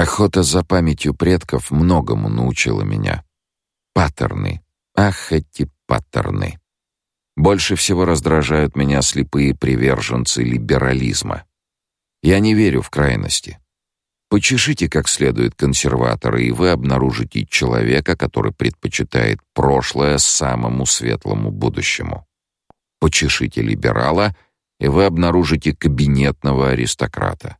Охота за памятью предков многому научила меня. Паттерны. Ах, эти паттерны. Больше всего раздражают меня слепые приверженцы либерализма. Я не верю в крайности. Почешите как следует консерваторы, и вы обнаружите человека, который предпочитает прошлое самому светлому будущему. Почешите либерала, и вы обнаружите кабинетного аристократа.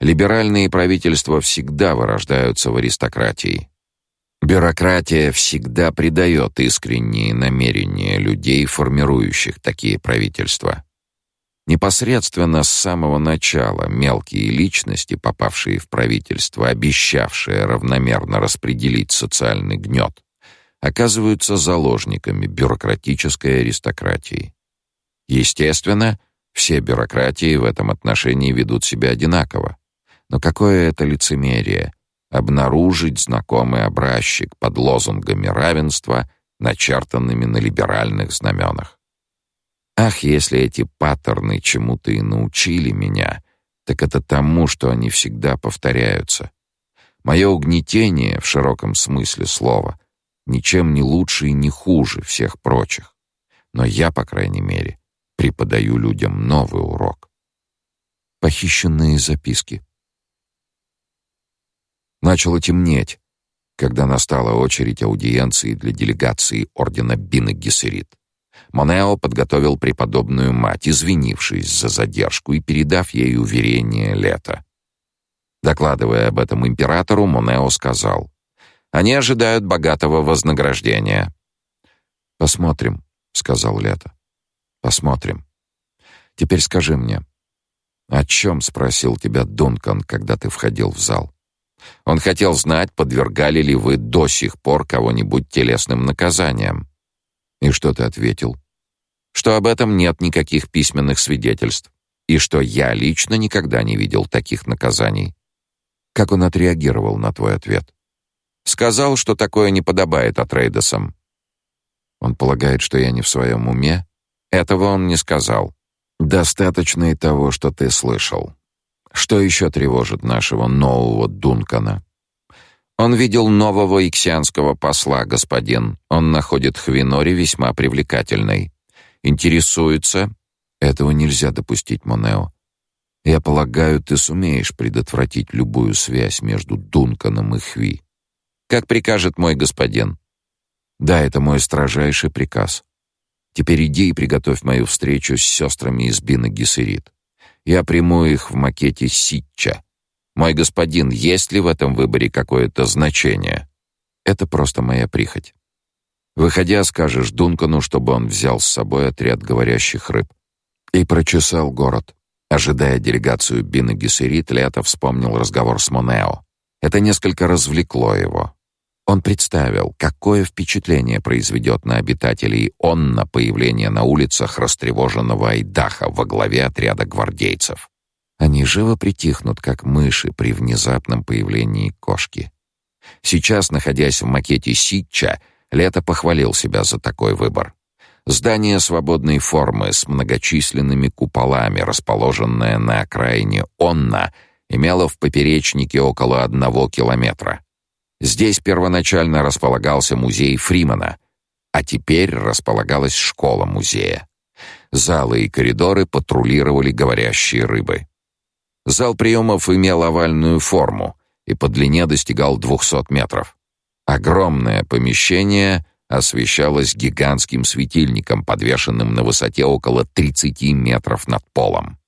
Либеральные правительства всегда вырождаются в аристократии. Бюрократия всегда предает искренние намерения людей, формирующих такие правительства. Непосредственно с самого начала мелкие личности, попавшие в правительство, обещавшие равномерно распределить социальный гнет, оказываются заложниками бюрократической аристократии. Естественно, все бюрократии в этом отношении ведут себя одинаково. Но какое это лицемерие обнаружить знакомый образчик под лозунгами равенства, начертанными на либеральных знаменах. Ах, если эти паттерны чему-то и научили меня, так это тому, что они всегда повторяются. Мое угнетение в широком смысле слова ничем не лучше и не хуже всех прочих. Но я, по крайней мере, преподаю людям новый урок. Похищенные записки. Начало темнеть, когда настала очередь аудиенции для делегации ордена Бины Гессерит. Монео подготовил преподобную мать, извинившись за задержку и передав ей уверение лета. Докладывая об этом императору, Монео сказал: "Они ожидают богатого вознаграждения". "Посмотрим", сказал Лето. "Посмотрим. Теперь скажи мне, о чем спросил тебя Дункан, когда ты входил в зал?" Он хотел знать, подвергали ли вы до сих пор кого-нибудь телесным наказаниям. И что ты ответил? Что об этом нет никаких письменных свидетельств, и что я лично никогда не видел таких наказаний. Как он отреагировал на твой ответ? Сказал, что такое не подобает Атрейдесам. Он полагает, что я не в своем уме? Этого он не сказал. Достаточно и того, что ты слышал. Что еще тревожит нашего нового Дункана? Он видел нового иксианского посла, господин. Он находит Хвинори весьма привлекательной. Интересуется? Этого нельзя допустить, Монео. Я полагаю, ты сумеешь предотвратить любую связь между Дунканом и Хви. Как прикажет мой господин. Да, это мой строжайший приказ. Теперь иди и приготовь мою встречу с сестрами из Бина Гессерит. Я приму их в макете Ситча. Мой господин, есть ли в этом выборе какое-то значение? Это просто моя прихоть. Выходя, скажешь Дункану, чтобы он взял с собой отряд говорящих рыб. И прочесал город. Ожидая делегацию Бина Гессерит, Лето вспомнил разговор с Монео. Это несколько развлекло его. Он представил, какое впечатление произведет на обитателей он на появление на улицах растревоженного Айдаха во главе отряда гвардейцев. Они живо притихнут, как мыши при внезапном появлении кошки. Сейчас, находясь в макете Ситча, Лето похвалил себя за такой выбор. Здание свободной формы с многочисленными куполами, расположенное на окраине Онна, имело в поперечнике около одного километра. Здесь первоначально располагался музей Фримана, а теперь располагалась школа музея. Залы и коридоры патрулировали говорящие рыбы. Зал приемов имел овальную форму и по длине достигал 200 метров. Огромное помещение освещалось гигантским светильником, подвешенным на высоте около 30 метров над полом.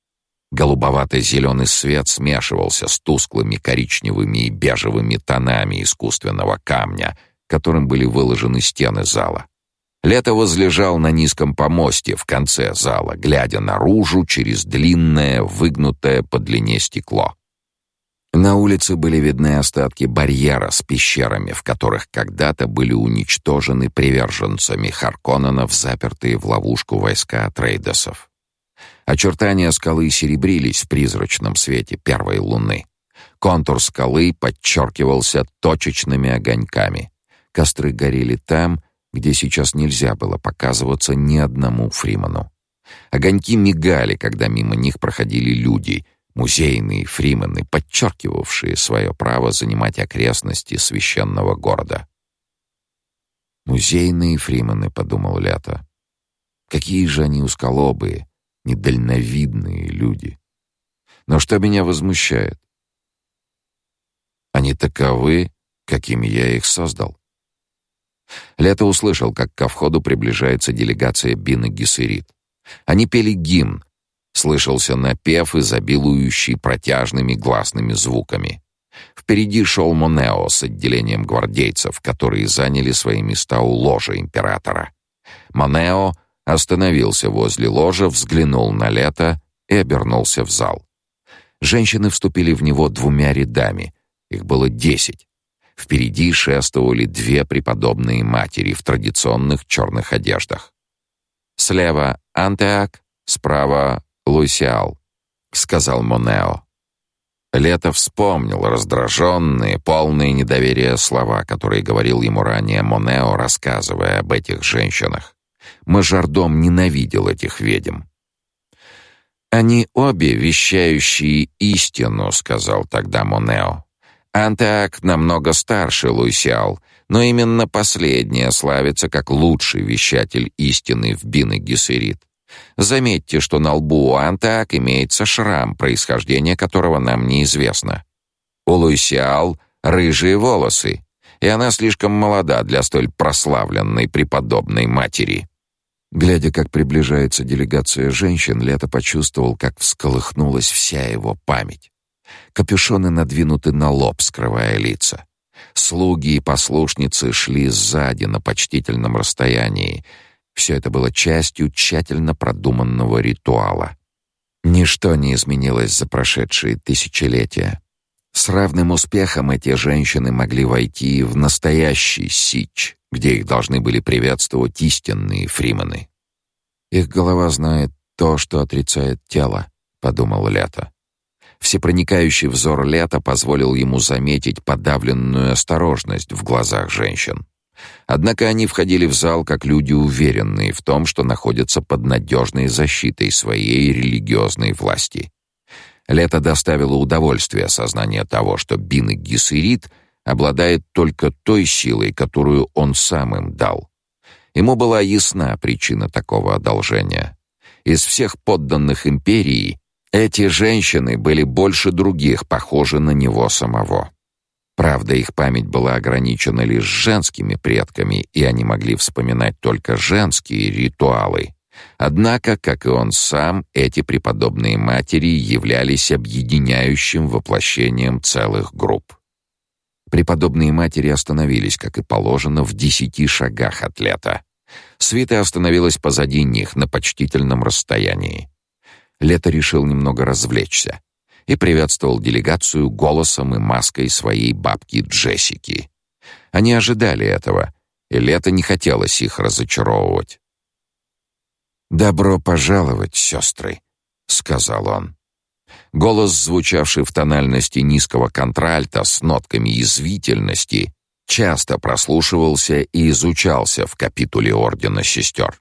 Голубовато-зеленый свет смешивался с тусклыми коричневыми и бежевыми тонами искусственного камня, которым были выложены стены зала. Лето возлежал на низком помосте в конце зала, глядя наружу через длинное, выгнутое по длине стекло. На улице были видны остатки барьера с пещерами, в которых когда-то были уничтожены приверженцами Харконненов, запертые в ловушку войска Трейдесов. Очертания скалы серебрились в призрачном свете первой луны. Контур скалы подчеркивался точечными огоньками. Костры горели там, где сейчас нельзя было показываться ни одному Фриману. Огоньки мигали, когда мимо них проходили люди, музейные фримены, подчеркивавшие свое право занимать окрестности священного города. «Музейные фримены», — подумал Лето. «Какие же они узколобые, недальновидные люди. Но что меня возмущает? Они таковы, какими я их создал. Лето услышал, как ко входу приближается делегация Бина Гессерит. Они пели гимн. Слышался напев, изобилующий протяжными гласными звуками. Впереди шел Монео с отделением гвардейцев, которые заняли свои места у ложа императора. Монео остановился возле ложа, взглянул на Лето и обернулся в зал. Женщины вступили в него двумя рядами. Их было десять. Впереди шествовали две преподобные матери в традиционных черных одеждах. Слева Антеак, справа Луисиал, сказал Монео. Лето вспомнил раздраженные, полные недоверия слова, которые говорил ему ранее Монео, рассказывая об этих женщинах. Мажордом ненавидел этих ведьм. «Они обе вещающие истину», — сказал тогда Монео. «Антеак намного старше Луисиал, но именно последняя славится как лучший вещатель истины в Бине-Гессерит. Заметьте, что на лбу у Антеак имеется шрам, происхождение которого нам неизвестно. У Луисиал рыжие волосы, и она слишком молода для столь прославленной преподобной матери». Глядя, как приближается делегация женщин, Лето почувствовал, как всколыхнулась вся его память. Капюшоны надвинуты на лоб, скрывая лица. Слуги и послушницы шли сзади на почтительном расстоянии. Все это было частью тщательно продуманного ритуала. Ничто не изменилось за прошедшие тысячелетия. С равным успехом эти женщины могли войти в настоящий сич, где их должны были приветствовать истинные фримены. Их голова знает то, что отрицает тело, подумал Лето. Всепроникающий взор Лета позволил ему заметить подавленную осторожность в глазах женщин. Однако они входили в зал как люди уверенные в том, что находятся под надежной защитой своей религиозной власти. Лето доставило удовольствие сознание того, что Бин Гессерит обладает только той силой, которую он сам им дал. Ему была ясна причина такого одолжения. Из всех подданных империи эти женщины были больше других похожи на него самого. Правда, их память была ограничена лишь женскими предками, и они могли вспоминать только женские ритуалы. Однако, как и он сам, эти преподобные матери являлись объединяющим воплощением целых групп. Преподобные матери остановились, как и положено, в десяти шагах от лета. Свита остановилась позади них на почтительном расстоянии. Лето решил немного развлечься и приветствовал делегацию голосом и маской своей бабки Джессики. Они ожидали этого, и Лето не хотелось их разочаровывать. «Добро пожаловать, сестры», — сказал он. Голос, звучавший в тональности низкого контральта с нотками язвительности, часто прослушивался и изучался в капитуле Ордена Сестер.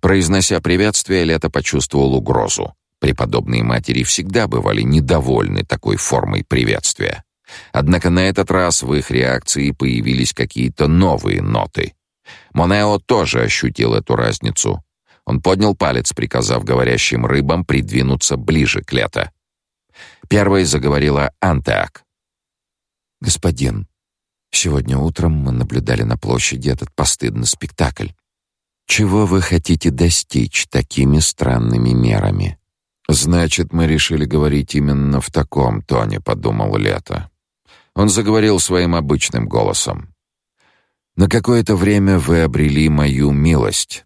Произнося приветствие, Лето почувствовал угрозу. Преподобные матери всегда бывали недовольны такой формой приветствия. Однако на этот раз в их реакции появились какие-то новые ноты. Монео тоже ощутил эту разницу. Он поднял палец, приказав говорящим рыбам придвинуться ближе к Лето. Первой заговорила Антеак. «Господин, сегодня утром мы наблюдали на площади этот постыдный спектакль. Чего вы хотите достичь такими странными мерами?» «Значит, мы решили говорить именно в таком тоне», — подумал Лето. Он заговорил своим обычным голосом. «На какое-то время вы обрели мою милость.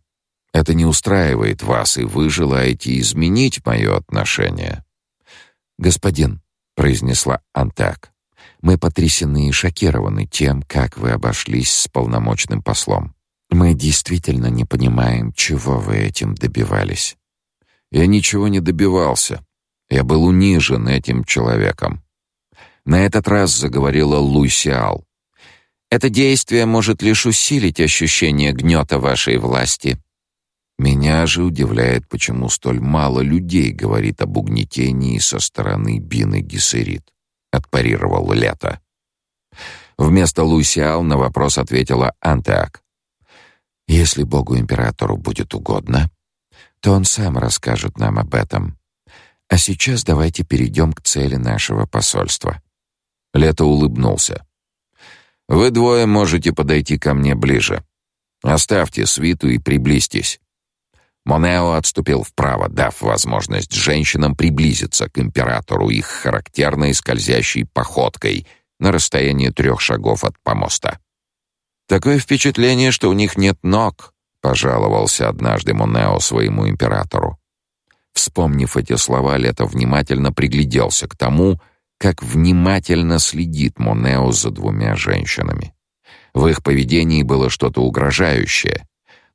Это не устраивает вас, и вы желаете изменить мое отношение. Господин, произнесла Антак. Мы потрясены и шокированы тем, как вы обошлись с полномочным послом. Мы действительно не понимаем, чего вы этим добивались. Я ничего не добивался. Я был унижен этим человеком. На этот раз заговорила Лусиал. Это действие может лишь усилить ощущение гнета вашей власти. Меня же удивляет, почему столь мало людей говорит об угнетении со стороны Бины Гессерит, отпарировал Лето. Вместо Лусиал на вопрос ответила Антеак. Если Богу-императору будет угодно, то он сам расскажет нам об этом. А сейчас давайте перейдем к цели нашего посольства. Лето улыбнулся. Вы двое можете подойти ко мне ближе. Оставьте свиту и приблизьтесь. Монео отступил вправо, дав возможность женщинам приблизиться к императору их характерной скользящей походкой на расстоянии трех шагов от помоста. Такое впечатление, что у них нет ног, пожаловался однажды Монео своему императору. Вспомнив эти слова, Лето внимательно пригляделся к тому, как внимательно следит Монео за двумя женщинами. В их поведении было что-то угрожающее,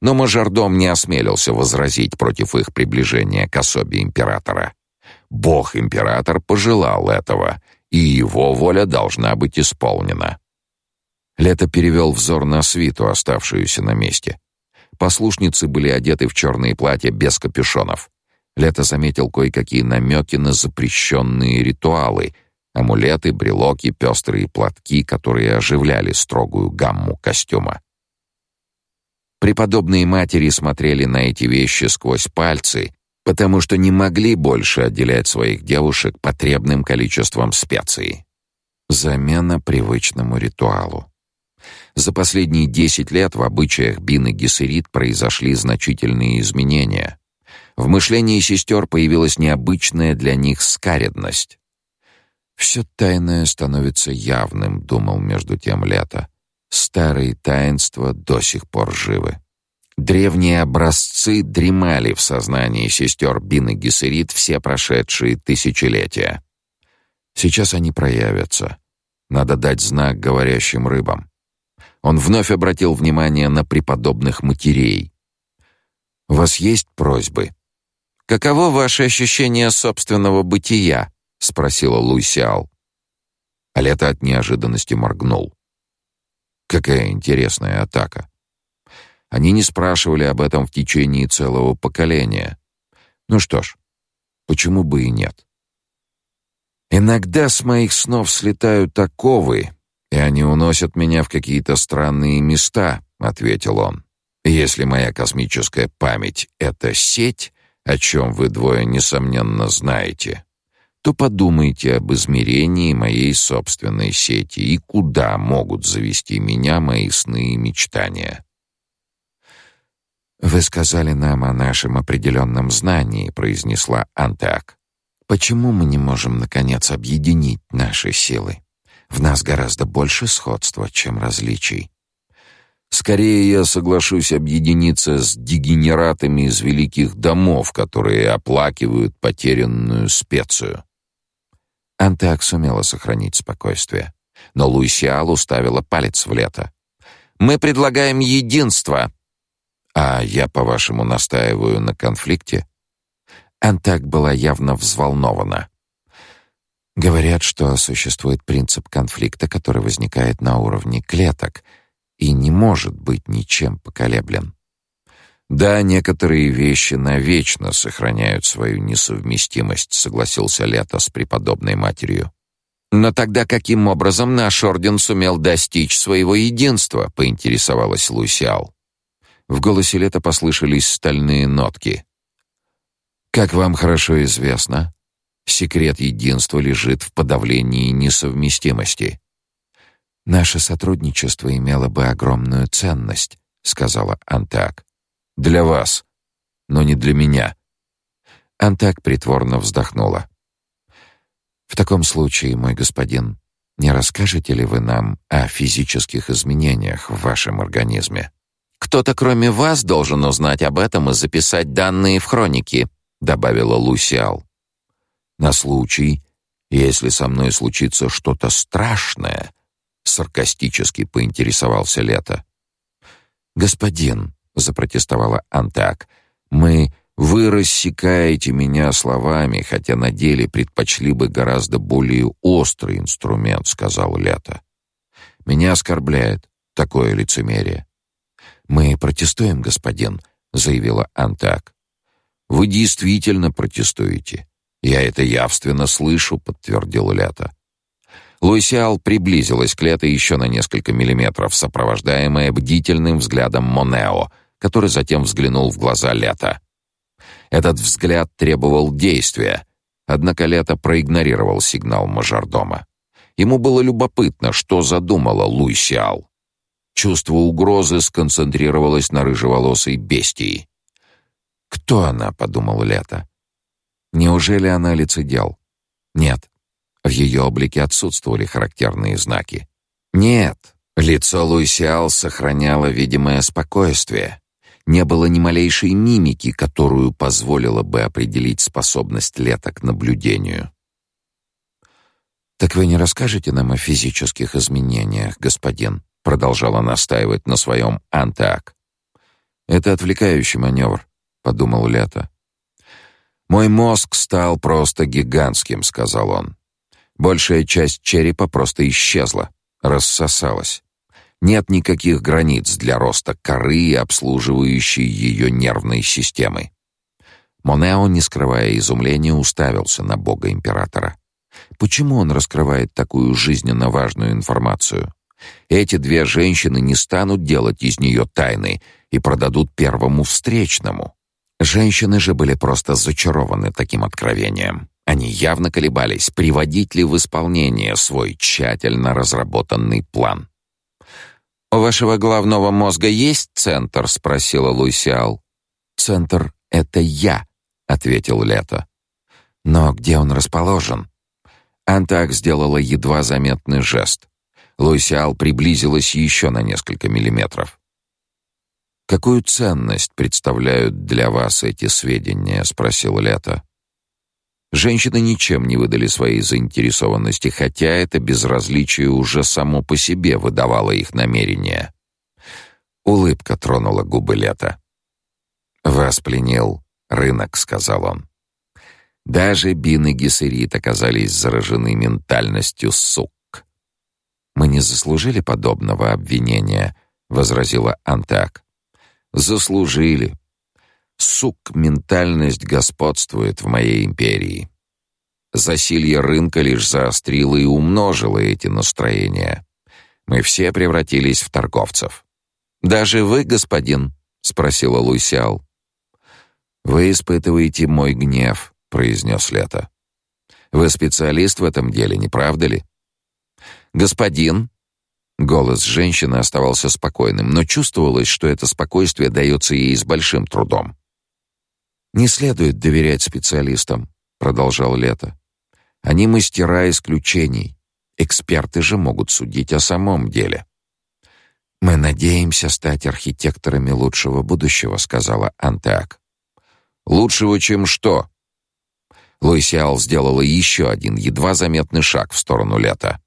но мажордом не осмелился возразить против их приближения к особе императора. Бог-император пожелал этого, и его воля должна быть исполнена. Лето перевел взор на свиту, оставшуюся на месте. Послушницы были одеты в черные платья без капюшонов. Лето заметил кое-какие намеки на запрещенные ритуалы, амулеты, брелоки, пестрые платки, которые оживляли строгую гамму костюма. Преподобные матери смотрели на эти вещи сквозь пальцы, потому что не могли больше отделять своих девушек потребным количеством специй. Замена привычному ритуалу. За последние 10 лет в обычаях Бины Гессерит произошли значительные изменения. В мышлении сестер появилась необычная для них скаредность. Все тайное становится явным, думал между тем Лето. Старые таинства до сих пор живы. Древние образцы дремали в сознании сестер Бины Гессерит все прошедшие тысячелетия. Сейчас они проявятся. Надо дать знак говорящим рыбам. Он вновь обратил внимание на преподобных матерей. «У вас есть просьбы?» «Каково ваше ощущение собственного бытия?» — спросила Луисиал. Алета от неожиданности моргнул. Какая интересная атака. Они не спрашивали об этом в течение целого поколения. Ну что ж, почему бы и нет? Иногда с моих снов слетают оковы, и они уносят меня в какие-то странные места, ответил он. Если моя космическая память это сеть, о чем вы двое несомненно знаете, то подумайте об измерении моей собственной сети и куда могут завести меня мои сны и мечтания. Вы сказали нам о нашем определенном знании, произнесла Антак. Почему мы не можем наконец объединить наши силы? В нас гораздо больше сходства, чем различий. Скорее я соглашусь объединиться с дегенератами из великих домов, которые оплакивают потерянную специю. Антак сумела сохранить спокойствие, но Луисиал уставила палец в лето. Мы предлагаем единство. А я, по-вашему, настаиваю на конфликте? Антак была явно взволнована. Говорят, что существует принцип конфликта, который возникает на уровне клеток и не может быть ничем поколеблен. Да, некоторые вещи навечно сохраняют свою несовместимость, согласился Лето с преподобной матерью. Но тогда каким образом наш орден сумел достичь своего единства, поинтересовалась Лусиал. В голосе Лета послышались стальные нотки. Как вам хорошо известно, секрет единства лежит в подавлении несовместимости. Наше сотрудничество имело бы огромную ценность, сказала Антак. Для вас, но не для меня. Антак притворно вздохнула. В таком случае, мой господин, не расскажете ли вы нам о физических изменениях в вашем организме? Кто-то кроме вас должен узнать об этом и записать данные в хронике, добавила Лусиал. На случай, если со мной случится что-то страшное, саркастически поинтересовался Лето. Господин, запротестовала Антак. Мы вы рассекаете меня словами, хотя на деле предпочли бы гораздо более острый инструмент, сказал Лето. Меня оскорбляет такое лицемерие. Мы протестуем, господин, заявила Антак. Вы действительно протестуете. Я это явственно слышу, подтвердил Лето. Луисиал приблизилась к Лето еще на несколько миллиметров, сопровождаемая бдительным взглядом Монео, который затем взглянул в глаза Лето. Этот взгляд требовал действия, однако Лето проигнорировал сигнал мажордома. Ему было любопытно, что задумала Луисиал. Чувство угрозы сконцентрировалось на рыжеволосой бестии. «Кто она?» — подумал Лето. «Неужели она лицедел?» «Нет, в ее облике отсутствовали характерные знаки. Нет, лицо Луисиал сохраняло видимое спокойствие. Не было ни малейшей мимики, которую позволило бы определить способность Лета к наблюдению. «Так вы не расскажете нам о физических изменениях, господин?» продолжала настаивать на своем антак. «Это отвлекающий маневр», — подумал Лето. «Мой мозг стал просто гигантским», — сказал он. Большая часть черепа просто исчезла, рассосалась. Нет никаких границ для роста коры, обслуживающей ее нервной системы. Монео, не скрывая изумления, уставился на бога императора. Почему он раскрывает такую жизненно важную информацию? Эти две женщины не станут делать из нее тайны и продадут первому встречному. Женщины же были просто зачарованы таким откровением. Они явно колебались, приводить ли в исполнение свой тщательно разработанный план. «У вашего головного мозга есть центр?» — спросила Луисиал. «Центр — это я», — ответил Лето. «Но где он расположен?» Антак сделала едва заметный жест. Луисиал приблизилась еще на несколько миллиметров. «Какую ценность представляют для вас эти сведения?» — спросил Лето. Женщины ничем не выдали своей заинтересованности, хотя это безразличие уже само по себе выдавало их намерения. Улыбка тронула губы Лета. «Вас пленил рынок», — сказал он. Даже Бин и Гессерит оказались заражены ментальностью сук. «Мы не заслужили подобного обвинения», — возразила Антак. «Заслужили. Сук-ментальность господствует в моей империи. Засилье рынка лишь заострило и умножило эти настроения. Мы все превратились в торговцев. Даже вы, господин, спросила Луисиал. Вы испытываете мой гнев, произнес Лето. Вы специалист в этом деле, не правда ли? Господин, голос женщины оставался спокойным, но чувствовалось, что это спокойствие дается ей с большим трудом. Не следует доверять специалистам, продолжал Лето. Они мастера исключений. Эксперты же могут судить о самом деле. Мы надеемся стать архитекторами лучшего будущего, сказала Антеак. Лучшего, чем что? Луисиал сделала еще один едва заметный шаг в сторону Лета.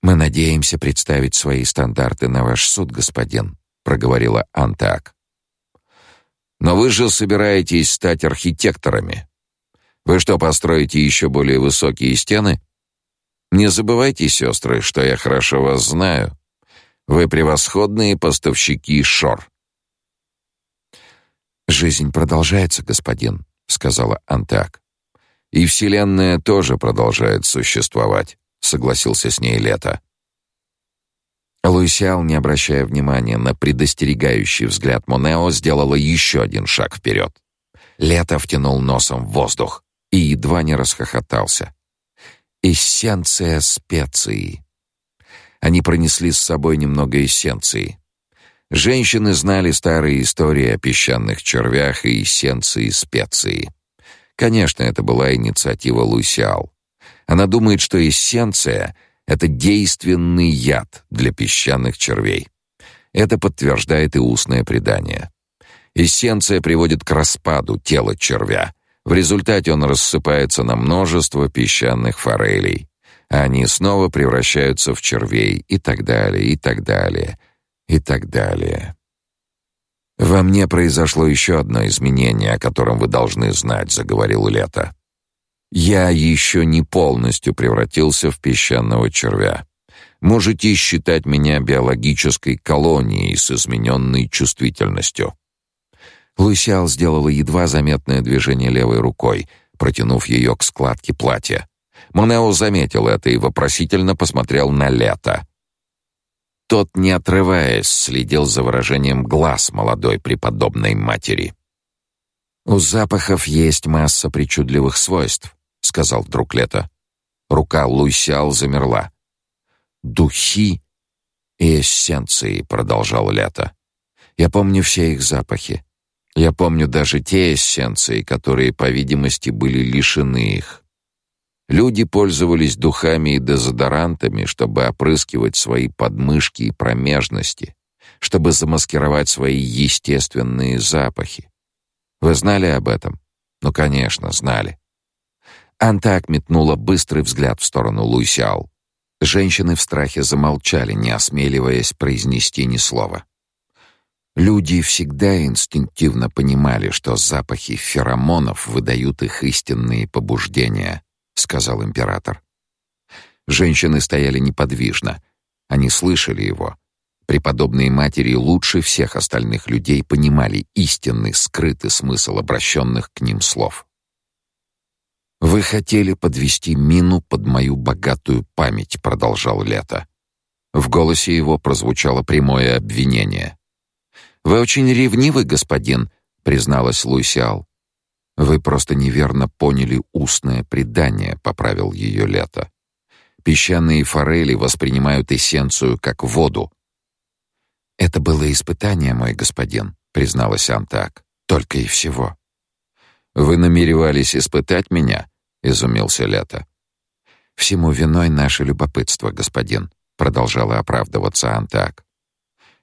Мы надеемся представить свои стандарты на ваш суд, господин, проговорила Антеак. Но вы же собираетесь стать архитекторами. Вы что, построите еще более высокие стены? Не забывайте, сестры, что я хорошо вас знаю. Вы превосходные поставщики шор. Жизнь продолжается, господин, сказала Антак. И вселенная тоже продолжает существовать, согласился с ней Лето. Луисиал, не обращая внимания на предостерегающий взгляд Монео, сделала еще один шаг вперед. Лето втянул носом в воздух и едва не расхохотался. Эссенция специй. Они пронесли с собой немного эссенции. Женщины знали старые истории о песчаных червях и эссенции специй. Конечно, это была инициатива Луисиал. Она думает, что эссенция это действенный яд для песчаных червей. Это подтверждает и устное предание. Эссенция приводит к распаду тела червя. В результате он рассыпается на множество песчаных форелей. А они снова превращаются в червей и так далее, и так далее, и так далее. Во мне произошло еще одно изменение, о котором вы должны знать, заговорил Лето. Я еще не полностью превратился в песчаного червя. Можете считать меня биологической колонией с измененной чувствительностью. Лусиал сделала едва заметное движение левой рукой, протянув ее к складке платья. Монео заметил это и вопросительно посмотрел на Лето. Тот, не отрываясь, следил за выражением глаз молодой преподобной матери. «У запахов есть масса причудливых свойств», — сказал вдруг Лето. Рука Луйсял замерла. «Духи и эссенции», — продолжал Лето. «Я помню все их запахи. Я помню даже те эссенции, которые, по видимости, были лишены их. Люди пользовались духами и дезодорантами, чтобы опрыскивать свои подмышки и промежности, чтобы замаскировать свои естественные запахи. Вы знали об этом? Ну, конечно, знали. Антак метнула быстрый взгляд в сторону Луйсял. Женщины в страхе замолчали, не осмеливаясь произнести ни слова. Люди всегда инстинктивно понимали, что запахи феромонов выдают их истинные побуждения, сказал император. Женщины стояли неподвижно. Они слышали его. Преподобные матери лучше всех остальных людей понимали истинный скрытый смысл обращенных к ним слов. Вы хотели подвести мину под мою богатую память, продолжал Лето. В голосе его прозвучало прямое обвинение. Вы очень ревнивый, господин, призналась Луисиал. Вы просто неверно поняли устное предание, поправил ее Лето. Песчаные форели воспринимают эссенцию как воду. Это было испытание, мой господин, призналась Антак. Только и всего. Вы намеревались испытать меня? Изумился Лето. Всему виной наше любопытство, господин, продолжала оправдываться Антак.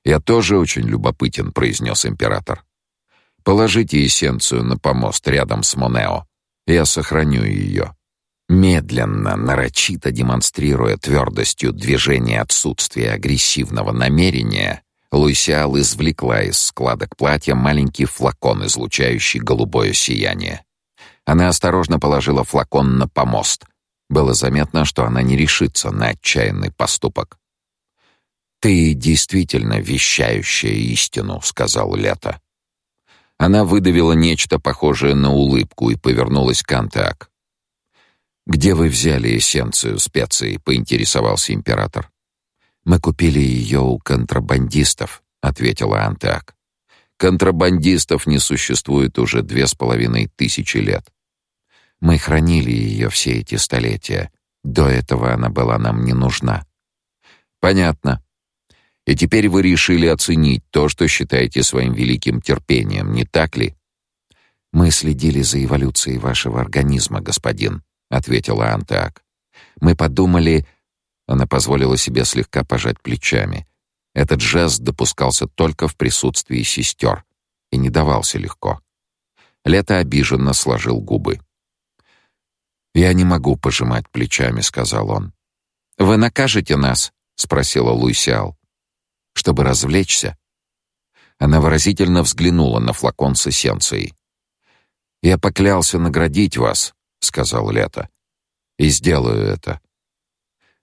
Я тоже очень любопытен, произнес император. Положите эссенцию на помост рядом с Монео. Я сохраню ее. Медленно, нарочито демонстрируя твердостью движения отсутствия агрессивного намерения, Луисиал извлекла из складок платья маленький флакон, излучающий голубое сияние. Она осторожно положила флакон на помост. Было заметно, что она не решится на отчаянный поступок. «Ты действительно вещающая истину», — сказал Лето. Она выдавила нечто похожее на улыбку и повернулась к Антеак. «Где вы взяли эссенцию специй?» — поинтересовался император. «Мы купили ее у контрабандистов», — ответила Антеак. «Контрабандистов не существует уже две с половиной тысячи лет. Мы хранили ее все эти столетия. До этого она была нам не нужна». «Понятно», и теперь вы решили оценить то, что считаете своим великим терпением, не так ли? Мы следили за эволюцией вашего организма, господин, ответила Антеак. Мы подумали, она позволила себе слегка пожать плечами. Этот жест допускался только в присутствии сестер и не давался легко. Лето обиженно сложил губы. «Я не могу пожимать плечами», — сказал он. «Вы накажете нас?» — спросила Луисиал чтобы развлечься. Она выразительно взглянула на флакон с эссенцией. «Я поклялся наградить вас», — сказал Лето. «И сделаю это».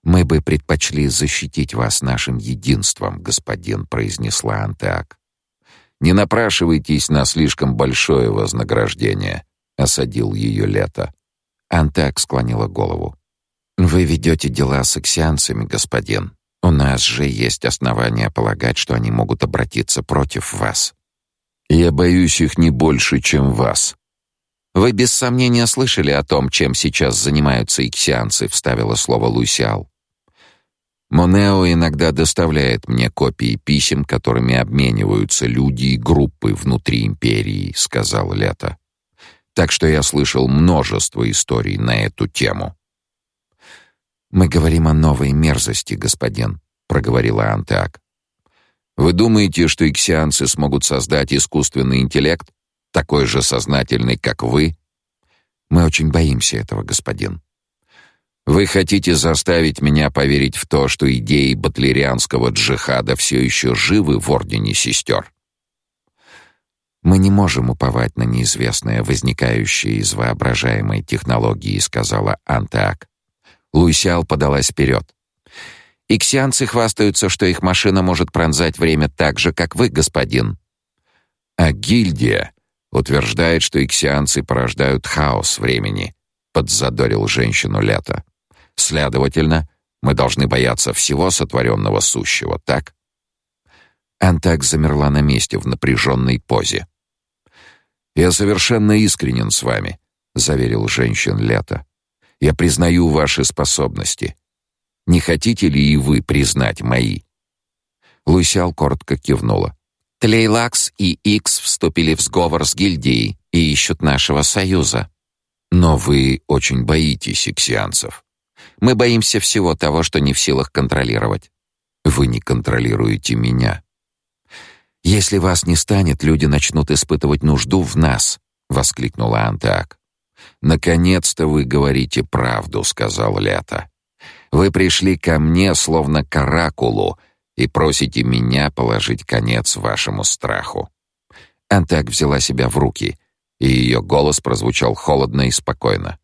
«Мы бы предпочли защитить вас нашим единством, господин», — произнесла Антеак. «Не напрашивайтесь на слишком большое вознаграждение», — осадил ее Лето. Антеак склонила голову. «Вы ведете дела с эксианцами, господин. У нас же есть основания полагать, что они могут обратиться против вас. Я боюсь их не больше, чем вас. Вы без сомнения слышали о том, чем сейчас занимаются иксианцы, вставила слово Лусиал. Монео иногда доставляет мне копии писем, которыми обмениваются люди и группы внутри империи, сказал Лето. Так что я слышал множество историй на эту тему. Мы говорим о новой мерзости, господин, проговорила Антеак. Вы думаете, что иксианцы смогут создать искусственный интеллект, такой же сознательный, как вы? Мы очень боимся этого, господин. Вы хотите заставить меня поверить в то, что идеи батлерианского джихада все еще живы в ордене сестер? Мы не можем уповать на неизвестное, возникающее из воображаемой технологии, сказала Антеак. Луисиал подалась вперед. Иксианцы хвастаются, что их машина может пронзать время так же, как вы, господин. А гильдия Утверждает, что иксианцы порождают хаос времени, подзадорил женщину Лето. Следовательно, мы должны бояться всего сотворенного сущего, так? Антак замерла на месте в напряженной позе. Я совершенно искренен с вами, заверил женщин Лето. Я признаю ваши способности. Не хотите ли и вы признать мои? Лусял коротко кивнула. Тлейлакс и Икс вступили в сговор с гильдией и ищут нашего союза. Но вы очень боитесь иксианцев. Мы боимся всего того, что не в силах контролировать. Вы не контролируете меня. Если вас не станет, люди начнут испытывать нужду в нас, воскликнула Антак. Наконец-то вы говорите правду, сказал Лето. Вы пришли ко мне словно к оракулу и просите меня положить конец вашему страху. Антак взяла себя в руки, и ее голос прозвучал холодно и спокойно.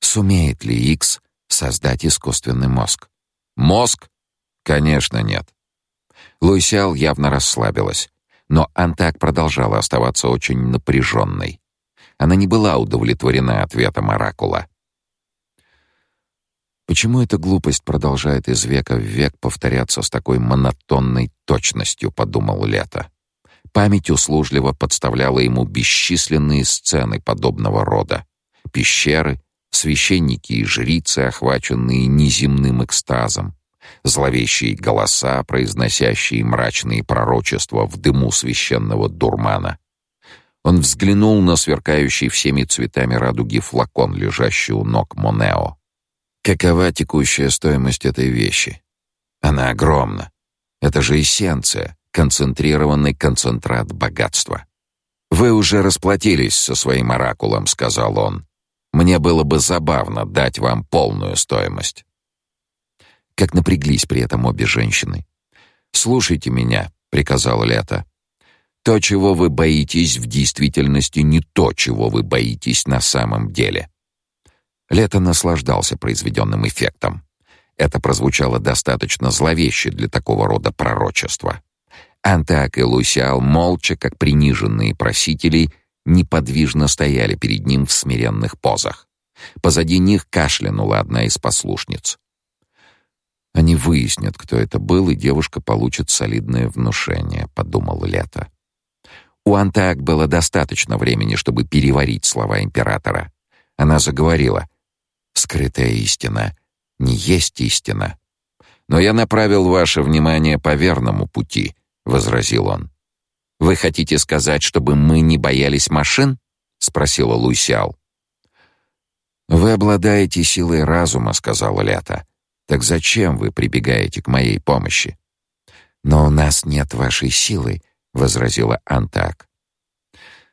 Сумеет ли Икс создать искусственный мозг? Мозг? Конечно, нет. Луисиал явно расслабилась, но Антак продолжала оставаться очень напряженной. Она не была удовлетворена ответом оракула. Почему эта глупость продолжает из века в век повторяться с такой монотонной точностью, подумал Лето. Память услужливо подставляла ему бесчисленные сцены подобного рода: пещеры, священники и жрицы, охваченные неземным экстазом, зловещие голоса, произносящие мрачные пророчества в дыму священного дурмана. Он взглянул на сверкающий всеми цветами радуги флакон, лежащий у ног Монео. Какова текущая стоимость этой вещи? Она огромна. Это же эссенция, концентрированный концентрат богатства. Вы уже расплатились со своим оракулом, сказал он. Мне было бы забавно дать вам полную стоимость. Как напряглись при этом обе женщины. Слушайте меня, приказал Лето. То, чего вы боитесь в действительности, не то, чего вы боитесь на самом деле. Лето наслаждался произведенным эффектом. Это прозвучало достаточно зловеще для такого рода пророчества. Антак и Лусиал молча, как приниженные просители, неподвижно стояли перед ним в смиренных позах. Позади них кашлянула одна из послушниц. Они выяснят, кто это был, и девушка получит солидное внушение, подумал Лето. У Антак было достаточно времени, чтобы переварить слова императора. Она заговорила: "Скрытая истина не есть истина. Но я направил ваше внимание по верному пути", возразил он. Вы хотите сказать, чтобы мы не боялись машин? спросила Луисял. Вы обладаете силой разума, сказала Лята. Так зачем вы прибегаете к моей помощи? Но у нас нет вашей силы, возразила Антак.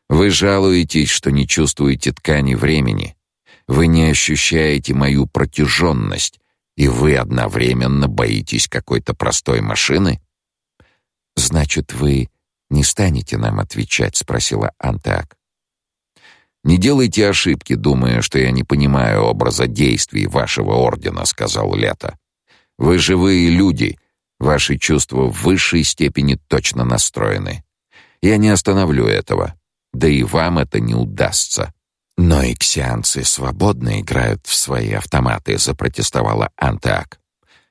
Вы жалуетесь, что не чувствуете ткани времени. Вы не ощущаете мою протяженность, и вы одновременно боитесь какой-то простой машины? Значит, вы не станете нам отвечать, спросила Антак. Не делайте ошибки, думая, что я не понимаю образа действий вашего ордена, сказал Лето. Вы живые люди, ваши чувства в высшей степени точно настроены. Я не остановлю этого, да и вам это не удастся. Но иксианцы свободно играют в свои автоматы, запротестовала Антак.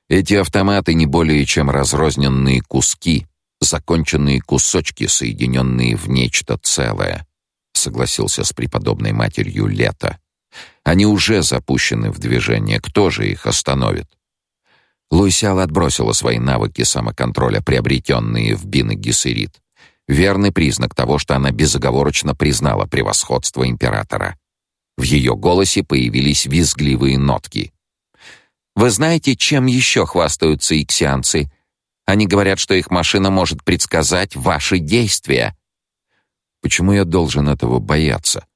Эти автоматы не более чем разрозненные куски, законченные кусочки, соединенные в нечто целое, согласился с преподобной матерью Лето. Они уже запущены в движение, кто же их остановит? Луисял отбросила свои навыки самоконтроля, приобретенные в Бин Гессерит. Верный признак того, что она безоговорочно признала превосходство императора. В ее голосе появились визгливые нотки. Вы знаете, чем еще хвастаются иксианцы? Они говорят, что их машина может предсказать ваши действия. Почему я должен этого бояться?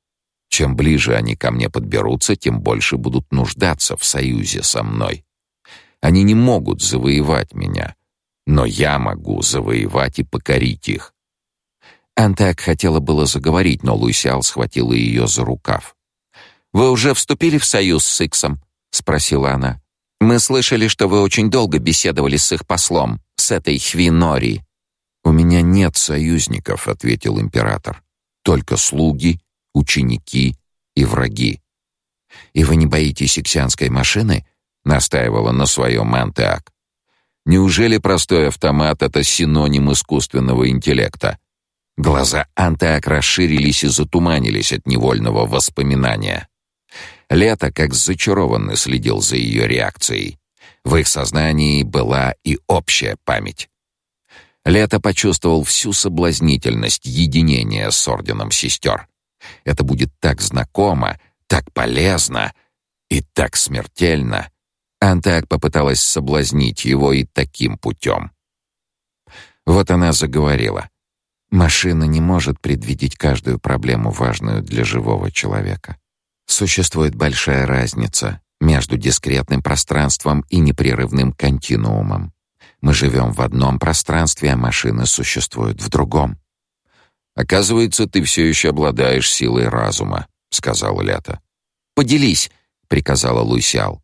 Чем ближе они ко мне подберутся, тем больше будут нуждаться в союзе со мной. Они не могут завоевать меня, но я могу завоевать и покорить их. Антак хотела было заговорить, но Луисиал схватила ее за рукав. «Вы уже вступили в союз с Иксом?» — спросила она. «Мы слышали, что вы очень долго беседовали с их послом с этой Хвинори. У меня нет союзников, ответил император. только слуги, ученики и враги. «И вы не боитесь иксианской машины?» — настаивала на своем Антеак. «Неужели простой автомат — это синоним искусственного интеллекта?» Глаза Антеак расширились и затуманились от невольного воспоминания. Лето, как зачарованный, следил за ее реакцией. В их сознании была и общая память. Лето почувствовал всю соблазнительность единения с орденом сестер. Это будет так знакомо, так полезно и так смертельно. Антак попыталась соблазнить его и таким путем. Вот она заговорила. Машина не может предвидеть каждую проблему, важную для живого человека. Существует большая разница между дискретным пространством и непрерывным континуумом. Мы живем в одном пространстве, а машины существуют в другом. Оказывается, ты все еще обладаешь силой разума, сказала Лето. Поделись, приказала Луисял.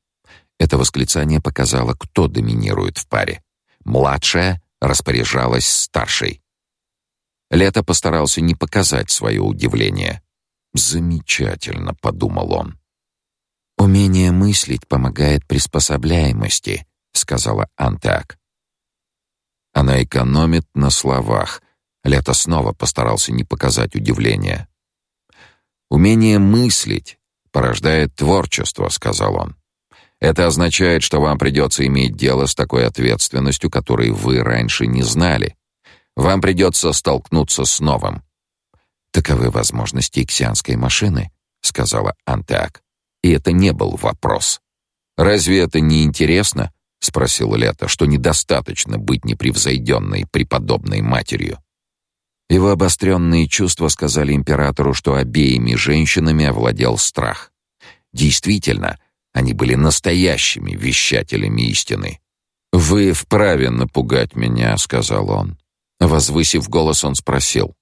Это восклицание показало, кто доминирует в паре. Младшая распоряжалась старшей. Лето постарался не показать свое удивление. Замечательно, подумал он. Умение мыслить помогает приспособляемости, сказала Антак. Она экономит на словах. Лето снова постарался не показать удивления. Умение мыслить порождает творчество, сказал он. Это означает, что вам придется иметь дело с такой ответственностью, которой вы раньше не знали. Вам придется столкнуться с новым. Таковы возможности иксианской машины, сказала Антеак. И это не был вопрос. Разве это не интересно? — спросил Лето, — что недостаточно быть непревзойденной преподобной матерью. Его обостренные чувства сказали императору, что обеими женщинами овладел страх. Действительно, они были настоящими вещателями истины. «Вы вправе напугать меня», — сказал он. Возвысив голос, он спросил,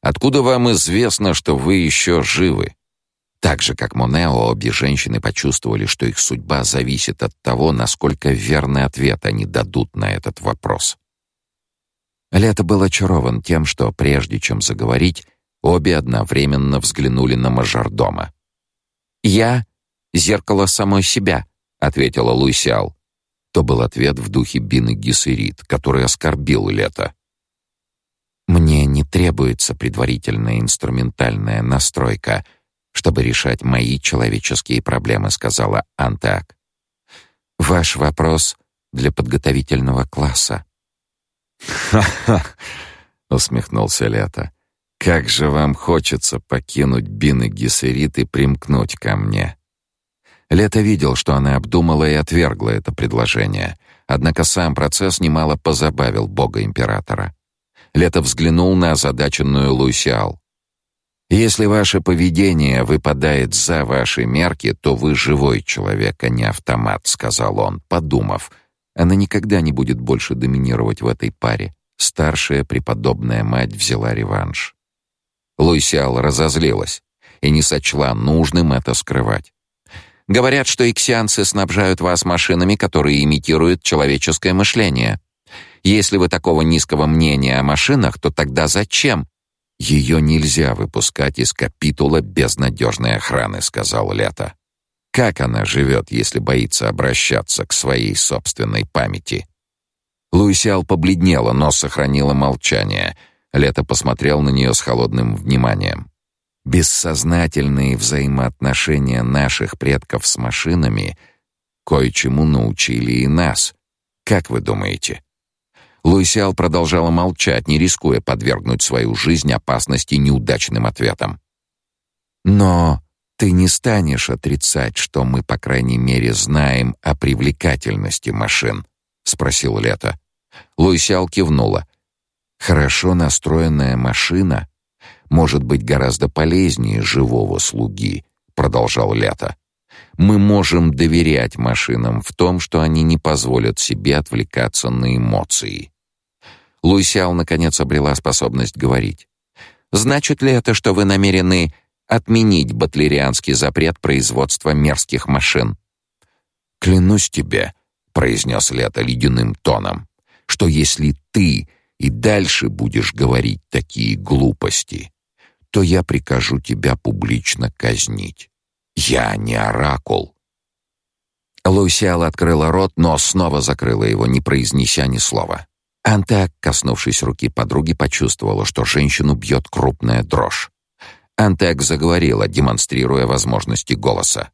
«Откуда вам известно, что вы еще живы?» Так же, как Монео, обе женщины почувствовали, что их судьба зависит от того, насколько верный ответ они дадут на этот вопрос. Лето был очарован тем, что прежде чем заговорить, обе одновременно взглянули на мажордома. «Я — зеркало самой себя», — ответила Луисиал. То был ответ в духе Бины Гессерит, который оскорбил Лето. «Мне не требуется предварительная инструментальная настройка», чтобы решать мои человеческие проблемы, сказала Антак. Ваш вопрос для подготовительного класса. Ха-ха, усмехнулся Лето. Как же вам хочется покинуть Бин и Гессерит и примкнуть ко мне. Лето видел, что она обдумала и отвергла это предложение. Однако сам процесс немало позабавил бога императора. Лето взглянул на озадаченную Луисиал. Если ваше поведение выпадает за ваши мерки, то вы живой человек, а не автомат, сказал он, подумав. Она никогда не будет больше доминировать в этой паре. Старшая преподобная мать взяла реванш. Луисиал разозлилась и не сочла нужным это скрывать. Говорят, что иксианцы снабжают вас машинами, которые имитируют человеческое мышление. Если вы такого низкого мнения о машинах, то тогда зачем ее нельзя выпускать из капитула без надежной охраны, сказал Лето. Как она живет, если боится обращаться к своей собственной памяти? Луисиал побледнела, но сохранила молчание. Лето посмотрел на нее с холодным вниманием. Бессознательные взаимоотношения наших предков с машинами кое-чему научили и нас. Как вы думаете? Луисиал продолжала молчать, не рискуя подвергнуть свою жизнь опасности неудачным ответом. «Но ты не станешь отрицать, что мы, по крайней мере, знаем о привлекательности машин?» — спросил Лето. Луисиал кивнула. «Хорошо настроенная машина может быть гораздо полезнее живого слуги», — продолжал Лето. «Мы можем доверять машинам в том, что они не позволят себе отвлекаться на эмоции». Луисял наконец обрела способность говорить. Значит ли это, что вы намерены отменить батлерианский запрет производства мерзких машин? Клянусь тебе, произнес Лето ледяным тоном, что если ты и дальше будешь говорить такие глупости, то я прикажу тебя публично казнить. Я не оракул. Лусиал открыла рот, но снова закрыла его, не произнеся ни слова. Антеак, коснувшись руки подруги, почувствовала, что женщину бьет крупная дрожь. Антеак заговорила, демонстрируя возможности голоса.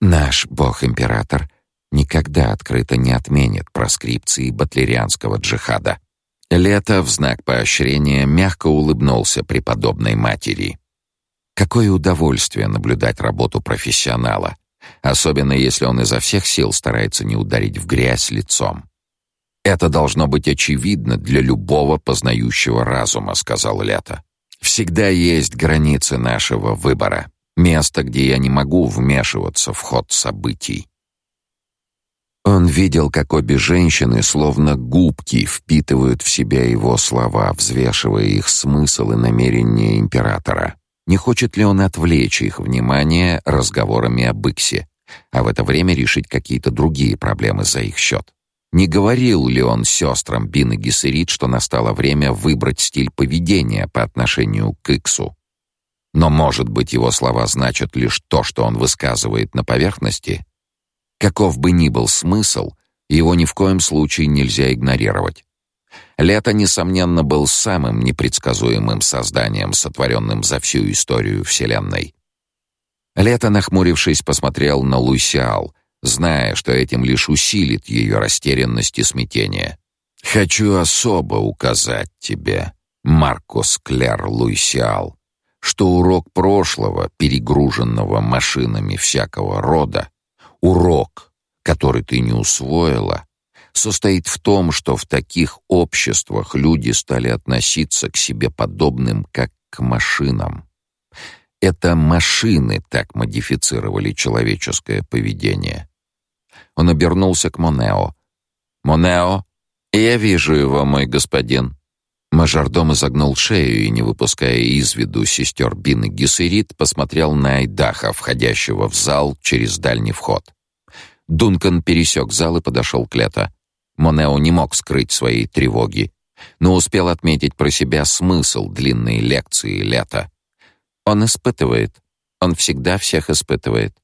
«Наш бог-император никогда открыто не отменит проскрипции батлерианского джихада. Лето в знак поощрения мягко улыбнулся преподобной матери. Какое удовольствие наблюдать работу профессионала, особенно если он изо всех сил старается не ударить в грязь лицом. Это должно быть очевидно для любого познающего разума, сказал Лето. Всегда есть границы нашего выбора, место, где я не могу вмешиваться в ход событий. Он видел, как обе женщины, словно губки, впитывают в себя его слова, взвешивая их смысл и намерения императора. Не хочет ли он отвлечь их внимание разговорами об Иксе, а в это время решить какие-то другие проблемы за их счет? Не говорил ли он сестрам Бин и Гессерит, что настало время выбрать стиль поведения по отношению к Иксу? Но, может быть, его слова значат лишь то, что он высказывает на поверхности? Каков бы ни был смысл, его ни в коем случае нельзя игнорировать. Лето, несомненно, был самым непредсказуемым созданием, сотворенным за всю историю Вселенной. Лето, нахмурившись, посмотрел на Луисиал, зная, что этим лишь усилит ее растерянность и смятение. «Хочу особо указать тебе, Маркус Клер Луисиал, что урок прошлого, перегруженного машинами всякого рода, Урок, который ты не усвоила, состоит в том, что в таких обществах люди стали относиться к себе подобным, как к машинам. Это машины так модифицировали человеческое поведение. Он обернулся к Монео. «Монео, я вижу его, мой господин». Мажордом изогнул шею и, не выпуская из виду сестер Бин и Гессерит, посмотрел на Айдаха, входящего в зал через дальний вход. Дункан пересек зал и подошел к Лето. Монео не мог скрыть своей тревоги, но успел отметить про себя смысл длинной лекции Лето. Он испытывает. Он всегда всех испытывает.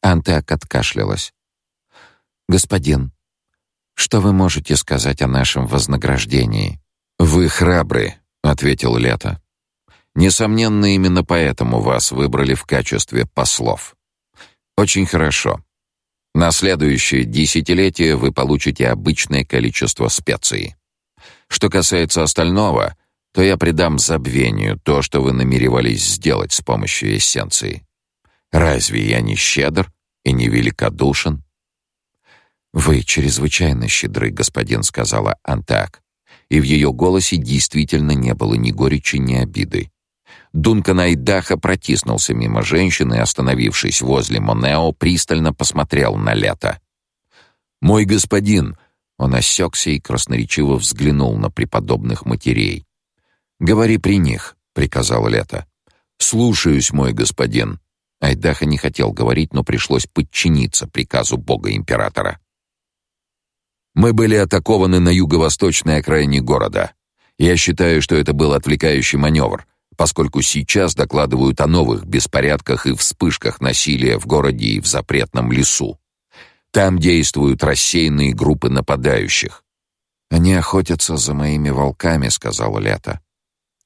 Антеак откашлялась. «Господин, что вы можете сказать о нашем вознаграждении?» «Вы храбры», — ответил Лето. «Несомненно, именно поэтому вас выбрали в качестве послов. Очень хорошо. На следующее десятилетие вы получите обычное количество специй. Что касается остального, то я придам забвению то, что вы намеревались сделать с помощью эссенции. Разве я не щедр и не великодушен? Вы чрезвычайно щедры, господин, сказала Антак, и в ее голосе действительно не было ни горечи, ни обиды. Дункан Айдаха протиснулся мимо женщины остановившись возле Монео, пристально посмотрел на Лето. «Мой господин!» Он осекся и красноречиво взглянул на преподобных матерей. «Говори при них», — приказал Лето. «Слушаюсь, мой господин». Айдаха не хотел говорить, но пришлось подчиниться приказу бога-императора. «Мы были атакованы на юго-восточной окраине города. Я считаю, что это был отвлекающий маневр, поскольку сейчас докладывают о новых беспорядках и вспышках насилия в городе и в запретном лесу. Там действуют рассеянные группы нападающих. Они охотятся за моими волками, сказала Лето.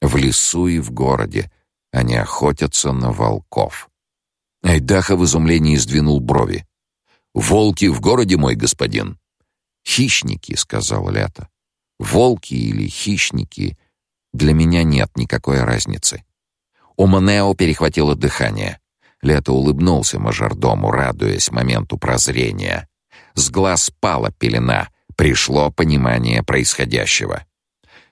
В лесу и в городе они охотятся на волков. Айдаха в изумлении сдвинул брови. Волки в городе, мой господин. Хищники, сказала Лето. Волки или хищники для меня нет никакой разницы. У Монео перехватило дыхание. Лето улыбнулся мажордому, радуясь моменту прозрения. С глаз спала пелена, пришло понимание происходящего.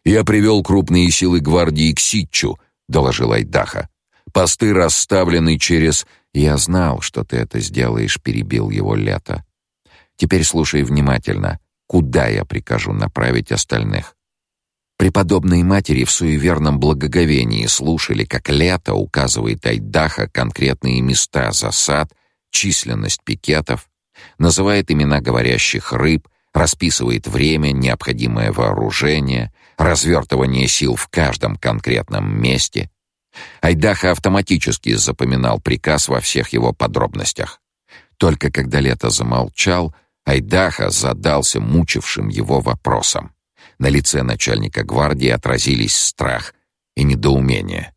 «Я привел крупные силы гвардии к Ситчу», — доложил Айдаха. «Посты расставлены через...» «Я знал, что ты это сделаешь», — перебил его Лето. «Теперь слушай внимательно. Куда я прикажу направить остальных?» Преподобные матери в суеверном благоговении слушали, как лето указывает Айдаха конкретные места засад, численность пикетов, называет имена говорящих рыб, расписывает время, необходимое вооружение, развертывание сил в каждом конкретном месте. Айдаха автоматически запоминал приказ во всех его подробностях. Только когда Лето замолчал, Айдаха задался мучившим его вопросом. На лице начальника гвардии отразились страх и недоумение.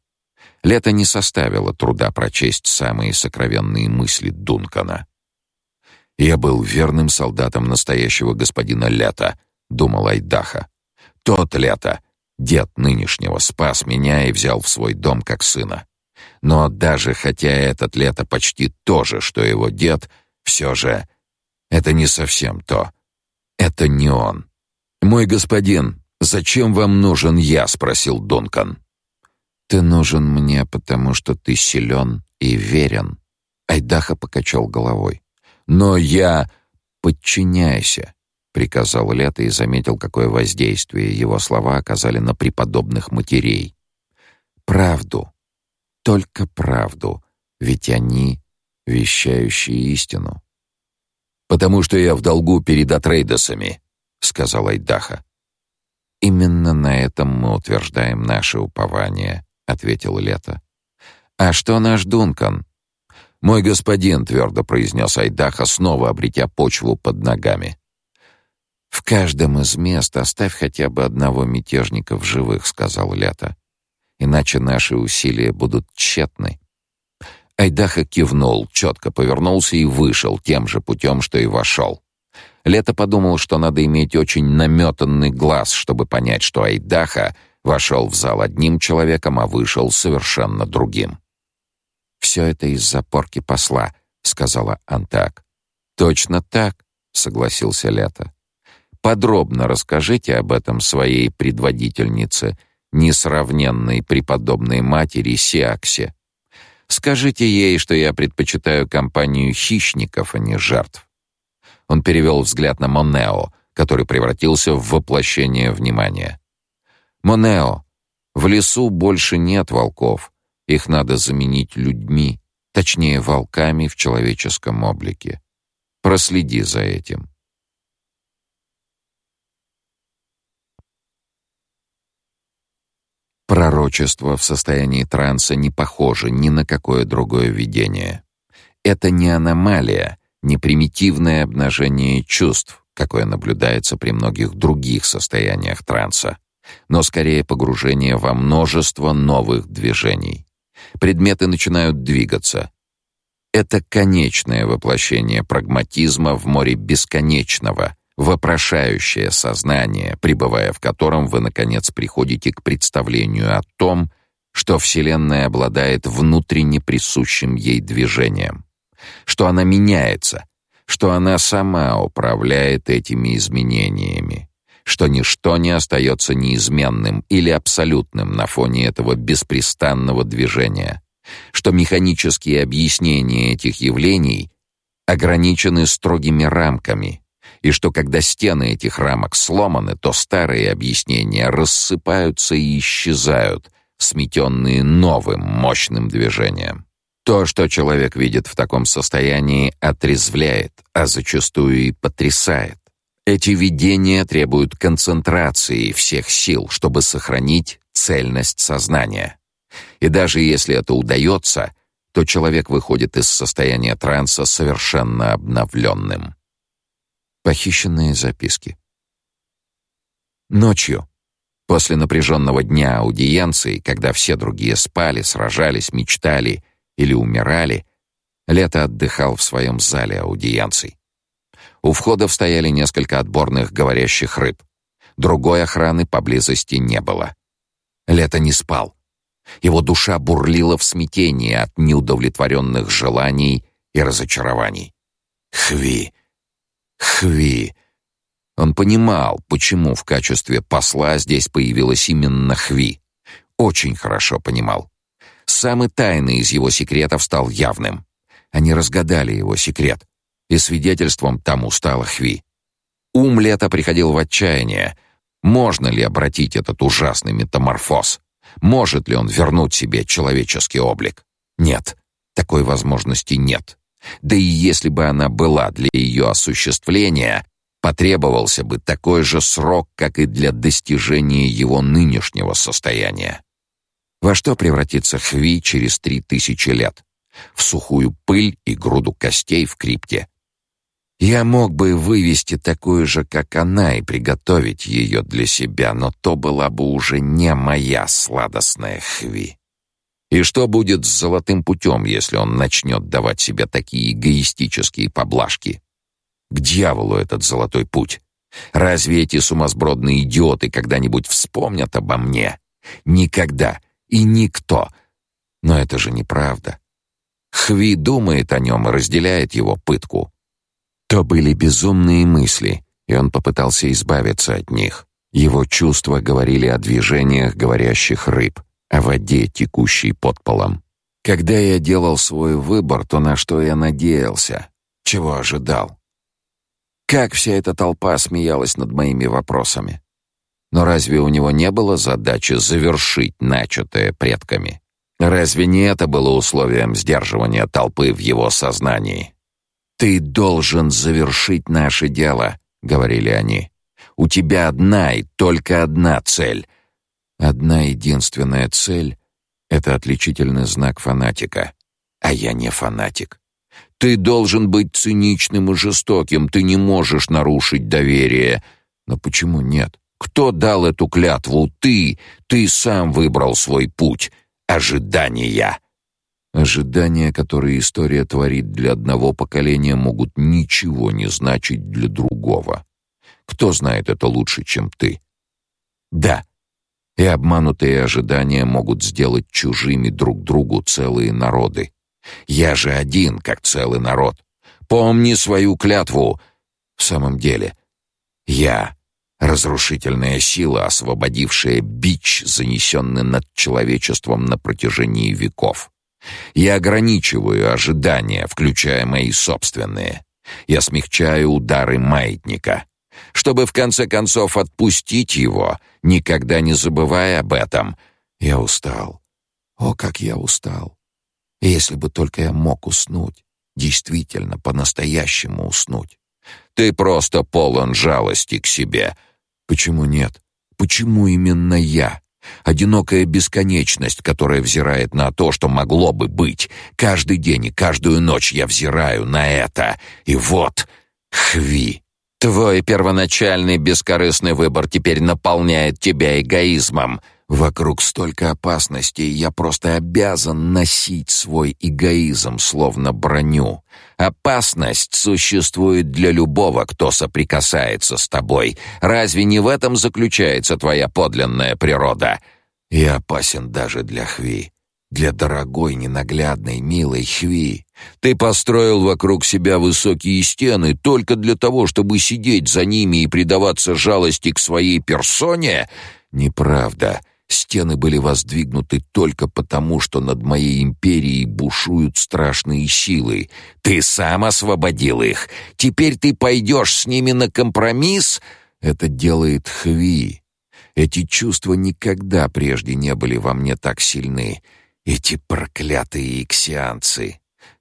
Лето не составило труда прочесть самые сокровенные мысли Дункана. «Я был верным солдатом настоящего господина Лето», — думал Айдаха. «Тот Лето, дед нынешнего, спас меня и взял в свой дом как сына. Но даже хотя этот Лето почти то же, что его дед, все же это не совсем то. Это не он. «Мой господин, зачем вам нужен я?» — спросил Дункан. «Ты нужен мне, потому что ты силен и верен». Айдаха покачал головой. «Но я...» «Подчиняйся», — приказал Лето и заметил, какое воздействие его слова оказали на преподобных матерей. «Правду. Только правду. Ведь они — вещающие истину». «Потому что я в долгу перед Атрейдосами», — сказал Айдаха. «Именно на этом мы утверждаем наше упование», — ответил Лето. «А что наш Дункан?» «Мой господин», — твердо произнес Айдаха, снова обретя почву под ногами. «В каждом из мест оставь хотя бы одного мятежника в живых», — сказал Лето. «Иначе наши усилия будут тщетны». Айдаха кивнул, четко повернулся и вышел тем же путем, что и вошел. Лето подумал, что надо иметь очень наметанный глаз, чтобы понять, что Айдаха вошел в зал одним человеком, а вышел совершенно другим. «Все это из-за порки посла», — сказала Антак. «Точно так», — согласился Лето. «Подробно расскажите об этом своей предводительнице, несравненной преподобной матери Сиаксе. Скажите ей, что я предпочитаю компанию хищников, а не жертв». Он перевел взгляд на Монео, который превратился в воплощение внимания. «Монео, в лесу больше нет волков. Их надо заменить людьми, точнее, волками в человеческом облике. Проследи за этим. Пророчество в состоянии транса не похоже ни на какое другое видение. Это не аномалия, не примитивное обнажение чувств, какое наблюдается при многих других состояниях транса, но скорее погружение во множество новых движений предметы начинают двигаться. Это конечное воплощение прагматизма в море бесконечного, вопрошающее сознание, пребывая в котором вы наконец приходите к представлению о том, что Вселенная обладает внутренне присущим ей движением, что она меняется, что она сама управляет этими изменениями что ничто не остается неизменным или абсолютным на фоне этого беспрестанного движения, что механические объяснения этих явлений ограничены строгими рамками, и что когда стены этих рамок сломаны, то старые объяснения рассыпаются и исчезают, сметенные новым мощным движением. То, что человек видит в таком состоянии, отрезвляет, а зачастую и потрясает. Эти видения требуют концентрации всех сил, чтобы сохранить цельность сознания. И даже если это удается, то человек выходит из состояния транса совершенно обновленным. Похищенные записки. Ночью, после напряженного дня аудиенции, когда все другие спали, сражались, мечтали или умирали, Лето отдыхал в своем зале аудиенций. У входов стояли несколько отборных говорящих рыб. Другой охраны поблизости не было. Лето не спал. Его душа бурлила в смятении от неудовлетворенных желаний и разочарований. Хви. Хви. Он понимал, почему в качестве посла здесь появилась именно Хви. Очень хорошо понимал. Самый тайный из его секретов стал явным. Они разгадали его секрет и свидетельством тому стала Хви. Ум Лета приходил в отчаяние. Можно ли обратить этот ужасный метаморфоз? Может ли он вернуть себе человеческий облик? Нет, такой возможности нет. Да и если бы она была для ее осуществления, потребовался бы такой же срок, как и для достижения его нынешнего состояния. Во что превратится Хви через три тысячи лет? В сухую пыль и груду костей в крипте. Я мог бы вывести такую же, как она, и приготовить ее для себя, но то была бы уже не моя сладостная Хви. И что будет с золотым путем, если он начнет давать себе такие эгоистические поблажки? К дьяволу этот золотой путь. Разве эти сумасбродные идиоты когда-нибудь вспомнят обо мне? Никогда и никто. Но это же неправда. Хви думает о нем и разделяет его пытку. То были безумные мысли, и он попытался избавиться от них. Его чувства говорили о движениях говорящих рыб — о воде, текущей под полом. Когда я делал свой выбор, то на что я надеялся? Чего ожидал? Как вся эта толпа смеялась над моими вопросами. Но разве у него не было задачи завершить начатое предками? Разве не это было условием сдерживания толпы в его сознании? «Ты должен завершить наше дело», — говорили они. «У тебя одна и только одна цель Одна единственная цель — это отличительный знак фанатика. А я не фанатик. Ты должен быть циничным и жестоким, ты не можешь нарушить доверие. Но почему нет? Кто дал эту клятву? Ты. Ты сам выбрал свой путь. Ожидания. Ожидания, которые история творит для одного поколения, могут ничего не значить для другого. Кто знает это лучше, чем ты? Да, и обманутые ожидания могут сделать чужими друг другу целые народы. Я же один, как целый народ. Помни свою клятву. В самом деле, я — разрушительная сила, освободившая бич, занесенный над человечеством на протяжении веков. Я ограничиваю ожидания, включая мои собственные. Я смягчаю удары маятника чтобы в конце концов отпустить его, никогда не забывая об этом. Я устал. О, как я устал. Если бы только я мог уснуть, действительно, по-настоящему уснуть. Ты просто полон жалости к себе. Почему нет? Почему именно я? Одинокая бесконечность, которая взирает на то, что могло бы быть. Каждый день и каждую ночь я взираю на это. И вот, хви, Твой первоначальный бескорыстный выбор теперь наполняет тебя эгоизмом. Вокруг столько опасностей, я просто обязан носить свой эгоизм словно броню. Опасность существует для любого, кто соприкасается с тобой. Разве не в этом заключается твоя подлинная природа? Я опасен даже для Хви для дорогой, ненаглядной, милой Хви. Ты построил вокруг себя высокие стены только для того, чтобы сидеть за ними и предаваться жалости к своей персоне? Неправда. Стены были воздвигнуты только потому, что над моей империей бушуют страшные силы. Ты сам освободил их. Теперь ты пойдешь с ними на компромисс? Это делает Хви. Эти чувства никогда прежде не были во мне так сильны. Эти проклятые иксианцы.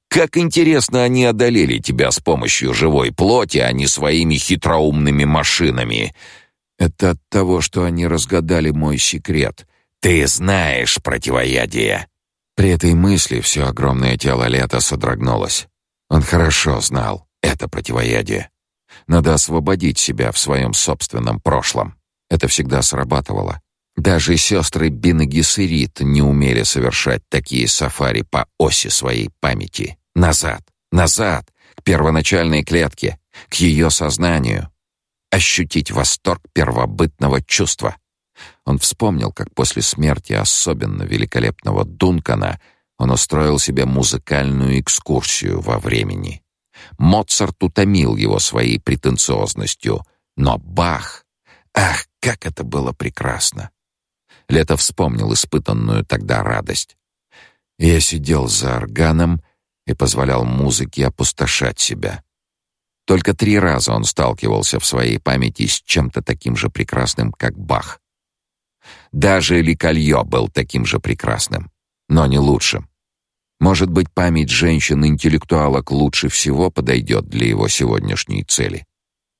Как интересно они одолели тебя с помощью живой плоти, а не своими хитроумными машинами. Это от того, что они разгадали мой секрет. Ты знаешь противоядие. При этой мысли все огромное тело Лета содрогнулось. Он хорошо знал это противоядие. Надо освободить себя в своем собственном прошлом. Это всегда срабатывало. Даже сестры Бинагисерит не умели совершать такие сафари по оси своей памяти. Назад, назад, к первоначальной клетке, к ее сознанию. Ощутить восторг первобытного чувства. Он вспомнил, как после смерти особенно великолепного Дункана он устроил себе музыкальную экскурсию во времени. Моцарт утомил его своей претенциозностью, но Бах... Ах, как это было прекрасно! Лето вспомнил испытанную тогда радость. Я сидел за органом и позволял музыке опустошать себя. Только три раза он сталкивался в своей памяти с чем-то таким же прекрасным, как Бах. Даже Ликолье был таким же прекрасным, но не лучшим. Может быть, память женщины-интеллектуалок лучше всего подойдет для его сегодняшней цели.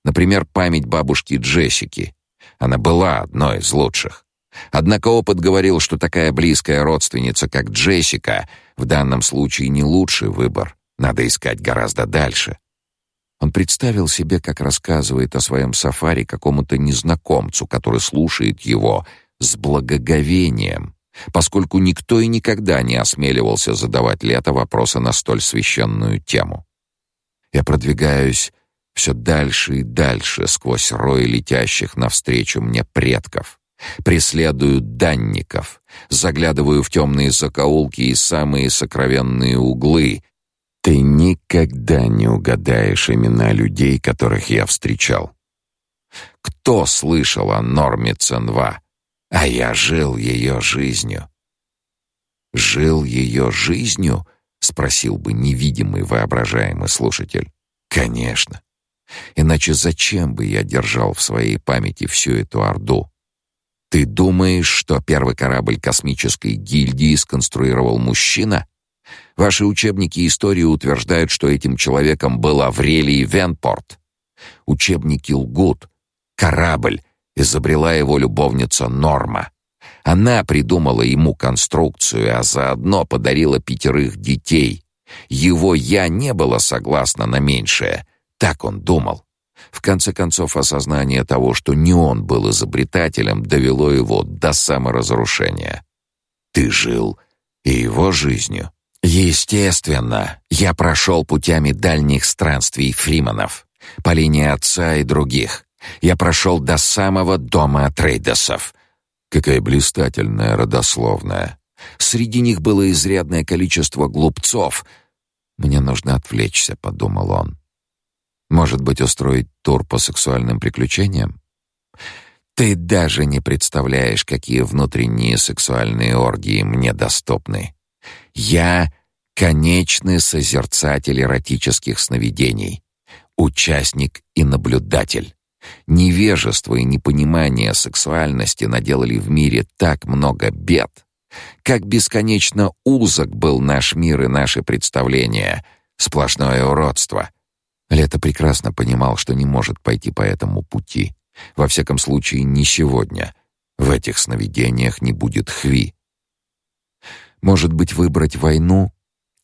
Например, память бабушки Джессики. Она была одной из лучших. Однако опыт говорил, что такая близкая родственница, как Джессика, в данном случае не лучший выбор. Надо искать гораздо дальше. Он представил себе, как рассказывает о своем сафари какому-то незнакомцу, который слушает его с благоговением, поскольку никто и никогда не осмеливался задавать Лето вопросы на столь священную тему. Я продвигаюсь все дальше и дальше сквозь рой летящих навстречу мне предков. Преследую данников, заглядываю в темные закоулки и самые сокровенные углы. Ты никогда не угадаешь имена людей, которых я встречал. Кто слышал о Норме Ценва? А я жил ее жизнью. Жил ее жизнью? спросил бы невидимый воображаемый слушатель. Конечно. Иначе зачем бы я держал в своей памяти всю эту орду? Ты думаешь, что первый корабль космической гильдии сконструировал мужчина? Ваши учебники истории утверждают, что этим человеком был Аврелий Венпорт. Учебники лгут. Корабль изобрела его любовница Норма. Она придумала ему конструкцию, а заодно подарила пятерых детей. Его я не было согласно на меньшее. Так он думал. В конце концов, осознание того, что не он был изобретателем, довело его до саморазрушения. Ты жил и его жизнью. Естественно, я прошел путями дальних странствий фриманов, по линии отца и других. Я прошел до самого дома Трейдесов. Какая блистательная родословная. Среди них было изрядное количество глупцов. Мне нужно отвлечься, подумал он. Может быть, устроить тур по сексуальным приключениям? Ты даже не представляешь, какие внутренние сексуальные оргии мне доступны. Я конечный созерцатель эротических сновидений, участник и наблюдатель. Невежество и непонимание сексуальности наделали в мире так много бед, как бесконечно узок был наш мир и наши представления, сплошное уродство — Лето прекрасно понимал, что не может пойти по этому пути. Во всяком случае, не сегодня. В этих сновидениях не будет Хви. Может быть, выбрать войну?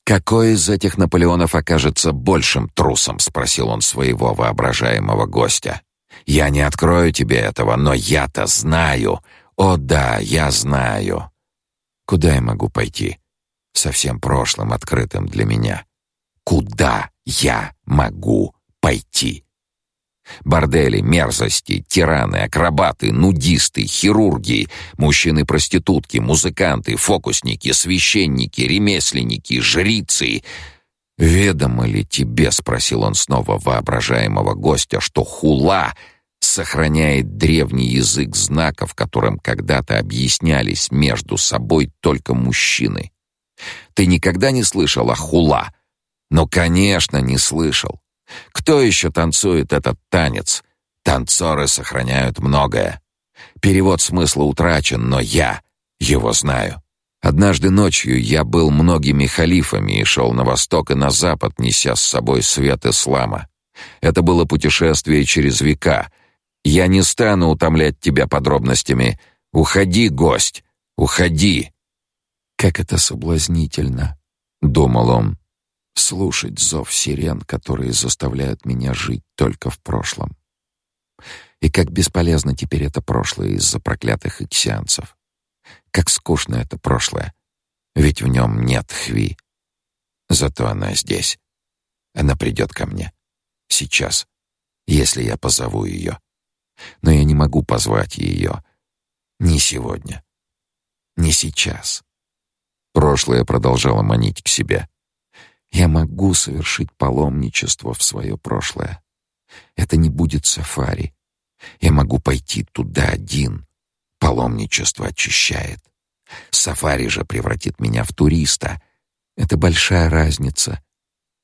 Какой из этих Наполеонов окажется большим трусом, спросил он своего воображаемого гостя. Я не открою тебе этого, но я-то знаю. О да, я знаю. Куда я могу пойти? Совсем прошлым открытым для меня. Куда я могу пойти? Бордели, мерзости, тираны, акробаты, нудисты, хирурги, мужчины-проститутки, музыканты, фокусники, священники, ремесленники, жрицы. «Ведомо ли тебе, — спросил он снова воображаемого гостя, — что хула сохраняет древний язык знаков, которым когда-то объяснялись между собой только мужчины? Ты никогда не слышал о хула?» Ну, конечно, не слышал. Кто еще танцует этот танец? Танцоры сохраняют многое. Перевод смысла утрачен, но я его знаю. Однажды ночью я был многими халифами и шел на восток и на запад, неся с собой свет ислама. Это было путешествие через века. Я не стану утомлять тебя подробностями. Уходи, гость, уходи. Как это соблазнительно, думал он слушать зов сирен, которые заставляют меня жить только в прошлом. И как бесполезно теперь это прошлое из-за проклятых иксианцев. Как скучно это прошлое, ведь в нем нет Хви. Зато она здесь. Она придет ко мне. Сейчас, если я позову ее. Но я не могу позвать ее. Не сегодня. Не сейчас. Прошлое продолжало манить к себе. Я могу совершить паломничество в свое прошлое. Это не будет сафари. Я могу пойти туда один. Паломничество очищает. Сафари же превратит меня в туриста. Это большая разница.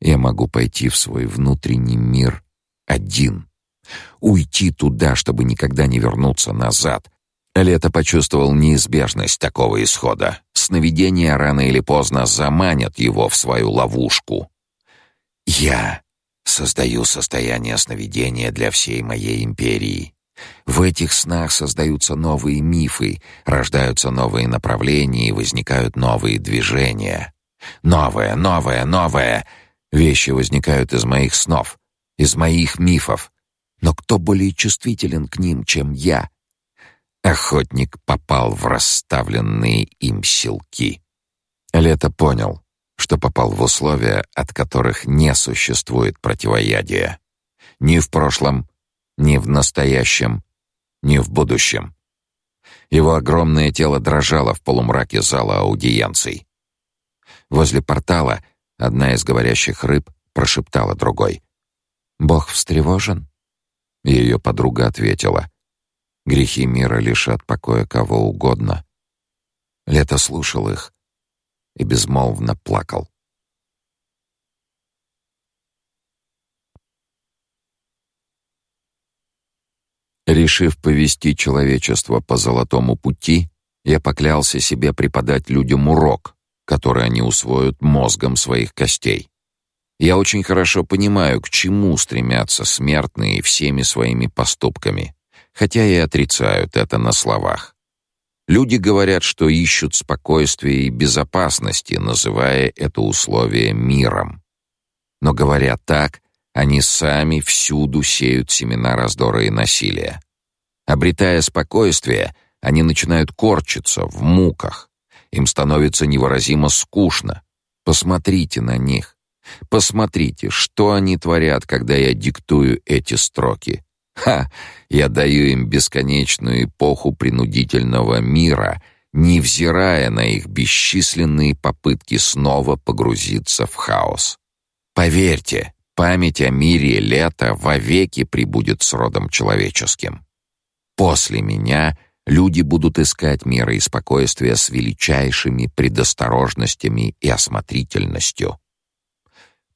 Я могу пойти в свой внутренний мир один. Уйти туда, чтобы никогда не вернуться назад. Лето почувствовал неизбежность такого исхода сновидения рано или поздно заманят его в свою ловушку. Я создаю состояние сновидения для всей моей империи. В этих снах создаются новые мифы, рождаются новые направления и возникают новые движения. Новое, новое, новое. Вещи возникают из моих снов, из моих мифов. Но кто более чувствителен к ним, чем я? Охотник попал в расставленные им силки. Лето понял, что попал в условия, от которых не существует противоядия. Ни в прошлом, ни в настоящем, ни в будущем. Его огромное тело дрожало в полумраке зала аудиенций. Возле портала одна из говорящих рыб прошептала другой: "Бог встревожен?" Ее подруга ответила: "Грехи мира лишат покоя кого угодно". Лето слушал их и безмолвно плакал. Решив повести человечество по золотому пути, я поклялся себе преподать людям урок, который они усвоят мозгом своих костей. Я очень хорошо понимаю, к чему стремятся смертные всеми своими поступками, хотя и отрицают это на словах. Люди говорят, что ищут спокойствия и безопасности, называя это условие миром. Но говоря так, они сами всюду сеют семена раздора и насилия. Обретая спокойствие, они начинают корчиться в муках. Им становится невыразимо скучно. Посмотрите на них. Посмотрите, что они творят, когда я диктую эти строки. Ха! Я даю им бесконечную эпоху принудительного мира, невзирая на их бесчисленные попытки снова погрузиться в хаос. Поверьте, Память о мире лета вовеки прибудет с родом человеческим. После меня люди будут искать мира и спокойствия с величайшими предосторожностями и осмотрительностью.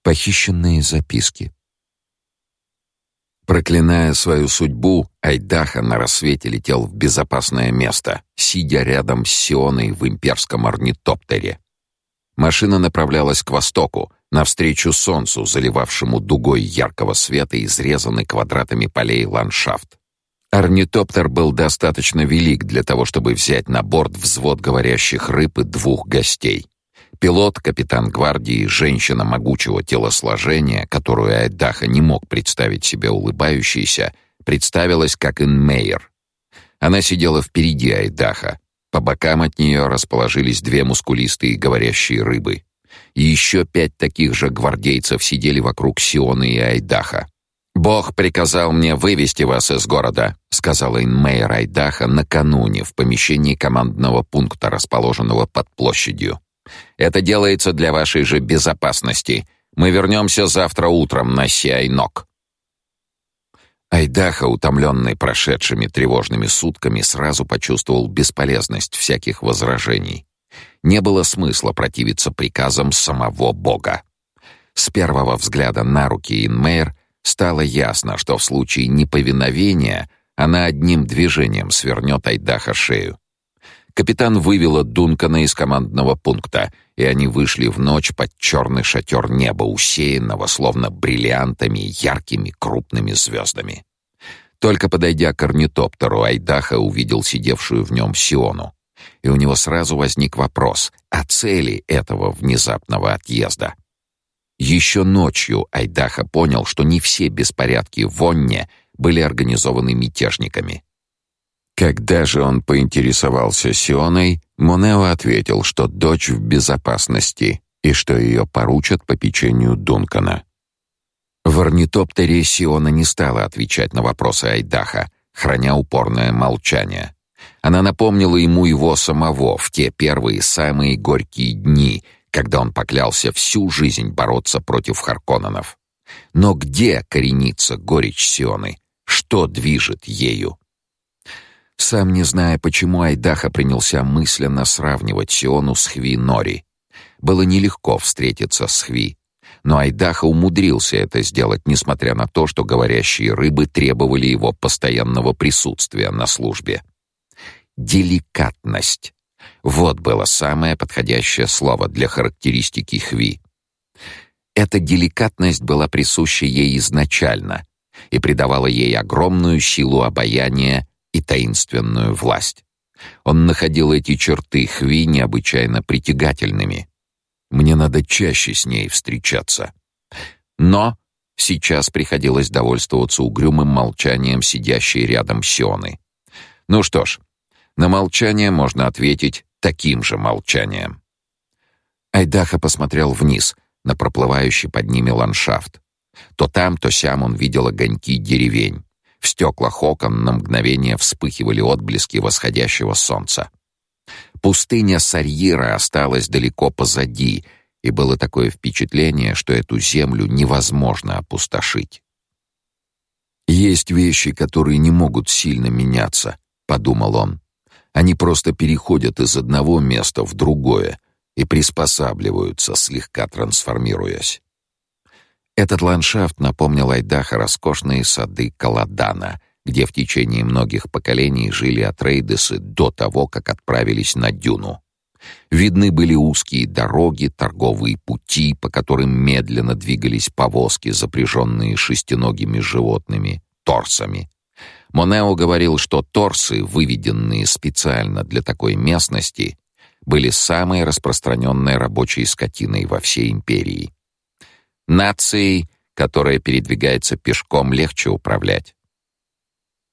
Похищенные записки. Проклиная свою судьбу, Айдаха на рассвете летел в безопасное место, сидя рядом с Сионой в имперском орнитоптере. Машина направлялась к востоку, навстречу солнцу, заливавшему дугой яркого света изрезанный квадратами полей ландшафт. Орнитоптер был достаточно велик для того, чтобы взять на борт взвод говорящих рыб и двух гостей. Пилот, капитан гвардии, женщина могучего телосложения, которую Айдаха не мог представить себе улыбающейся, представилась как Инмейер. Она сидела впереди Айдаха. По бокам от нее расположились две мускулистые говорящие рыбы и еще пять таких же гвардейцев сидели вокруг Сионы и Айдаха. «Бог приказал мне вывести вас из города», — сказала Инмейр Айдаха накануне в помещении командного пункта, расположенного под площадью. «Это делается для вашей же безопасности. Мы вернемся завтра утром на Сиайнок». Айдаха, утомленный прошедшими тревожными сутками, сразу почувствовал бесполезность всяких возражений не было смысла противиться приказам самого Бога. С первого взгляда на руки Инмейр стало ясно, что в случае неповиновения она одним движением свернет Айдаха шею. Капитан вывела Дункана из командного пункта, и они вышли в ночь под черный шатер неба, усеянного словно бриллиантами яркими крупными звездами. Только подойдя к орнитоптеру, Айдаха увидел сидевшую в нем Сиону и у него сразу возник вопрос о цели этого внезапного отъезда. Еще ночью Айдаха понял, что не все беспорядки в Вонне были организованы мятежниками. Когда же он поинтересовался Сионой, Монео ответил, что дочь в безопасности и что ее поручат по печенью Дункана. В орнитоптере Сиона не стала отвечать на вопросы Айдаха, храня упорное молчание. Она напомнила ему его самого в те первые самые горькие дни, когда он поклялся всю жизнь бороться против Харконненов. Но где коренится горечь Сионы? Что движет ею? Сам не зная, почему Айдаха принялся мысленно сравнивать Сиону с Хви Нори. Было нелегко встретиться с Хви, но Айдаха умудрился это сделать, несмотря на то, что говорящие рыбы требовали его постоянного присутствия на службе. Деликатность. Вот было самое подходящее слово для характеристики Хви. Эта деликатность была присуща ей изначально, и придавало ей огромную силу обаяния и таинственную власть. Он находил эти черты Хви необычайно притягательными. Мне надо чаще с ней встречаться. Но сейчас приходилось довольствоваться угрюмым молчанием сидящей рядом Сионы. Ну что ж, на молчание можно ответить таким же молчанием. Айдаха посмотрел вниз на проплывающий под ними ландшафт. То там, то сям он видел огоньки деревень. В стеклах окон на мгновение вспыхивали отблески восходящего солнца. Пустыня Сарьира осталась далеко позади, и было такое впечатление, что эту землю невозможно опустошить. Есть вещи, которые не могут сильно меняться, подумал он. Они просто переходят из одного места в другое и приспосабливаются, слегка трансформируясь. Этот ландшафт напомнил Айдаха роскошные сады Каладана, где в течение многих поколений жили атрейдесы до того, как отправились на дюну. Видны были узкие дороги, торговые пути, по которым медленно двигались повозки, запряженные шестиногими животными, торсами. Монео говорил, что торсы, выведенные специально для такой местности, были самой распространенной рабочей скотиной во всей империи. Нацией, которая передвигается пешком, легче управлять.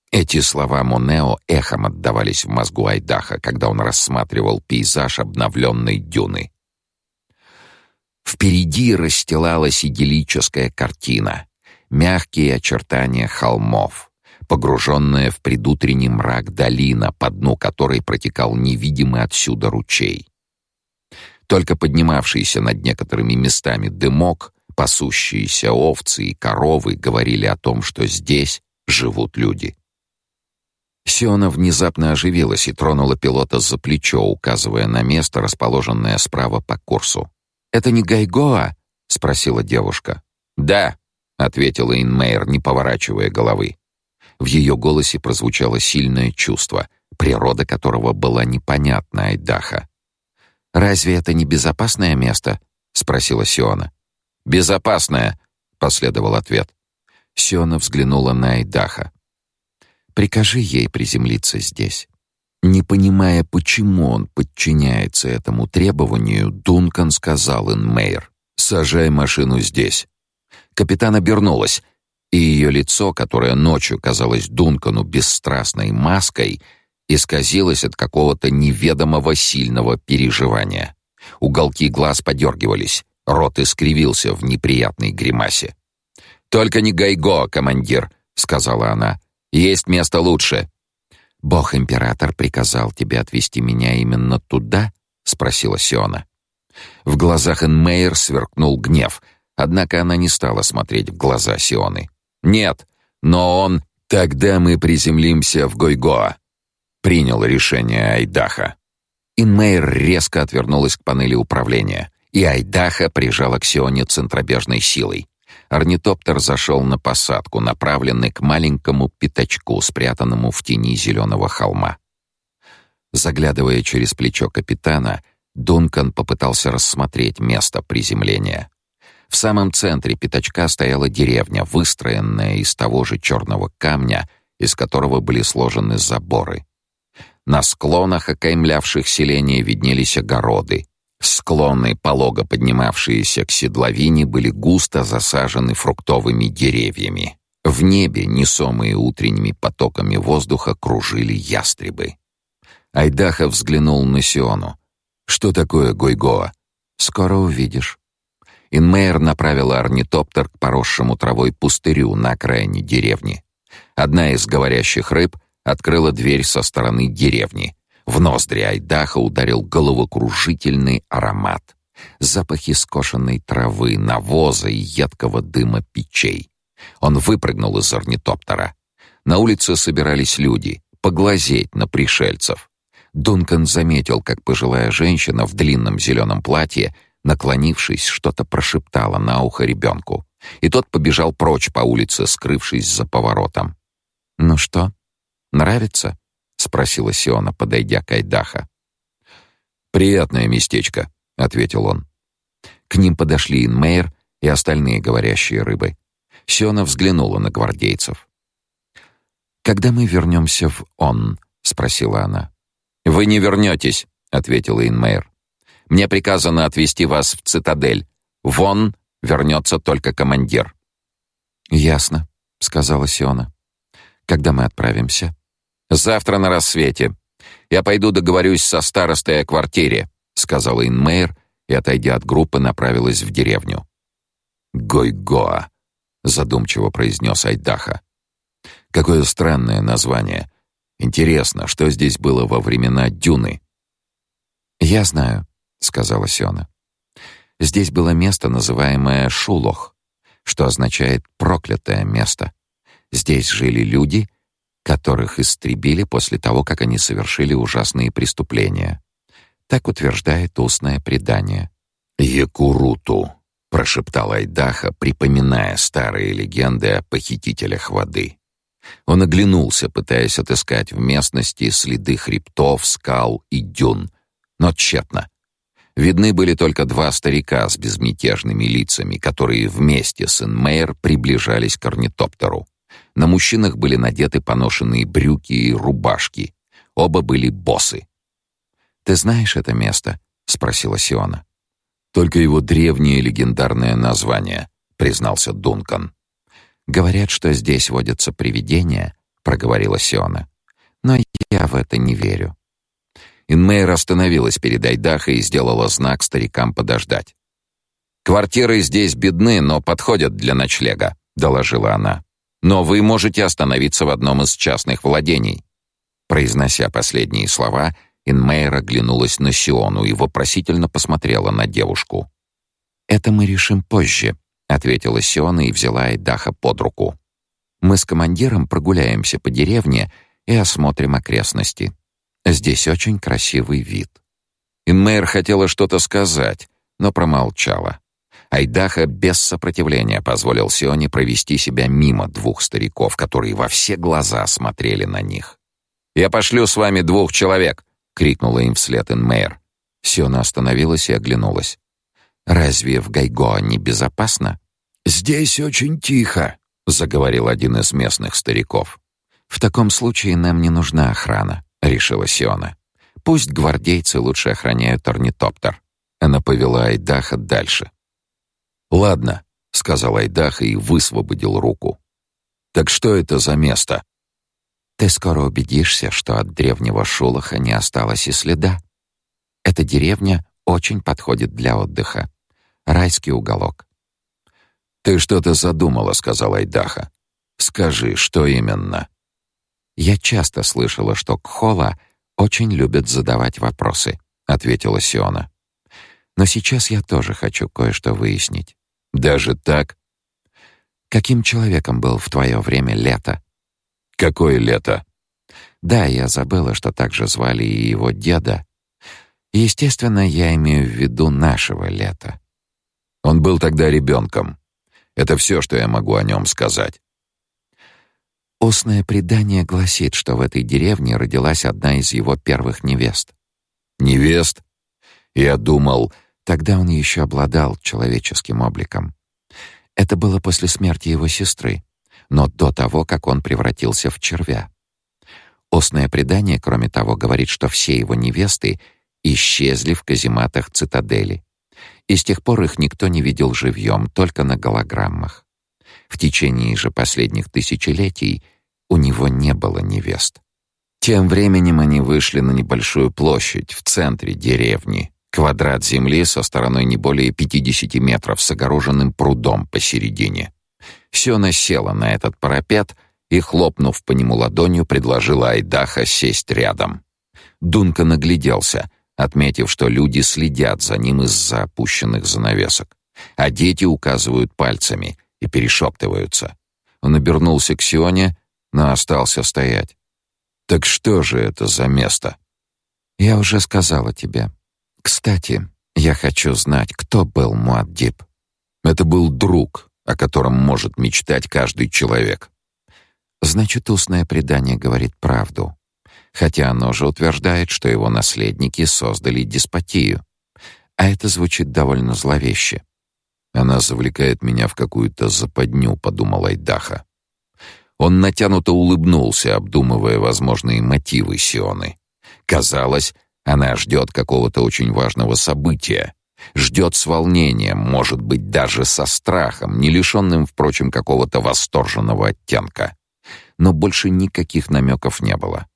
Эти слова Монео эхом отдавались в мозгу Айдаха, когда он рассматривал пейзаж обновленной дюны. Впереди расстилалась идиллическая картина, мягкие очертания холмов, погруженная в предутренний мрак долина, по дну которой протекал невидимый отсюда ручей. Только поднимавшийся над некоторыми местами дымок Пасущиеся овцы и коровы говорили о том, что здесь живут люди. Сиона внезапно оживилась и тронула пилота за плечо, указывая на место, расположенное справа по курсу. «Это не Гайгоа?» — спросила девушка. «Да», — ответила Инмейер, не поворачивая головы. В ее голосе прозвучало сильное чувство, природа которого была непонятна Айдаха. «Разве это не безопасное место?» — спросила Сиона. Безопасная, последовал ответ. Сиона взглянула на Айдаха. Прикажи ей приземлиться здесь. Не понимая, почему он подчиняется этому требованию, Дункан сказал Инмейр: "Сажай машину здесь". Капитан обернулась, и ее лицо, которое ночью казалось Дункану бесстрастной маской, исказилось от какого-то неведомого сильного переживания. Уголки глаз подергивались. Рот искривился в неприятной гримасе. «Только не Гайго, командир», — сказала она. «Есть место лучше». «Бог-император приказал тебе отвезти меня именно туда?» — спросила Сиона. В глазах Энмейер сверкнул гнев, однако она не стала смотреть в глаза Сионы. «Нет, но он...» «Тогда мы приземлимся в Гойгоа», — принял решение Айдаха. Инмейер резко отвернулась к панели управления и Айдаха прижала к Сионе центробежной силой. Орнитоптер зашел на посадку, направленный к маленькому пятачку, спрятанному в тени зеленого холма. Заглядывая через плечо капитана, Дункан попытался рассмотреть место приземления. В самом центре пятачка стояла деревня, выстроенная из того же черного камня, из которого были сложены заборы. На склонах, окаймлявших селение, виднелись огороды, Склоны, полого поднимавшиеся к седловине, были густо засажены фруктовыми деревьями. В небе, несомые утренними потоками воздуха, кружили ястребы. Айдаха взглянул на Сиону. «Что такое Гойгоа?» «Скоро увидишь». Инмейер направила орнитоптер к поросшему травой пустырю на окраине деревни. Одна из говорящих рыб открыла дверь со стороны деревни. В ноздри Айдаха ударил головокружительный аромат. Запахи скошенной травы, навоза и едкого дыма печей. Он выпрыгнул из орнитоптера. На улице собирались люди, поглазеть на пришельцев. Дункан заметил, как пожилая женщина в длинном зеленом платье, наклонившись, что-то прошептала на ухо ребенку. И тот побежал прочь по улице, скрывшись за поворотом. «Ну что, нравится?» Спросила Сиона, подойдя к Айдаха. Приятное местечко, ответил он. К ним подошли Инмейер и остальные говорящие рыбы. Сиона взглянула на гвардейцев. «Когда мы вернемся в Он?» — спросила она. «Вы не вернетесь», — ответила Инмейр. «Мне приказано отвезти вас в цитадель. Вон вернется только командир». «Ясно», — сказала Сиона. «Когда мы отправимся?» «Завтра на рассвете. Я пойду договорюсь со старостой о квартире», — сказала Инмейр и, отойдя от группы, направилась в деревню. «Гой-Гоа», — задумчиво произнес Айдаха. «Какое странное название. Интересно, что здесь было во времена Дюны?» «Я знаю», — сказала Сиона. «Здесь было место, называемое Шулох, что означает «проклятое место». Здесь жили люди, которых истребили после того, как они совершили ужасные преступления. Так утверждает устное предание. «Якуруту», — прошептал Айдаха, припоминая старые легенды о похитителях воды. Он оглянулся, пытаясь отыскать в местности следы хребтов, скал и дюн, но тщетно. Видны были только два старика с безмятежными лицами, которые вместе с Инмейер приближались к орнитоптеру. На мужчинах были надеты поношенные брюки и рубашки. Оба были босы. «Ты знаешь это место?» — спросила Сиона. «Только его древнее легендарное название», — признался Дункан. «Говорят, что здесь водятся привидения», — проговорила Сиона. «Но я в это не верю». Инмейр остановилась перед Айдахой и сделала знак старикам подождать. «Квартиры здесь бедны, но подходят для ночлега», — доложила она. «Но вы можете остановиться в одном из частных владений». Произнося последние слова, Инмейр оглянулась на Сиону и вопросительно посмотрела на девушку. «Это мы решим позже», — ответила Сиона и взяла Айдаха под руку. «Мы с командиром прогуляемся по деревне и осмотрим окрестности. Здесь очень красивый вид». Инмейр хотела что-то сказать, но промолчала. Айдаха без сопротивления позволил Сионе провести себя мимо двух стариков, которые во все глаза смотрели на них. «Я пошлю с вами двух человек», крикнула им вслед Инмейр. Сиона остановилась и оглянулась. Разве в Гайго не безопасно? Здесь очень тихо, заговорил один из местных стариков. В таком случае нам не нужна охрана, решила Сиона. Пусть гвардейцы лучше охраняют орнитоптер. Она повела Айдаха дальше. Ладно, сказал Айдах и высвободил руку. Так что это за место? Ты скоро убедишься, что от древнего Шулаха не осталось и следа. Эта деревня очень подходит для отдыха. Райский уголок. Ты что-то задумала, сказал Айдаха. Скажи, что именно? Я часто слышала, что Кхола очень любят задавать вопросы, ответила Сиона. Но сейчас я тоже хочу кое-что выяснить. Даже так? Каким человеком был в твое время лето? Какое лето? Да, я забыла, что также звали и его деда. Естественно, я имею в виду нашего лета. Он был тогда ребенком. Это все, что я могу о нем сказать. Устное предание гласит, что в этой деревне родилась одна из его первых невест. Невест? Я думал, тогда он еще обладал человеческим обликом. Это было после смерти его сестры но до того, как он превратился в червя. Устное предание, кроме того, говорит, что все его невесты исчезли в казематах цитадели. И с тех пор их никто не видел живьем, только на голограммах. В течение же последних тысячелетий у него не было невест. Тем временем они вышли на небольшую площадь в центре деревни, квадрат земли со стороной не более 50 метров с огороженным прудом посередине. Сёна села на этот парапет и, хлопнув по нему ладонью, предложила Айдаха сесть рядом. Дунка нагляделся, отметив, что люди следят за ним из-за опущенных занавесок, а дети указывают пальцами и перешептываются. Он обернулся к Сионе, но остался стоять. «Так что же это за место?» «Я уже сказала тебе. Кстати, я хочу знать, кто был Муаддиб». «Это был друг, о котором может мечтать каждый человек. Значит, устное предание говорит правду, хотя оно же утверждает, что его наследники создали деспотию. А это звучит довольно зловеще. Она завлекает меня в какую-то западню, подумал Айдаха. Он натянуто улыбнулся, обдумывая возможные мотивы Сионы. Казалось, она ждет какого-то очень важного события, ждет с волнением, может быть, даже со страхом, не лишенным, впрочем, какого-то восторженного оттенка. Но больше никаких намеков не было.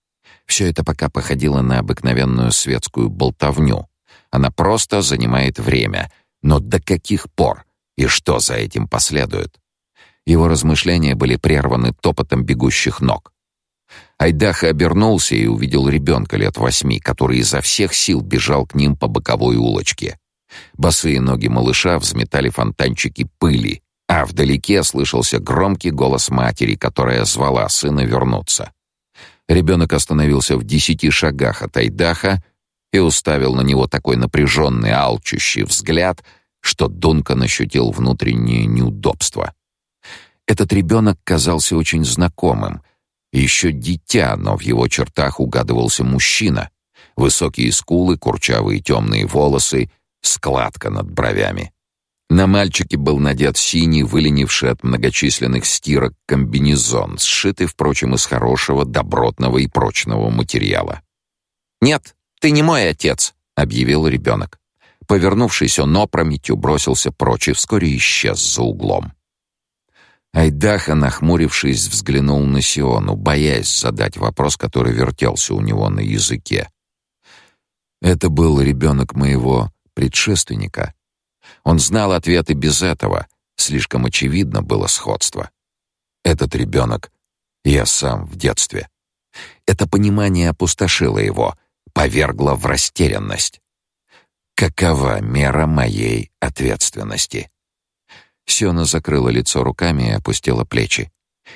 Все это пока походило на обыкновенную светскую болтовню. Она просто занимает время, но до каких пор и что за этим последует? Его размышления были прерваны топотом бегущих ног. Айдаха обернулся и увидел ребенка лет восьми, который изо всех сил бежал к ним по боковой улочке. Босые ноги малыша взметали фонтанчики пыли, а вдалеке слышался громкий голос матери, которая звала сына вернуться. Ребенок остановился в десяти шагах от Айдаха и уставил на него такой напряженный, алчущий взгляд, что Дункан ощутил внутреннее неудобство. Этот ребенок казался очень знакомым. Еще дитя, но в его чертах угадывался мужчина. Высокие скулы, курчавые темные волосы, складка над бровями. На мальчике был надет синий, выленивший от многочисленных стирок комбинезон, сшитый, впрочем, из хорошего, добротного и прочного материала. «Нет, ты не мой отец», — объявил ребенок. Повернувшись, он опрометью бросился прочь и вскоре исчез за углом. Айдаха, нахмурившись, взглянул на Сиону, боясь задать вопрос, который вертелся у него на языке. «Это был ребенок моего предшественника», он знал ответы без этого, слишком очевидно было сходство. Этот ребенок — я сам в детстве. Это понимание опустошило его, повергло в растерянность. Какова мера моей ответственности? Сёна закрыла лицо руками и опустила плечи.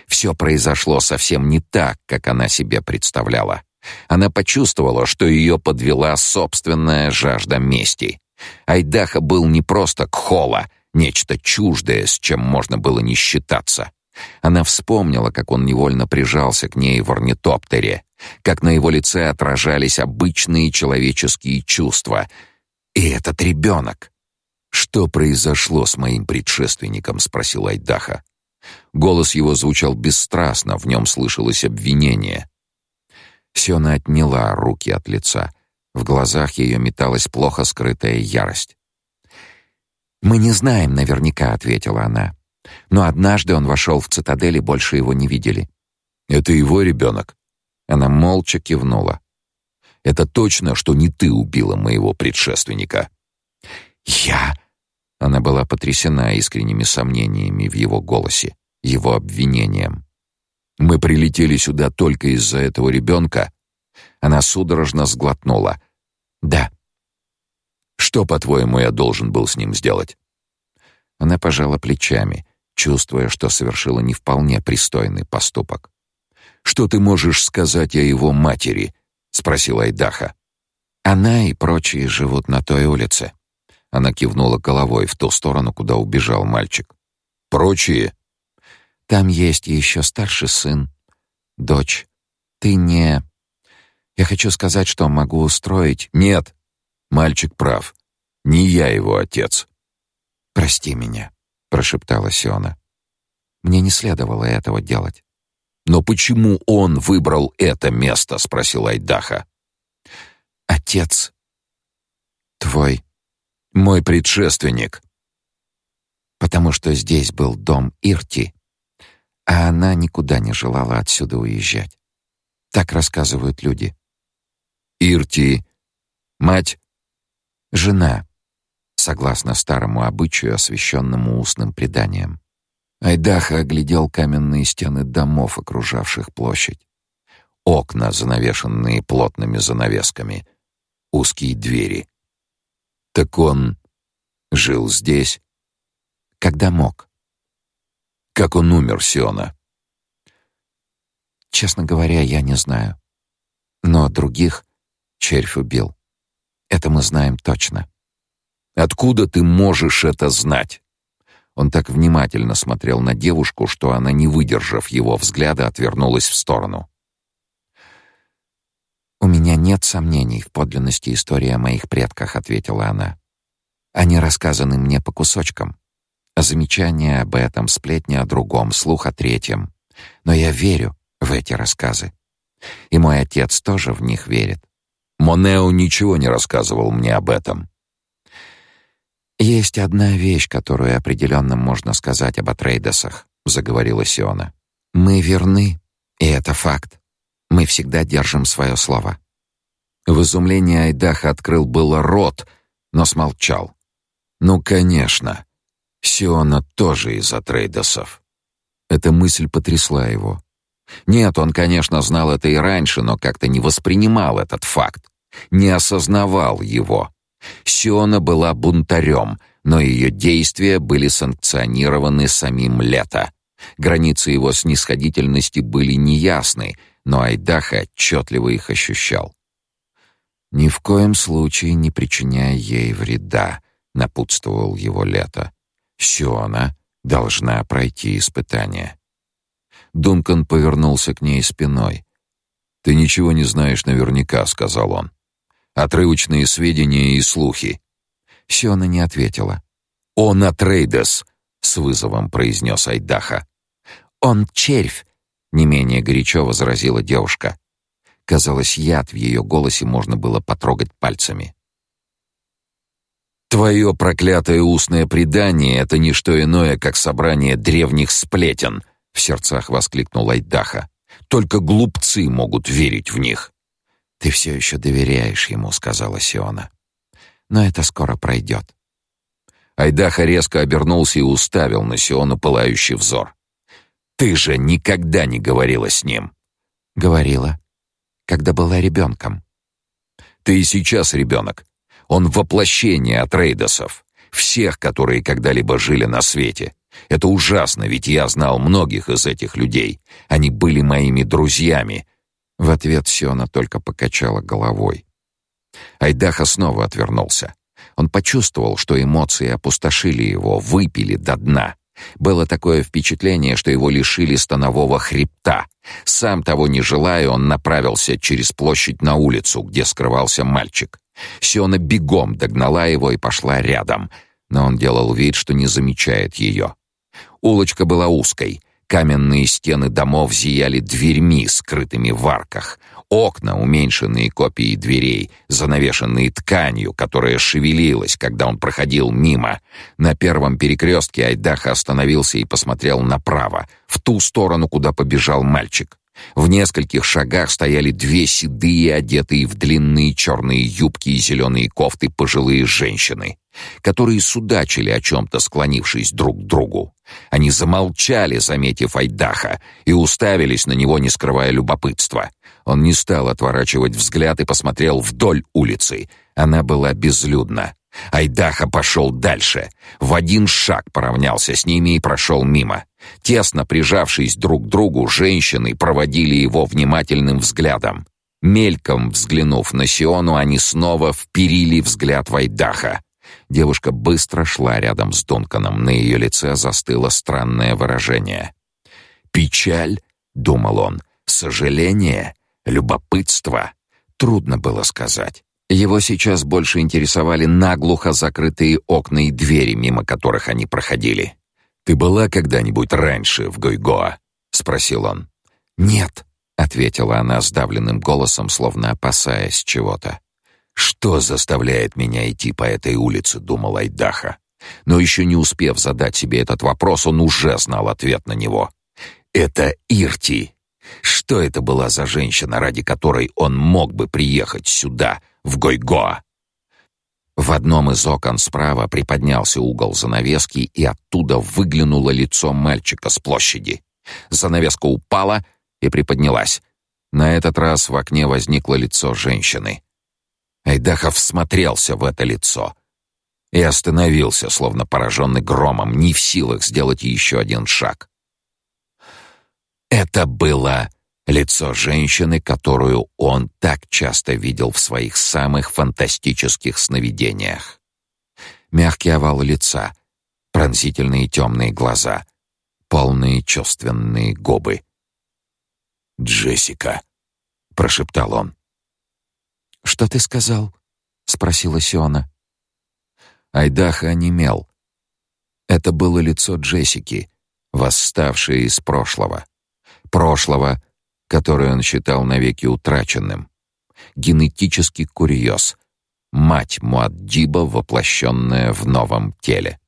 Все произошло совсем не так, как она себе представляла. Она почувствовала, что ее подвела собственная жажда мести. Айдаха был не просто кхола, нечто чуждое, с чем можно было не считаться. Она вспомнила, как он невольно прижался к ней в орнитоптере, как на его лице отражались обычные человеческие чувства. И этот ребенок. «Что произошло с моим предшественником?» — спросил Айдаха. Голос его звучал бесстрастно, в нем слышалось обвинение. Сёна отняла руки от лица — в глазах ее металась плохо скрытая ярость. «Мы не знаем наверняка», — ответила она. «Но однажды он вошел в цитадель, и больше его не видели». «Это его ребенок?» Она молча кивнула. «Это точно, что не ты убила моего предшественника?» «Я?» Она была потрясена искренними сомнениями в его голосе, его обвинением. «Мы прилетели сюда только из-за этого ребенка?» Она судорожно сглотнула. «Да». «Что, по-твоему, я должен был с ним сделать?» Она пожала плечами, чувствуя, что совершила не вполне пристойный поступок. «Что ты можешь сказать о его матери?» — спросил Айдаха. «Она и прочие живут на той улице». Она кивнула головой в ту сторону, куда убежал мальчик. «Прочие?» «Там есть еще старший сын, дочь. Ты не...» Я хочу сказать, что могу устроить. Нет. Мальчик прав. Не я его отец. Прости меня, прошептала Сиона. Мне не следовало этого делать. Но почему он выбрал это место, спросил Айдаха. Отец твой, мой предшественник. Потому что здесь был дом Ирти, а она никуда не желала отсюда уезжать. Так рассказывают люди. Ирти. Мать. Жена. Согласно старому обычаю, освященному устным преданием. Айдаха оглядел каменные стены домов, окружавших площадь. Окна, занавешенные плотными занавесками. Узкие двери. Так он жил здесь? Когда мог? Как он умер, Сиона? Честно говоря, я не знаю. Но других червь убил. Это мы знаем точно. Откуда ты можешь это знать? Он так внимательно смотрел на девушку, что она, не выдержав его взгляда, отвернулась в сторону. У меня нет сомнений в подлинности истории о моих предках, ответила она. Они рассказаны мне по кусочкам. Замечания об этом, сплетни о другом, слух о третьем. Но я верю в эти рассказы. И мой отец тоже в них верит. Монео ничего не рассказывал мне об этом. Есть одна вещь, которую определенно можно сказать об Атрейдесах, заговорила Сиона. Мы верны, и это факт. Мы всегда держим свое слово. В изумлении Айдаха открыл было рот, но смолчал. Ну, конечно. Сиона тоже из Атрейдесов. Эта мысль потрясла его. Нет, он, конечно, знал это и раньше, но как-то не воспринимал этот факт, не осознавал его. Сиона была бунтарем, но ее действия были санкционированы самим Лето. Границы его снисходительности были неясны, но Айдаха отчетливо их ощущал. «Ни в коем случае не причиняя ей вреда», — напутствовал его Лето. «Сиона должна пройти испытание». Дункан повернулся к ней спиной. «Ты ничего не знаешь наверняка», — сказал он. «Отрывочные сведения и слухи». Сиона не ответила. «Он Атрейдес», — с вызовом произнес Айдаха. «Он червь», — не менее горячо возразила девушка. Казалось, яд в ее голосе можно было потрогать пальцами. «Твое проклятое устное предание — это не что иное, как собрание древних сплетен», — в сердцах воскликнул Айдаха. «Только глупцы могут верить в них». «Ты все еще доверяешь ему», — сказала Сиона. «Но это скоро пройдет». Айдаха резко обернулся и уставил на Сиону пылающий взор. «Ты же никогда не говорила с ним!» «Говорила, когда была ребенком». «Ты и сейчас ребенок. Он воплощение Атрейдосов, всех, которые когда-либо жили на свете. Это ужасно, ведь я знал многих из этих людей. Они были моими друзьями. В ответ Сиона только покачала головой. Айдаха снова отвернулся. Он почувствовал, что эмоции опустошили его, выпили до дна. Было такое впечатление, что его лишили станового хребта. Сам того не желая, он направился через площадь на улицу, где скрывался мальчик. Сиона бегом догнала его и пошла рядом, но он делал вид, что не замечает ее. Улочка была узкой. Каменные стены домов зияли дверьми, скрытыми в арках. Окна, уменьшенные копии дверей, занавешенные тканью, которая шевелилась, когда он проходил мимо. На первом перекрестке Айдаха остановился и посмотрел направо, в ту сторону, куда побежал мальчик. В нескольких шагах стояли две седые, одетые в длинные черные юбки и зеленые кофты пожилые женщины, которые судачили о чем-то, склонившись друг к другу. Они замолчали, заметив Айдаха, и уставились на него, не скрывая любопытства. Он не стал отворачивать взгляд и посмотрел вдоль улицы. Она была безлюдна. Айдаха пошел дальше. В один шаг поравнялся с ними и прошел мимо. Тесно прижавшись друг к другу, женщины проводили его внимательным взглядом. Мельком взглянув на Сиону, они снова вперили взгляд в Айдаха. Девушка быстро шла рядом с Дунканом, на ее лице застыло странное выражение. «Печаль?» — думал он. «Сожаление? Любопытство?» Трудно было сказать. Его сейчас больше интересовали наглухо закрытые окна и двери, мимо которых они проходили. «Ты была когда-нибудь раньше в Гойгоа?» — спросил он. «Нет», — ответила она сдавленным голосом, словно опасаясь чего-то. «Что заставляет меня идти по этой улице?» — думал Айдаха. Но еще не успев задать себе этот вопрос, он уже знал ответ на него. «Это Ирти. Что это была за женщина, ради которой он мог бы приехать сюда, в Гойгоа. В одном из окон справа приподнялся угол занавески, и оттуда выглянуло лицо мальчика с площади. Занавеска упала и приподнялась. На этот раз в окне возникло лицо женщины. Айдахов смотрелся в это лицо и остановился, словно пораженный громом, не в силах сделать еще один шаг. Это было Лицо женщины, которую он так часто видел в своих самых фантастических сновидениях. Мягкий овал лица, пронзительные темные глаза, полные чувственные губы. «Джессика», — прошептал он. «Что ты сказал?» — спросила Сиона. Айдаха онемел. Это было лицо Джессики, восставшее из прошлого. Прошлого, которое он считал навеки утраченным. Генетический курьез. Мать Муаддиба, воплощенная в новом теле.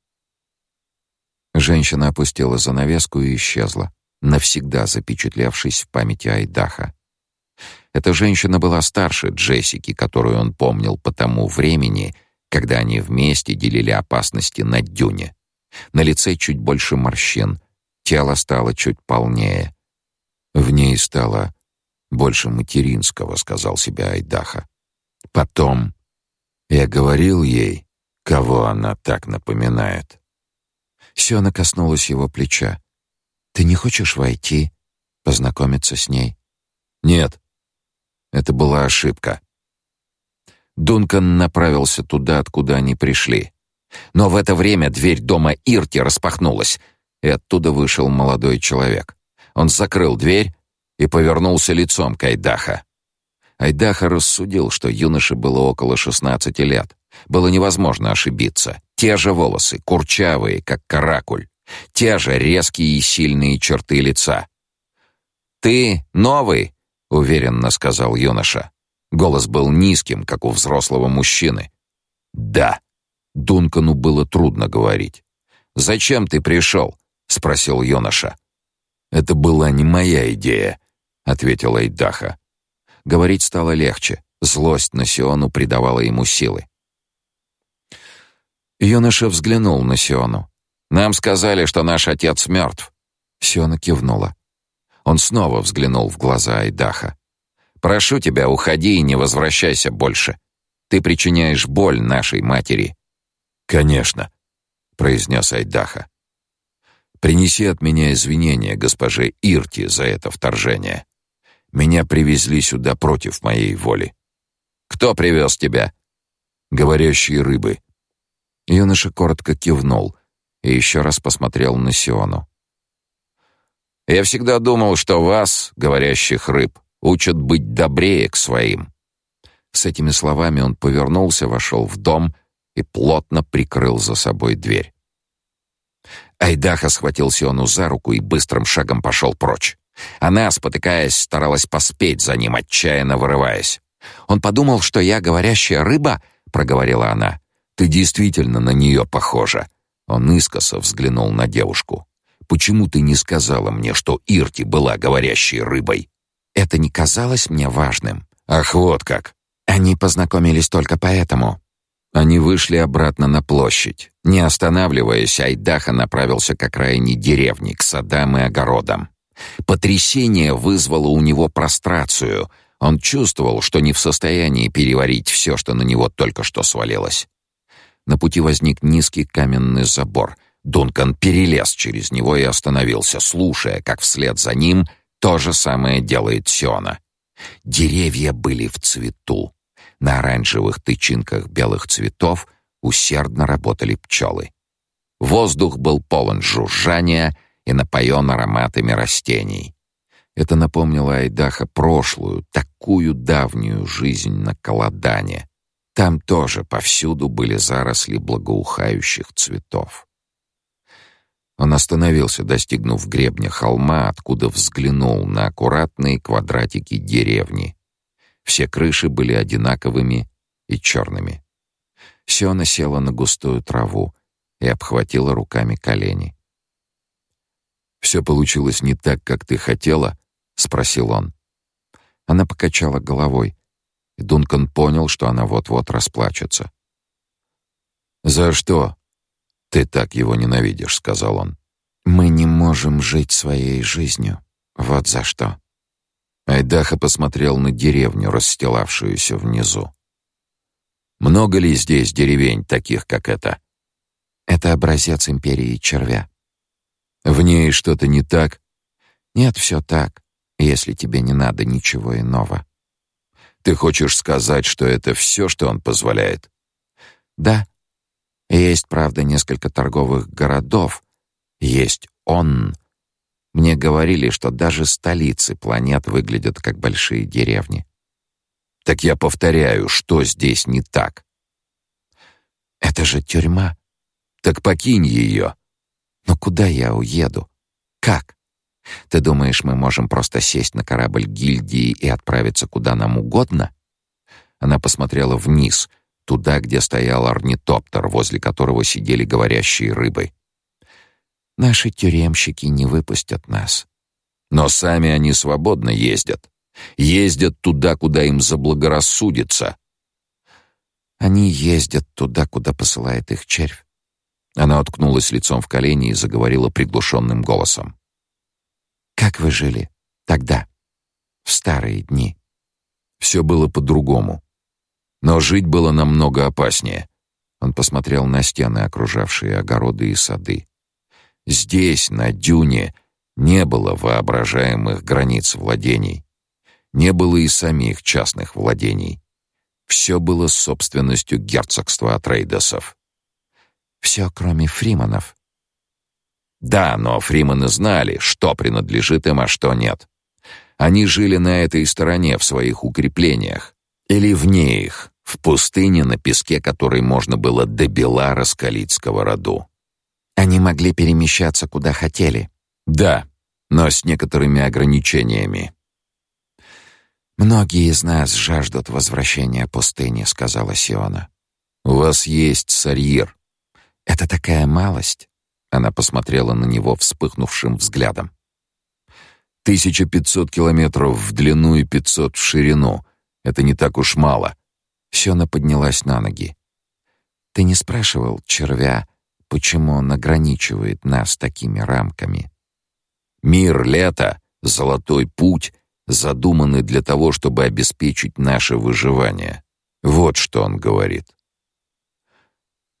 Женщина опустила занавеску и исчезла, навсегда запечатлевшись в памяти Айдаха. Эта женщина была старше Джессики, которую он помнил по тому времени, когда они вместе делили опасности на дюне. На лице чуть больше морщин, тело стало чуть полнее. В ней стало больше материнского, сказал себе Айдаха. Потом я говорил ей, кого она так напоминает. Сёна коснулась его плеча. Ты не хочешь войти, познакомиться с ней? Нет. Это была ошибка. Дункан направился туда, откуда они пришли. Но в это время дверь дома Ирти распахнулась, и оттуда вышел молодой человек. Он закрыл дверь и повернулся лицом к Айдаха. Айдаха рассудил, что юноше было около 16 лет. Было невозможно ошибиться. Те же волосы, курчавые, как каракуль. Те же резкие и сильные черты лица. «Ты новый?» — уверенно сказал юноша. Голос был низким, как у взрослого мужчины. «Да». Дункану было трудно говорить. «Зачем ты пришел?» — спросил юноша. «Это была не моя идея», — ответил Эйдаха. Говорить стало легче. Злость на Сиону придавала ему силы. Юноша взглянул на Сиону. «Нам сказали, что наш отец мертв». Сиона кивнула. Он снова взглянул в глаза Айдаха. «Прошу тебя, уходи и не возвращайся больше. Ты причиняешь боль нашей матери». «Конечно», — произнес Айдаха. «Принеси от меня извинения госпоже Ирти за это вторжение. Меня привезли сюда против моей воли». «Кто привез тебя?» «Говорящие рыбы». Юноша коротко кивнул и еще раз посмотрел на Сиону. Я всегда думал, что вас, говорящих рыб, учат быть добрее к своим. С этими словами он повернулся, вошел в дом и плотно прикрыл за собой дверь. Айдаха схватил Сиону за руку и быстрым шагом пошел прочь. Она, спотыкаясь, старалась поспеть за ним, отчаянно вырываясь. Он подумал, что я говорящая рыба, проговорила она. Ты действительно на нее похожа. Он искоса взглянул на девушку. Почему ты не сказала мне, что Ирти была говорящей рыбой? Это не казалось мне важным. Ах, вот как. Они познакомились только поэтому. Они вышли обратно на площадь. Не останавливаясь, Айдаха направился к окраине деревни, к садам и огородам. Потрясение вызвало у него прострацию. Он чувствовал, что не в состоянии переварить все, что на него только что свалилось. На пути возник низкий каменный забор — Дункан перелез через него и остановился, слушая, как вслед за ним то же самое делает Сиона. Деревья были в цвету. На оранжевых тычинках белых цветов усердно работали пчелы. Воздух был полон жужжания и напоен ароматами растений. Это напомнило Айдаха прошлую, такую давнюю жизнь на Каладане. Там тоже повсюду были заросли благоухающих цветов. Он остановился, достигнув гребня холма, откуда взглянул на аккуратные квадратики деревни. Все крыши были одинаковыми и черными. Сёна села на густую траву и обхватила руками колени. «Все получилось не так, как ты хотела?» — спросил он. Она покачала головой, и Дункан понял, что она вот-вот расплачется. «За что?» «Ты так его ненавидишь», — сказал он. «Мы не можем жить своей жизнью. Вот за что». Айдаха посмотрел на деревню, расстилавшуюся внизу. «Много ли здесь деревень, таких, как эта?» «Это образец империи червя». «В ней что-то не так?» «Нет, все так, если тебе не надо ничего иного». «Ты хочешь сказать, что это все, что он позволяет?» «Да», есть, правда, несколько торговых городов. Есть он. Мне говорили, что даже столицы планет выглядят как большие деревни. Так я повторяю, что здесь не так? Это же тюрьма. Так покинь ее. Но куда я уеду? Как? Ты думаешь, мы можем просто сесть на корабль гильдии и отправиться куда нам угодно? Она посмотрела вниз, туда, где стоял орнитоптер, возле которого сидели говорящие рыбы. Наши тюремщики не выпустят нас. Но сами они свободно ездят. Ездят туда, куда им заблагорассудится. Они ездят туда, куда посылает их червь. Она уткнулась лицом в колени и заговорила приглушенным голосом. Как вы жили тогда, в старые дни? Все было по-другому. Но жить было намного опаснее. Он посмотрел на стены, окружавшие огороды и сады. Здесь, на дюне, не было воображаемых границ владений. Не было и самих частных владений. Все было собственностью герцогства Атрейдесов. Все, кроме Фриманов. Да, но Фриманы знали, что принадлежит им, а что нет. Они жили на этой стороне в своих укреплениях или вне их, в пустыне на песке, который можно было до бела раскалить сковороду. Они могли перемещаться куда хотели. Да, но с некоторыми ограничениями. Многие из нас жаждут возвращения пустыни, сказала Сиона. У вас есть Сарьир. Это такая малость. Она посмотрела на него вспыхнувшим взглядом. 1500 километров в длину и 500 в ширину. Это не так уж мало. Сиона поднялась на ноги. Ты не спрашивал червя, почему он ограничивает нас такими рамками? Мир лета, золотой путь задуманы для того, чтобы обеспечить наше выживание. Вот что он говорит.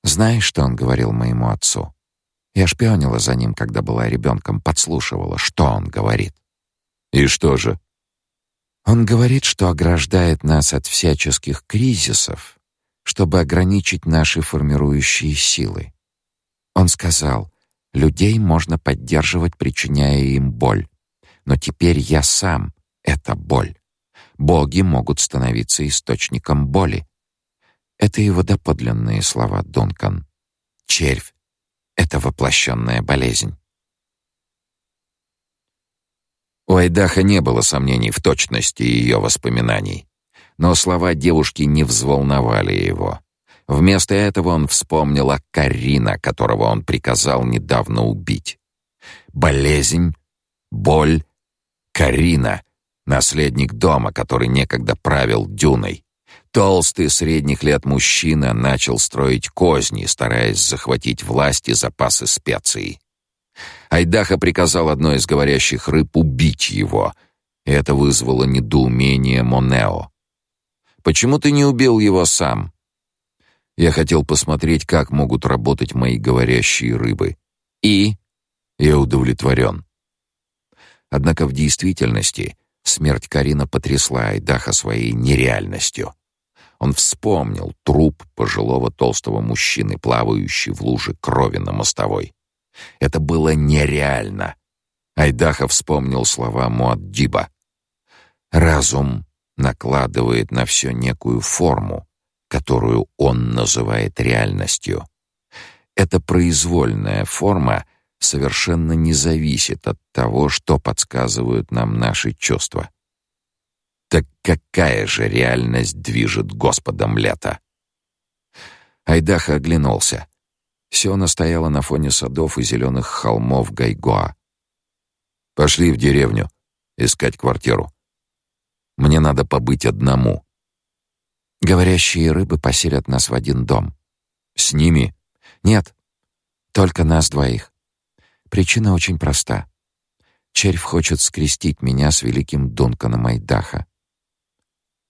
Знаешь, что он говорил моему отцу? Я шпионила за ним, когда была ребенком, подслушивала, что он говорит. И что же? Он говорит, что ограждает нас от всяческих кризисов, чтобы ограничить наши формирующие силы. Он сказал: "Людей можно поддерживать, причиняя им боль, но теперь я сам это боль. Боги могут становиться источником боли. Это его доподлинные слова, Дункан. Червь — это воплощенная болезнь. У Айдаха не было сомнений в точности ее воспоминаний, но слова девушки не взволновали его. Вместо этого он вспомнил о Карина, которого он приказал недавно убить. Болезнь, боль, Карина, наследник дома, который некогда правил дюной. Толстый средних лет мужчина начал строить козни, стараясь захватить власть и запасы специй. Айдаха приказал одной из говорящих рыб убить его, и это вызвало недоумение Монео. «Почему ты не убил его сам?» Я хотел посмотреть, как могут работать мои говорящие рыбы. И я удовлетворен. Однако в действительности Смерть Карина потрясла Айдаха своей нереальностью. Он вспомнил труп пожилого толстого мужчины, плавающий в луже крови на мостовой. Это было нереально. Айдаха вспомнил слова Муаддиба. Разум накладывает на все некую форму, которую он называет реальностью. Эта произвольная форма — совершенно не зависит от того, что подсказывают нам наши чувства. Так какая же реальность движет Господом лета? Айдаха оглянулся. Сиона стояла на фоне садов и зеленых холмов Гайгоа. Пошли в деревню искать квартиру. Мне надо побыть одному. Говорящие рыбы поселят нас в один дом. С ними? Нет. Только нас двоих. Причина очень проста. Червь хочет скрестить меня с великим Дунканом Айдаха.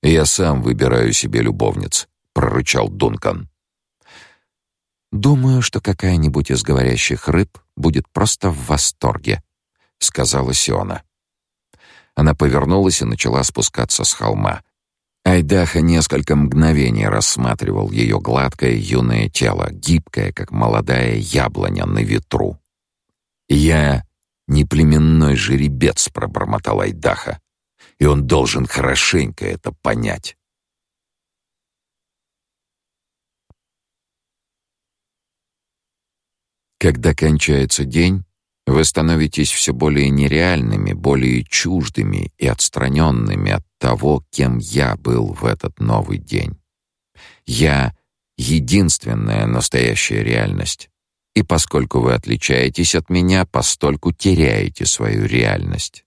«Я сам выбираю себе любовниц», — прорычал Дункан. «Думаю, что какая-нибудь из говорящих рыб будет просто в восторге», — сказала Сиона. Она повернулась и начала спускаться с холма. Айдаха несколько мгновений рассматривал ее гладкое юное тело, гибкое, как молодая яблоня на ветру. «Я не племенной жеребец», — пробормотал Айдаха, «и он должен хорошенько это понять». Когда кончается день, вы становитесь все более нереальными, более чуждыми и отстраненными от того, кем я был в этот новый день. Я — единственная настоящая реальность. И поскольку вы отличаетесь от меня, постольку теряете свою реальность.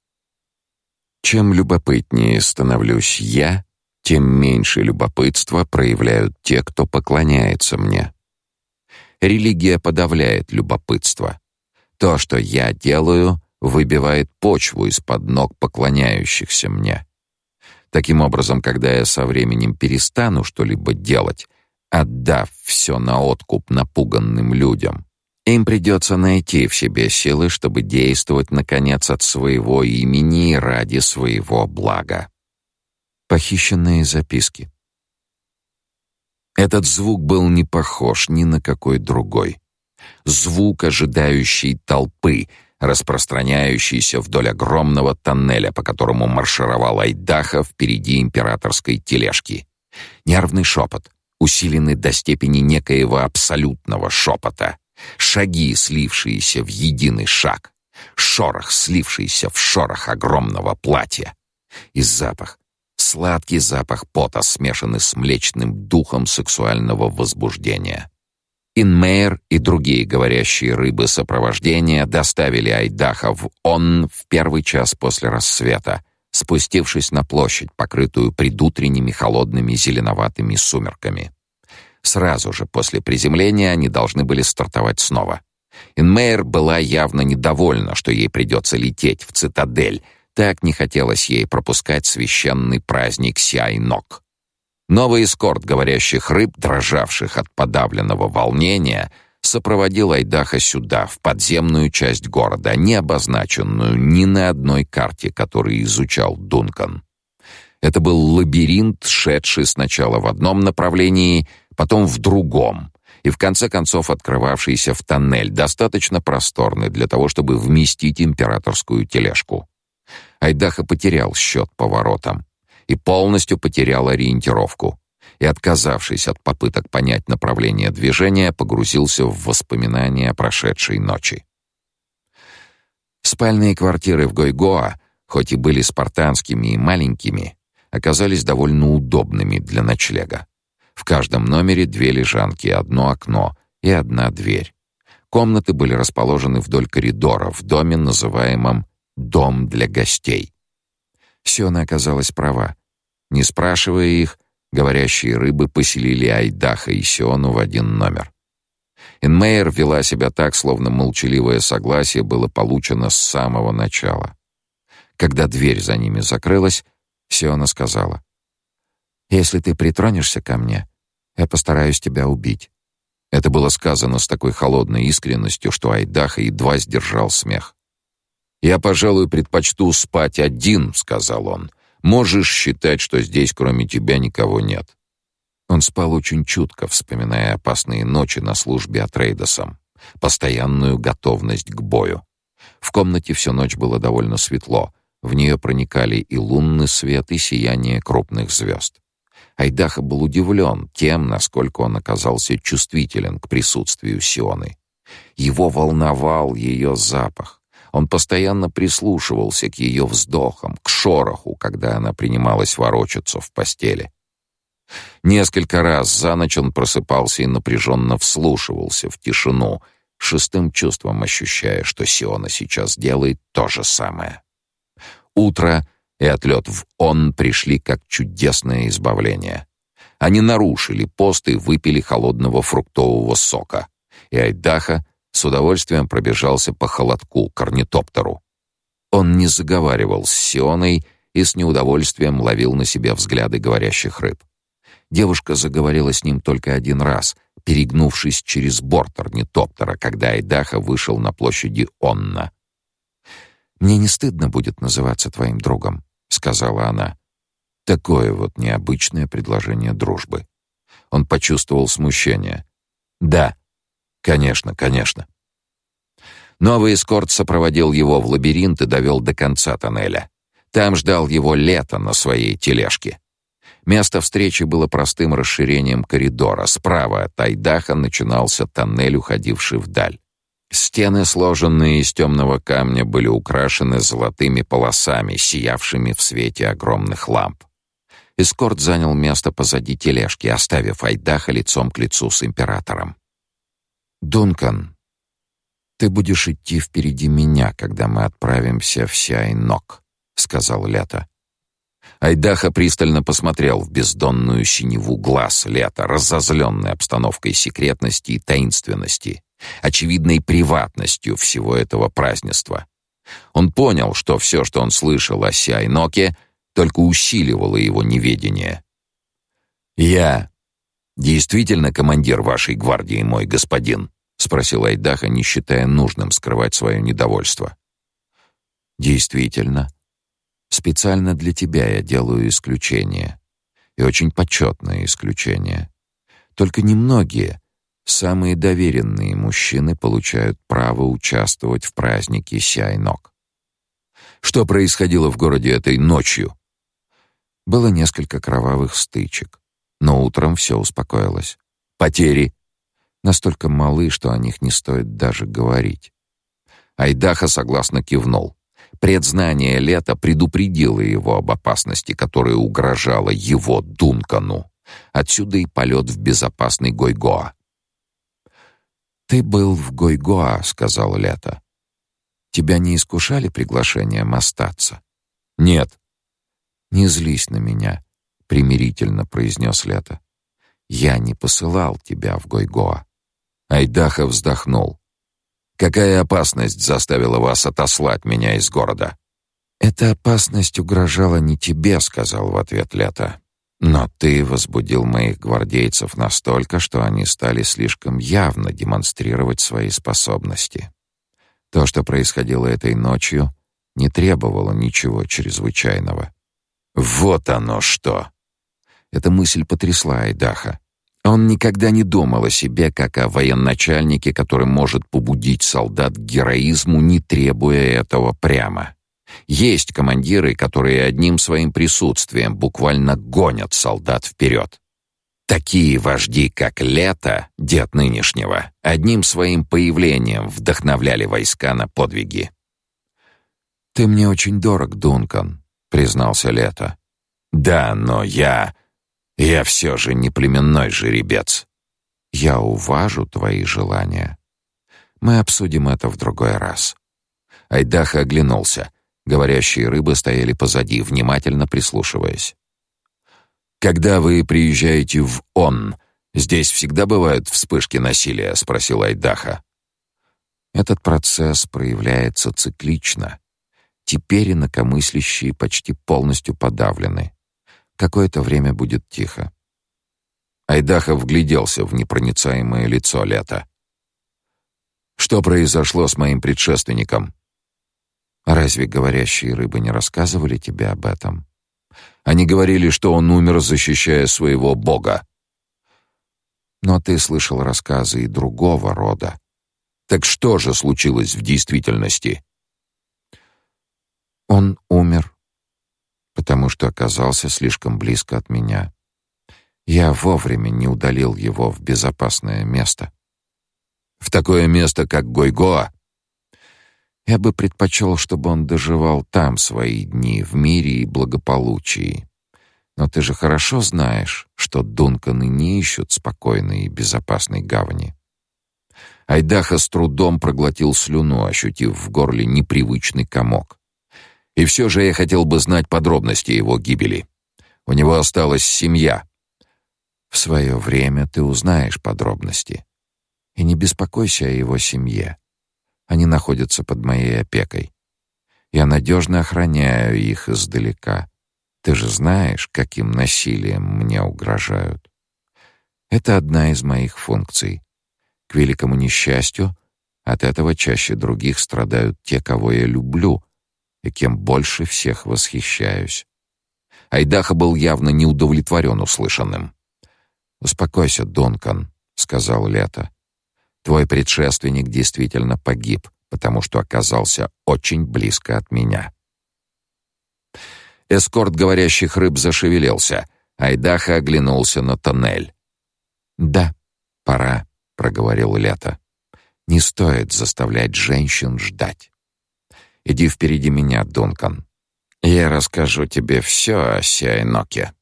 Чем любопытнее становлюсь я, тем меньше любопытства проявляют те, кто поклоняется мне. Религия подавляет любопытство. То, что я делаю, выбивает почву из-под ног поклоняющихся мне. Таким образом, когда я со временем перестану что-либо делать, отдав все на откуп напуганным людям, им придется найти в себе силы, чтобы действовать наконец от своего имени ради своего блага. Похищенные записки. Этот звук был не похож ни на какой другой. Звук ожидающей толпы, распространяющийся вдоль огромного тоннеля, по которому маршировал Айдаха впереди императорской тележки. Нервный шепот, усиленный до степени некоего абсолютного шепота. Шаги, слившиеся в единый шаг. Шорох, слившийся в шорох огромного платья. И запах, сладкий запах пота, смешанный с млечным духом сексуального возбуждения. Инмейер и другие говорящие рыбы сопровождения доставили Айдаха в Он в первый час после рассвета, спустившись на площадь, покрытую предутренними холодными зеленоватыми сумерками. Сразу же после приземления они должны были стартовать снова. Инмейер была явно недовольна, что ей придется лететь в цитадель, так не хотелось ей пропускать священный праздник Сяйнок. Новый эскорт говорящих рыб, дрожавших от подавленного волнения, сопроводил Айдаха сюда, в подземную часть города, не обозначенную ни на одной карте, которую изучал Дункан. Это был лабиринт, шедший сначала в одном направлении, потом в другом, и в конце концов открывавшийся в тоннель, достаточно просторный для того, чтобы вместить императорскую тележку. Айдаха потерял счет поворотам и полностью потерял ориентировку. И, отказавшись от попыток понять направление движения, погрузился в воспоминания о прошедшей ночи. Спальные квартиры в Гойгоа, хоть и были спартанскими и маленькими, оказались довольно удобными для ночлега. В каждом номере две лежанки, одно окно и одна дверь. Комнаты были расположены вдоль коридора в доме, называемом дом для гостей. Сиона оказалась права. Не спрашивая их, говорящие рыбы поселили Айдаха и Сиону в один номер. Инмейер вела себя так, словно молчаливое согласие было получено с самого начала. Когда дверь за ними закрылась, Сиона сказала: "Если ты притронешься ко мне, я постараюсь тебя убить". Это было сказано с такой холодной искренностью, что Айдаха едва сдержал смех. «Я, пожалуй, предпочту спать один», — сказал он. «Можешь считать, что здесь кроме тебя никого нет». Он спал очень чутко, вспоминая опасные ночи на службе от Рейдосом, постоянную готовность к бою. В комнате всю ночь было довольно светло, в нее проникали и лунный свет, и сияние крупных звезд. Айдаха был удивлен тем, насколько он оказался чувствителен к присутствию Сионы. Его волновал ее запах. Он постоянно прислушивался к ее вздохам, к шороху, когда она принималась ворочаться в постели. Несколько раз за ночь он просыпался и напряженно вслушивался в тишину, шестым чувством ощущая, что Сиона сейчас делает то же самое. Утро и отлет в Он пришли как чудесное избавление. Они нарушили пост и выпили холодного фруктового сока. И Айдаха с удовольствием пробежался по холодку к орнитоптеру. Он не заговаривал с Сионой и с неудовольствием ловил на себе взгляды говорящих рыб. Девушка заговорила с ним только один раз, перегнувшись через борт орнитоптера, когда Айдаха вышел на площади Онна. «Мне не стыдно будет называться твоим другом», — сказала она. Такое вот необычное предложение дружбы. Он почувствовал смущение. «Да, Конечно, конечно. Новый эскорт сопроводил его в лабиринт и довел до конца тоннеля. Там ждал его лето на своей тележке. Место встречи было простым расширением коридора. Справа от Айдаха начинался тоннель, уходивший вдаль. Стены, сложенные из темного камня, были украшены золотыми полосами, сиявшими в свете огромных ламп. Эскорт занял место позади тележки, оставив Айдаха лицом к лицу с императором. «Дункан, ты будешь идти впереди меня, когда мы отправимся в Сяйнок», — сказал Лето. Айдаха пристально посмотрел в бездонную синеву глаз Лета, разозленной обстановкой секретности и таинственности, очевидной приватностью всего этого празднества. Он понял, что все, что он слышал о Сяйноке, только усиливало его неведение. «Я действительно командир вашей гвардии, мой господин?» — спросил Айдаха, не считая нужным скрывать свое недовольство. «Действительно. Специально для тебя я делаю исключение. И очень почетное исключение. Только немногие, самые доверенные мужчины получают право участвовать в празднике Сяйнок. Что происходило в городе этой ночью?» Было несколько кровавых стычек, но утром все успокоилось. «Потери?» настолько малы, что о них не стоит даже говорить. Айдаха согласно кивнул. Предзнание лета предупредило его об опасности, которая угрожала его Дункану. Отсюда и полет в безопасный Гойгоа. «Ты был в Гойгоа», — сказал Лето. «Тебя не искушали приглашением остаться?» «Нет». «Не злись на меня», — примирительно произнес Лето. «Я не посылал тебя в Гойгоа. Айдаха вздохнул. Какая опасность заставила вас отослать меня из города? Эта опасность угрожала не тебе, сказал в ответ Лето. Но ты возбудил моих гвардейцев настолько, что они стали слишком явно демонстрировать свои способности. То, что происходило этой ночью, не требовало ничего чрезвычайного. Вот оно что. Эта мысль потрясла Айдаха. Он никогда не думал о себе как о военачальнике, который может побудить солдат к героизму, не требуя этого прямо. Есть командиры, которые одним своим присутствием буквально гонят солдат вперед. Такие вожди, как Лето, дед нынешнего, одним своим появлением вдохновляли войска на подвиги. «Ты мне очень дорог, Дункан», — признался Лето. «Да, но я...» Я все же не племенной жеребец. Я уважу твои желания. Мы обсудим это в другой раз. Айдаха оглянулся. Говорящие рыбы стояли позади, внимательно прислушиваясь. Когда вы приезжаете в Он, здесь всегда бывают вспышки насилия, спросил Айдаха. Этот процесс проявляется циклично. Теперь инакомыслящие почти полностью подавлены. Какое-то время будет тихо. Айдаха вгляделся в непроницаемое лицо Лета. Что произошло с моим предшественником? Разве говорящие рыбы не рассказывали тебе об этом? Они говорили, что он умер, защищая своего бога. Но ты слышал рассказы и другого рода. Так что же случилось в действительности? Он умер потому что оказался слишком близко от меня. Я вовремя не удалил его в безопасное место. В такое место, как Гойгоа, я бы предпочел, чтобы он доживал там свои дни, в мире и благополучии. Но ты же хорошо знаешь, что Дунканы не ищут спокойной и безопасной гавани. Айдаха с трудом проглотил слюну, ощутив в горле непривычный комок. И все же я хотел бы знать подробности его гибели. У него осталась семья. В свое время ты узнаешь подробности. И не беспокойся о его семье. Они находятся под моей опекой. Я надежно охраняю их издалека. Ты же знаешь, каким насилием мне угрожают. Это одна из моих функций. К великому несчастью, от этого чаще других страдают те, кого я люблю, и кем больше всех восхищаюсь. Айдаха был явно не удовлетворен услышанным. «Успокойся, Дункан», — сказал Лето. «Твой предшественник действительно погиб, потому что оказался очень близко от меня». Эскорт говорящих рыб зашевелился. Айдаха оглянулся на тоннель. «Да, пора», — проговорил Лето. Не стоит заставлять женщин ждать. Иди впереди меня, Дункан. Я расскажу тебе все о Сиайноке.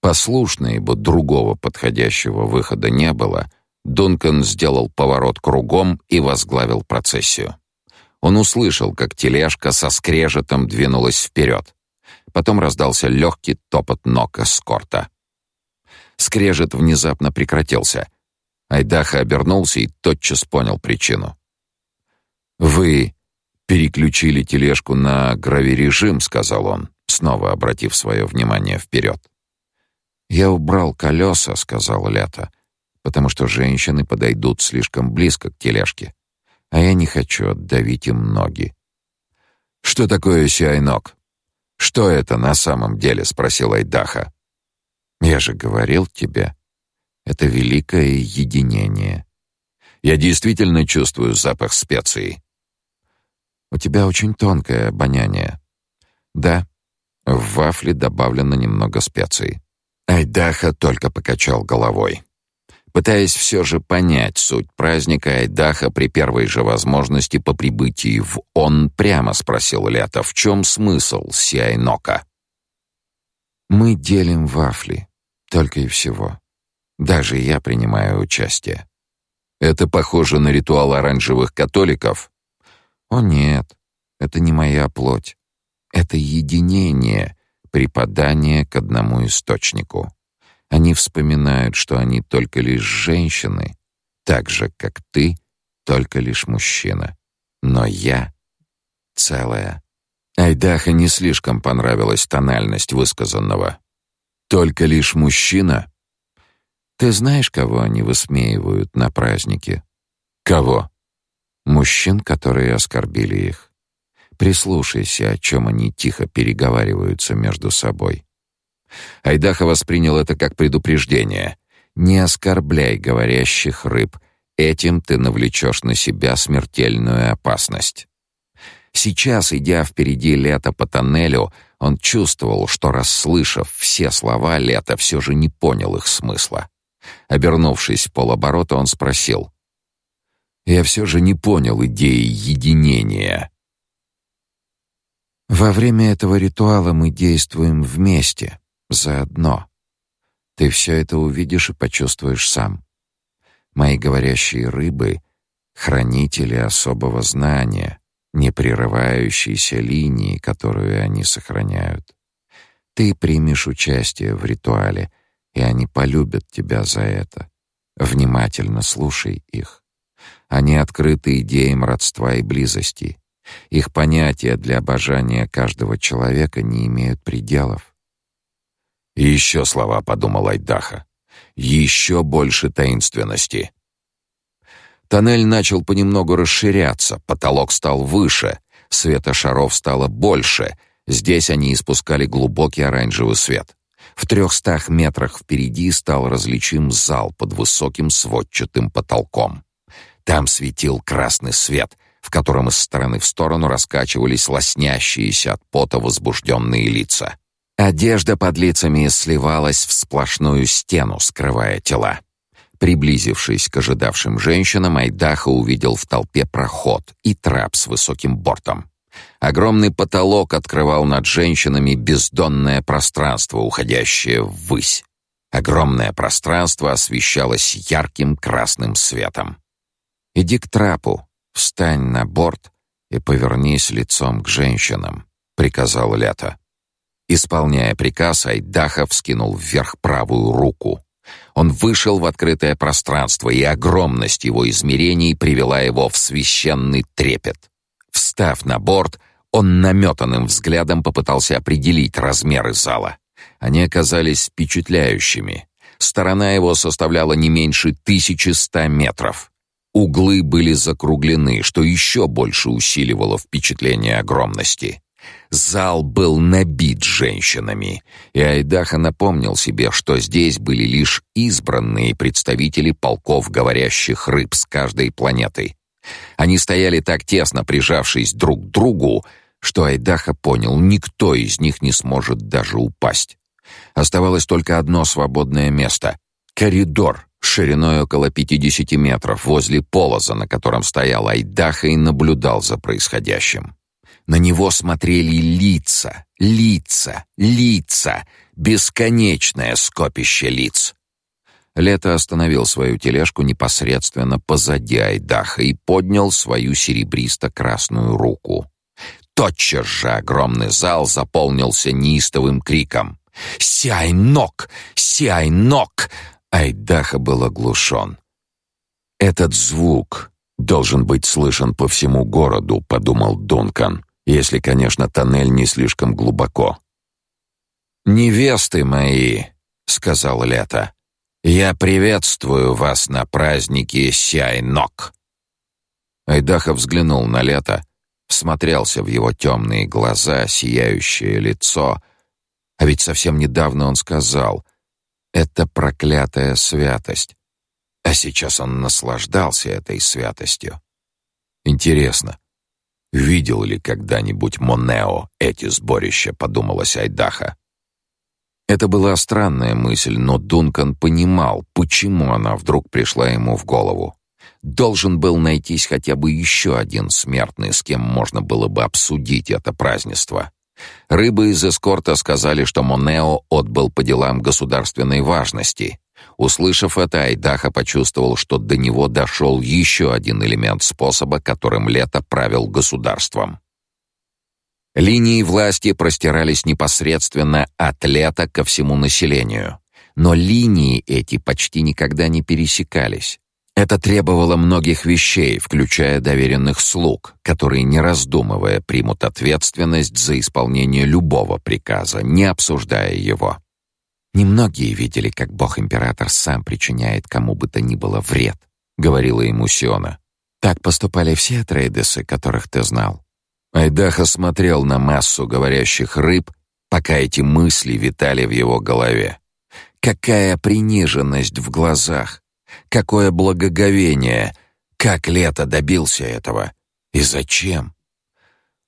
Послушный, ибо другого подходящего выхода не было, Дункан сделал поворот кругом и возглавил процессию. Он услышал, как тележка со скрежетом двинулась вперед. Потом раздался легкий топот ног эскорта. Скрежет внезапно прекратился. Айдаха обернулся и тотчас понял причину. «Вы переключили тележку на гравирежим», — сказал он, снова обратив свое внимание вперед. «Я убрал колеса», — сказал Лето, «потому что женщины подойдут слишком близко к тележке, а я не хочу отдавить им ноги». «Что такое сиайнок?» «Что это на самом деле?» — спросил Айдаха. «Я же говорил тебе, это великое единение. Я действительно чувствую запах специй. У тебя очень тонкое обоняние. Да, в вафле добавлено немного специй. Айдаха только покачал головой. Пытаясь все же понять суть праздника, Айдаха при первой же возможности по прибытии в он прямо спросил Лето, в чем смысл Сиайнока. «Мы делим вафли, только и всего. Даже я принимаю участие. Это похоже на ритуал оранжевых католиков. О нет, это не моя плоть. Это единение, припадание к одному источнику. Они вспоминают, что они только лишь женщины, так же, как ты, только лишь мужчина. Но я целая. Айдаха не слишком понравилась тональность высказанного. Только лишь мужчина? Ты знаешь, кого они высмеивают на празднике? Кого? Мужчин, которые оскорбили их. Прислушайся, о чем они тихо переговариваются между собой. Айдаха воспринял это как предупреждение. Не оскорбляй говорящих рыб. Этим ты навлечешь на себя смертельную опасность. Сейчас, идя впереди Лета по тоннелю, он чувствовал, что, расслышав все слова, Лета все же не понял их смысла. Обернувшись в полоборота, он спросил. «Я все же не понял идеи единения». «Во время этого ритуала мы действуем вместе, заодно. Ты все это увидишь и почувствуешь сам. Мои говорящие рыбы — хранители особого знания, непрерывающейся линии, которую они сохраняют. Ты примешь участие в ритуале — и они полюбят тебя за это. Внимательно слушай их. Они открыты идеям родства и близости. Их понятия для обожания каждого человека не имеют пределов. И еще слова, подумал Айдаха. Еще больше таинственности. Тоннель начал понемногу расширяться, потолок стал выше, света шаров стало больше. Здесь они испускали глубокий оранжевый свет. В трехстах метрах впереди стал различим зал под высоким сводчатым потолком. Там светил красный свет, в котором из стороны в сторону раскачивались лоснящиеся от пота возбужденные лица. Одежда под лицами сливалась в сплошную стену, скрывая тела. Приблизившись к ожидавшим женщинам, Айдаха увидел в толпе проход и трап с высоким бортом. Огромный потолок открывал над женщинами бездонное пространство, уходящее ввысь. Огромное пространство освещалось ярким красным светом. «Иди к трапу, встань на борт и повернись лицом к женщинам», — приказал Лето. Исполняя приказ, Айдаха вскинул вверх правую руку. Он вышел в открытое пространство, и огромность его измерений привела его в священный трепет. Встав на борт, он наметанным взглядом попытался определить размеры зала. Они оказались впечатляющими. Сторона его составляла не меньше 1100 метров. Углы были закруглены, что еще больше усиливало впечатление огромности. Зал был набит женщинами, и Айдаха напомнил себе, что здесь были лишь избранные представители полков говорящих рыб с каждой планеты. Они стояли так тесно, прижавшись друг к другу, что Айдаха понял, никто из них не сможет даже упасть. Оставалось только одно свободное место — коридор, шириной около 50 метров, возле полоза, на котором стоял Айдаха и наблюдал за происходящим. На него смотрели лица, лица, лица, бесконечное скопище лиц. Лето остановил свою тележку непосредственно позади Айдаха и поднял свою серебристо-красную руку. Тотчас же огромный зал заполнился неистовым криком. «Сиай-нок! Сиай-нок!» Айдаха был оглушен. «Этот звук должен быть слышен по всему городу», — подумал Дункан, если, конечно, тоннель не слишком глубоко. «Невесты мои», — сказал Лето, — «я приветствую вас на празднике Сяйнок». Айдаха взглянул на Лето, всмотрелся в его темные глаза, сияющее лицо, а ведь совсем недавно он сказал «это проклятая святость», а сейчас он наслаждался этой святостью. Интересно, видел ли когда-нибудь Монео эти сборища, подумалось Айдаха. Это была странная мысль, но Дункан понимал, почему она вдруг пришла ему в голову. Должен был найтись хотя бы еще один смертный, с кем можно было бы обсудить это празднество. Рыбы из эскорта сказали, что Монео отбыл по делам государственной важности. Услышав это, Айдаха почувствовал, что до него дошел еще один элемент способа, которым Лето правил государством. Линии власти простирались непосредственно от Лета ко всему населению, но линии эти почти никогда не пересекались. Это требовало многих вещей, включая доверенных слуг, которые, не раздумывая, примут ответственность за исполнение любого приказа, не обсуждая его. Немногие видели, как бог-император сам причиняет кому бы то ни было вред, говорила ему Сиона. Так поступали все трейдесы, которых ты знал. Айдаха смотрел на массу говорящих рыб, пока эти мысли витали в его голове. Какая приниженность в глазах, Какое благоговение! Как Лето добился этого? И зачем?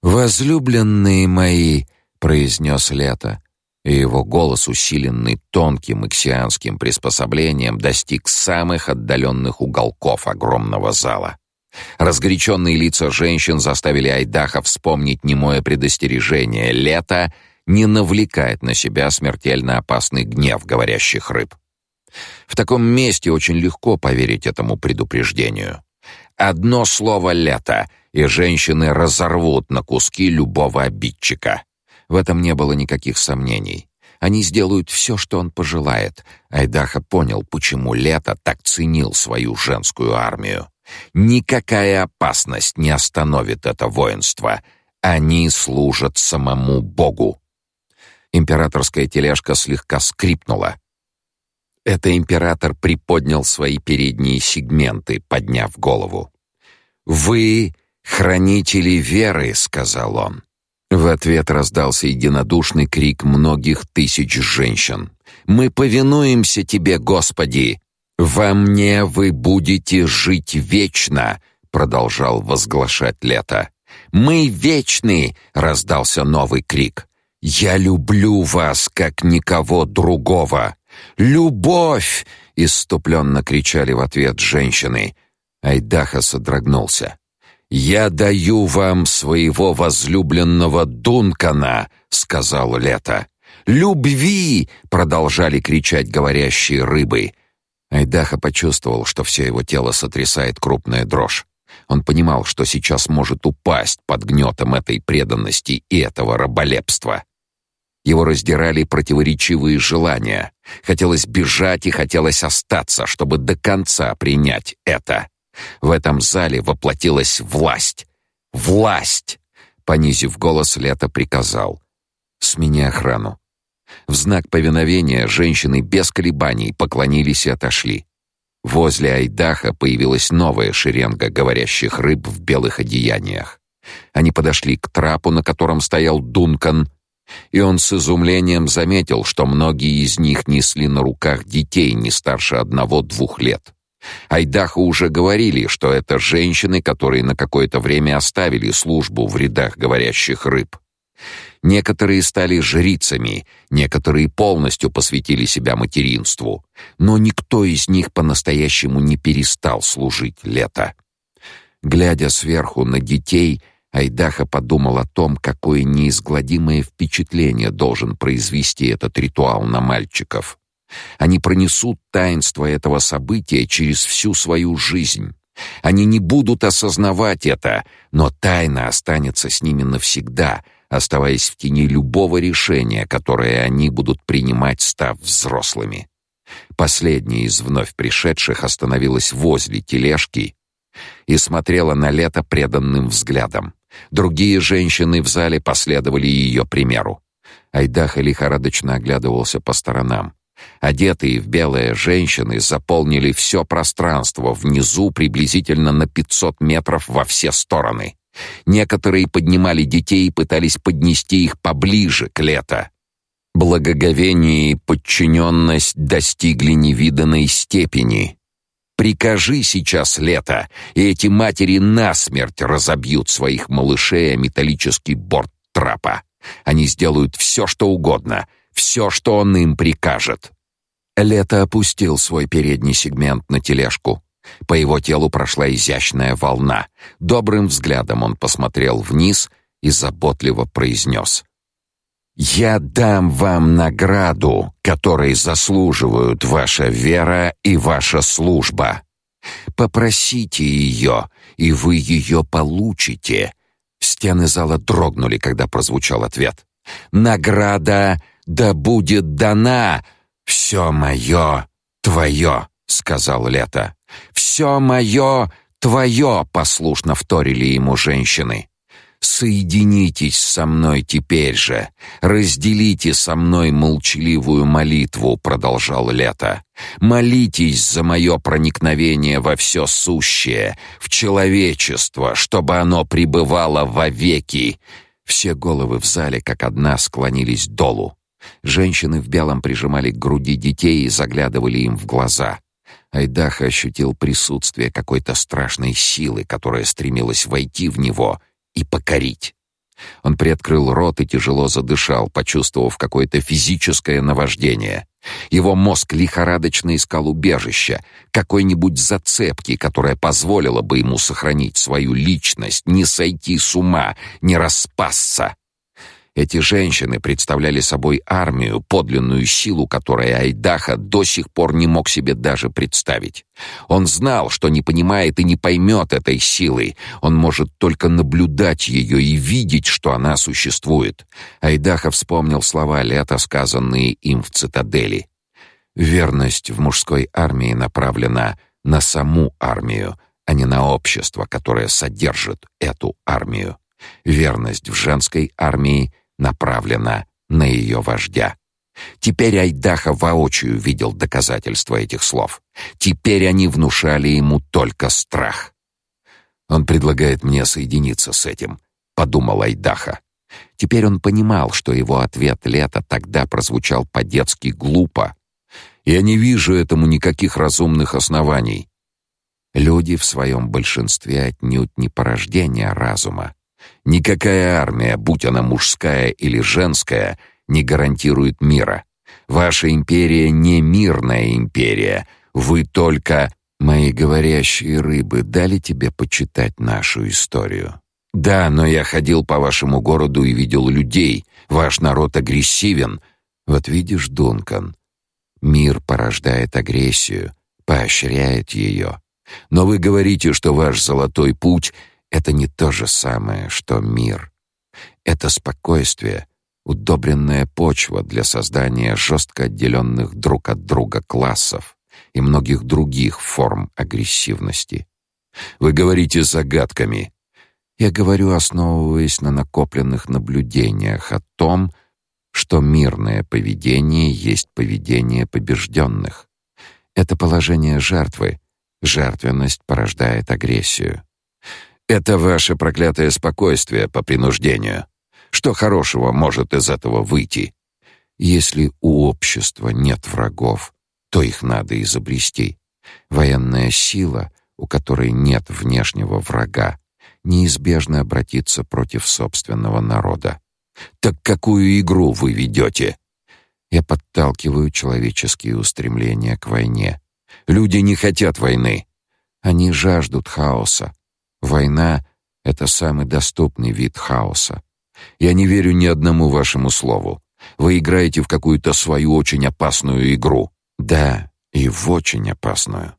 «Возлюбленные мои», — произнес Лето, и его голос, усиленный тонким иксианским приспособлением, достиг самых отдаленных уголков огромного зала. Разгоряченные лица женщин заставили Айдаха вспомнить немое предостережение «Лето» не навлекает на себя смертельно опасный гнев говорящих рыб. В таком месте очень легко поверить этому предупреждению. Одно слово «лето», и женщины разорвут на куски любого обидчика. В этом не было никаких сомнений. Они сделают все, что он пожелает. Айдаха понял, почему Лето так ценил свою женскую армию. Никакая опасность не остановит это воинство. Они служат самому Богу. Императорская тележка слегка скрипнула. Это император приподнял свои передние сегменты, подняв голову. «Вы хранители веры», — сказал он. В ответ раздался единодушный крик многих тысяч женщин. «Мы повинуемся Тебе, Господи! Во мне вы будете жить вечно!» — продолжал возглашать Лето. «Мы вечны!» — раздался новый крик. «Я люблю вас, как никого другого!» «Любовь!» — иступленно кричали в ответ женщины. Айдаха содрогнулся. «Я даю вам своего возлюбленного Дункана», — сказал Лето. «Любви!» — продолжали кричать говорящие рыбы. Айдаха почувствовал, что все его тело сотрясает крупная дрожь. Он понимал, что сейчас может упасть под гнетом этой преданности и этого раболепства. Его раздирали противоречивые желания. Хотелось бежать и хотелось остаться, чтобы до конца принять это. В этом зале воплотилась власть. Власть! Понизив голос, Лето приказал. «Смени охрану». В знак повиновения женщины без колебаний поклонились и отошли. Возле Айдаха появилась новая шеренга говорящих рыб в белых одеяниях. Они подошли к трапу, на котором стоял Дункан, и он с изумлением заметил, что многие из них несли на руках детей не старше одного-двух лет. Айдаху уже говорили, что это женщины, которые на какое-то время оставили службу в рядах говорящих рыб. Некоторые стали жрицами, некоторые полностью посвятили себя материнству, но никто из них по-настоящему не перестал служить лето. Глядя сверху на детей, Айдаха подумал о том, какое неизгладимое впечатление должен произвести этот ритуал на мальчиков. Они пронесут таинство этого события через всю свою жизнь. Они не будут осознавать это, но тайна останется с ними навсегда, оставаясь в тени любого решения, которое они будут принимать, став взрослыми. Последняя из вновь пришедших остановилась возле тележки и смотрела на лето преданным взглядом. Другие женщины в зале последовали ее примеру. Айдаха лихорадочно оглядывался по сторонам. Одетые в белое женщины заполнили все пространство внизу приблизительно на 500 метров во все стороны. Некоторые поднимали детей и пытались поднести их поближе к лето. Благоговение и подчиненность достигли невиданной степени. Прикажи сейчас лето, и эти матери насмерть разобьют своих малышей о металлический борт трапа. Они сделают все, что угодно, все, что он им прикажет. Лето опустил свой передний сегмент на тележку. По его телу прошла изящная волна. Добрым взглядом он посмотрел вниз и заботливо произнес. «Я дам вам награду, которой заслуживают ваша вера и ваша служба. Попросите ее, и вы ее получите». Стены зала дрогнули, когда прозвучал ответ. «Награда да будет дана!» «Все мое твое», — сказал Лето. «Все мое твое», — послушно вторили ему женщины. «Соединитесь со мной теперь же, разделите со мной молчаливую молитву», — продолжал Лето. «Молитесь за мое проникновение во все сущее, в человечество, чтобы оно пребывало вовеки». Все головы в зале как одна склонились долу. Женщины в белом прижимали к груди детей и заглядывали им в глаза. Айдаха ощутил присутствие какой-то страшной силы, которая стремилась войти в него и покорить. Он приоткрыл рот и тяжело задышал, почувствовав какое-то физическое наваждение. Его мозг лихорадочно искал убежища, какой-нибудь зацепки, которая позволила бы ему сохранить свою личность, не сойти с ума, не распасться. Эти женщины представляли собой армию, подлинную силу которой Айдаха до сих пор не мог себе даже представить. Он знал, что не понимает и не поймет этой силы. Он может только наблюдать ее и видеть, что она существует. Айдаха вспомнил слова Лета, сказанные им в цитадели. Верность в мужской армии направлена на саму армию, а не на общество, которое содержит эту армию. Верность в женской армии — направлена на ее вождя. Теперь Айдаха воочию видел доказательства этих слов. Теперь они внушали ему только страх. Он предлагает мне соединиться с этим, подумал Айдаха. Теперь он понимал, что его ответ лета тогда прозвучал по-детски глупо. Я не вижу этому никаких разумных оснований. Люди в своем большинстве отнюдь не порождение разума. Никакая армия, будь она мужская или женская, не гарантирует мира. Ваша империя не мирная империя. Вы только мои говорящие рыбы дали тебе почитать нашу историю. Да, но я ходил по вашему городу и видел людей. Ваш народ агрессивен. Вот видишь, Дункан, мир порождает агрессию, поощряет ее. Но вы говорите, что ваш золотой путь это не то же самое, что мир. Это спокойствие, удобренная почва для создания жестко отделенных друг от друга классов и многих других форм агрессивности. Вы говорите загадками. Я говорю, основываясь на накопленных наблюдениях о том, что мирное поведение есть поведение побежденных. Это положение жертвы. Жертвенность порождает агрессию. Это ваше проклятое спокойствие по принуждению. Что хорошего может из этого выйти? Если у общества нет врагов, то их надо изобрести. Военная сила, у которой нет внешнего врага, неизбежно обратится против собственного народа. Так какую игру вы ведете? Я подталкиваю человеческие устремления к войне. Люди не хотят войны. Они жаждут хаоса. Война — это самый доступный вид хаоса. Я не верю ни одному вашему слову. Вы играете в какую-то свою очень опасную игру. Да, и в очень опасную.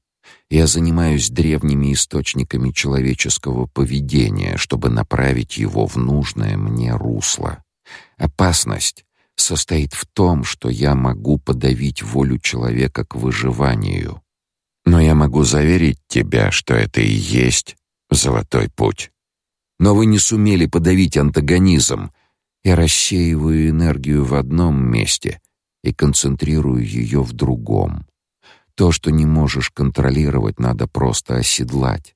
Я занимаюсь древними источниками человеческого поведения, чтобы направить его в нужное мне русло. Опасность состоит в том, что я могу подавить волю человека к выживанию. Но я могу заверить тебя, что это и есть золотой путь. Но вы не сумели подавить антагонизм. Я рассеиваю энергию в одном месте и концентрирую ее в другом. То, что не можешь контролировать, надо просто оседлать.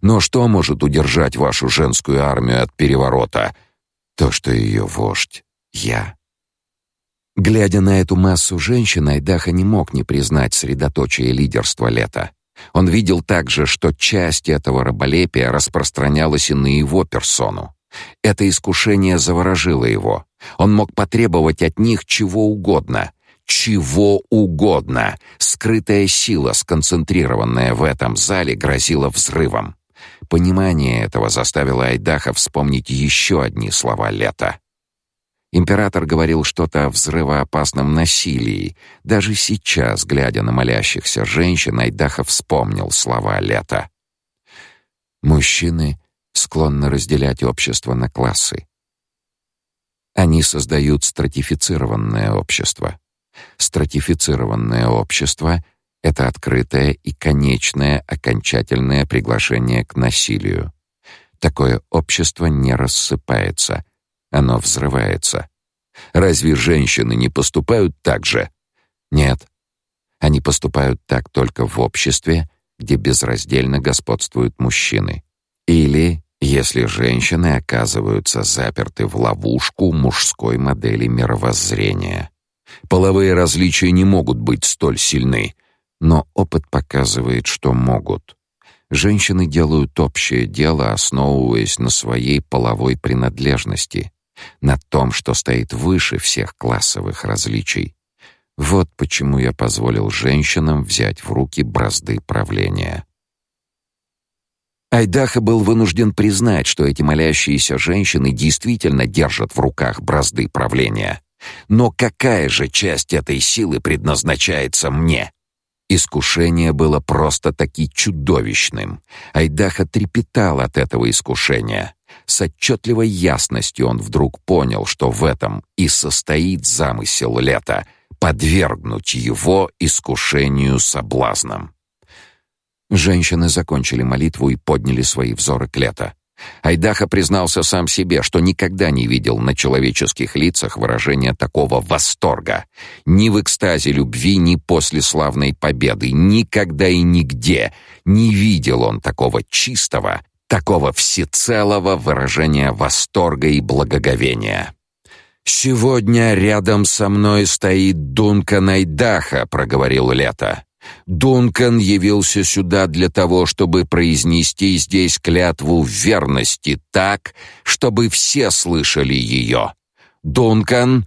Но что может удержать вашу женскую армию от переворота? То, что ее вождь я. Глядя на эту массу женщин, Айдаха не мог не признать средоточие лидерства лета. Он видел также, что часть этого раболепия распространялась и на его персону. Это искушение заворожило его. Он мог потребовать от них чего угодно, чего угодно. Скрытая сила, сконцентрированная в этом зале, грозила взрывом. Понимание этого заставило Айдаха вспомнить еще одни слова лета. Император говорил что-то о взрывоопасном насилии. Даже сейчас, глядя на молящихся женщин, Айдахов вспомнил слова Лета. Мужчины склонны разделять общество на классы. Они создают стратифицированное общество. Стратифицированное общество — это открытое и конечное окончательное приглашение к насилию. Такое общество не рассыпается, оно взрывается. Разве женщины не поступают так же? Нет. Они поступают так только в обществе, где безраздельно господствуют мужчины. Или если женщины оказываются заперты в ловушку мужской модели мировоззрения. Половые различия не могут быть столь сильны, но опыт показывает, что могут. Женщины делают общее дело, основываясь на своей половой принадлежности на том, что стоит выше всех классовых различий. Вот почему я позволил женщинам взять в руки бразды правления. Айдаха был вынужден признать, что эти молящиеся женщины действительно держат в руках бразды правления. Но какая же часть этой силы предназначается мне? Искушение было просто-таки чудовищным. Айдаха трепетал от этого искушения. С отчетливой ясностью он вдруг понял, что в этом и состоит замысел лета — подвергнуть его искушению соблазном. Женщины закончили молитву и подняли свои взоры к лето. Айдаха признался сам себе, что никогда не видел на человеческих лицах выражения такого восторга. Ни в экстазе любви, ни после славной победы, никогда и нигде не видел он такого чистого, такого всецелого выражения восторга и благоговения. «Сегодня рядом со мной стоит Дункан Айдаха», — проговорил Лето. Дункан явился сюда для того, чтобы произнести здесь клятву верности так, чтобы все слышали ее. Дункан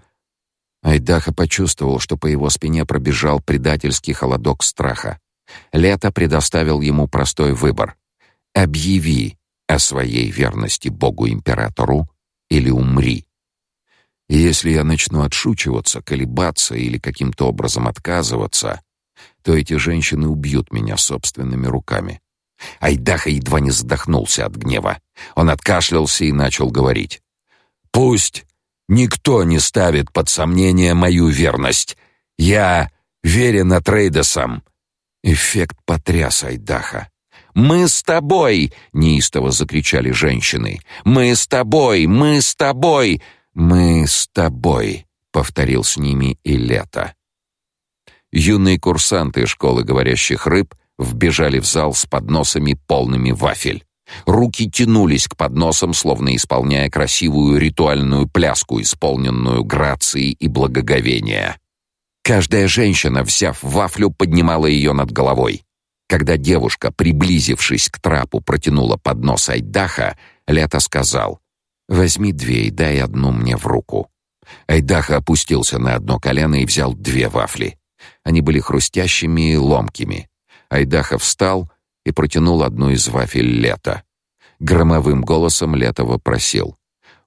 Айдаха почувствовал, что по его спине пробежал предательский холодок страха. Лето предоставил ему простой выбор: объяви о своей верности Богу-императору или умри. И если я начну отшучиваться, колебаться или каким-то образом отказываться, то эти женщины убьют меня собственными руками. Айдаха едва не задохнулся от гнева. Он откашлялся и начал говорить. «Пусть никто не ставит под сомнение мою верность. Я верен Атрейдесам». Эффект потряс Айдаха. «Мы с тобой!» — неистово закричали женщины. «Мы с тобой! Мы с тобой! Мы с тобой!» — повторил с ними и лето. Юные курсанты школы говорящих рыб вбежали в зал с подносами полными вафель. Руки тянулись к подносам, словно исполняя красивую ритуальную пляску, исполненную грацией и благоговения. Каждая женщина, взяв вафлю, поднимала ее над головой. Когда девушка, приблизившись к трапу, протянула поднос Айдаха, Лето сказал: Возьми две и дай одну мне в руку. Айдаха опустился на одно колено и взял две вафли. Они были хрустящими и ломкими. Айдаха встал и протянул одну из вафель Лета. Громовым голосом Лето вопросил: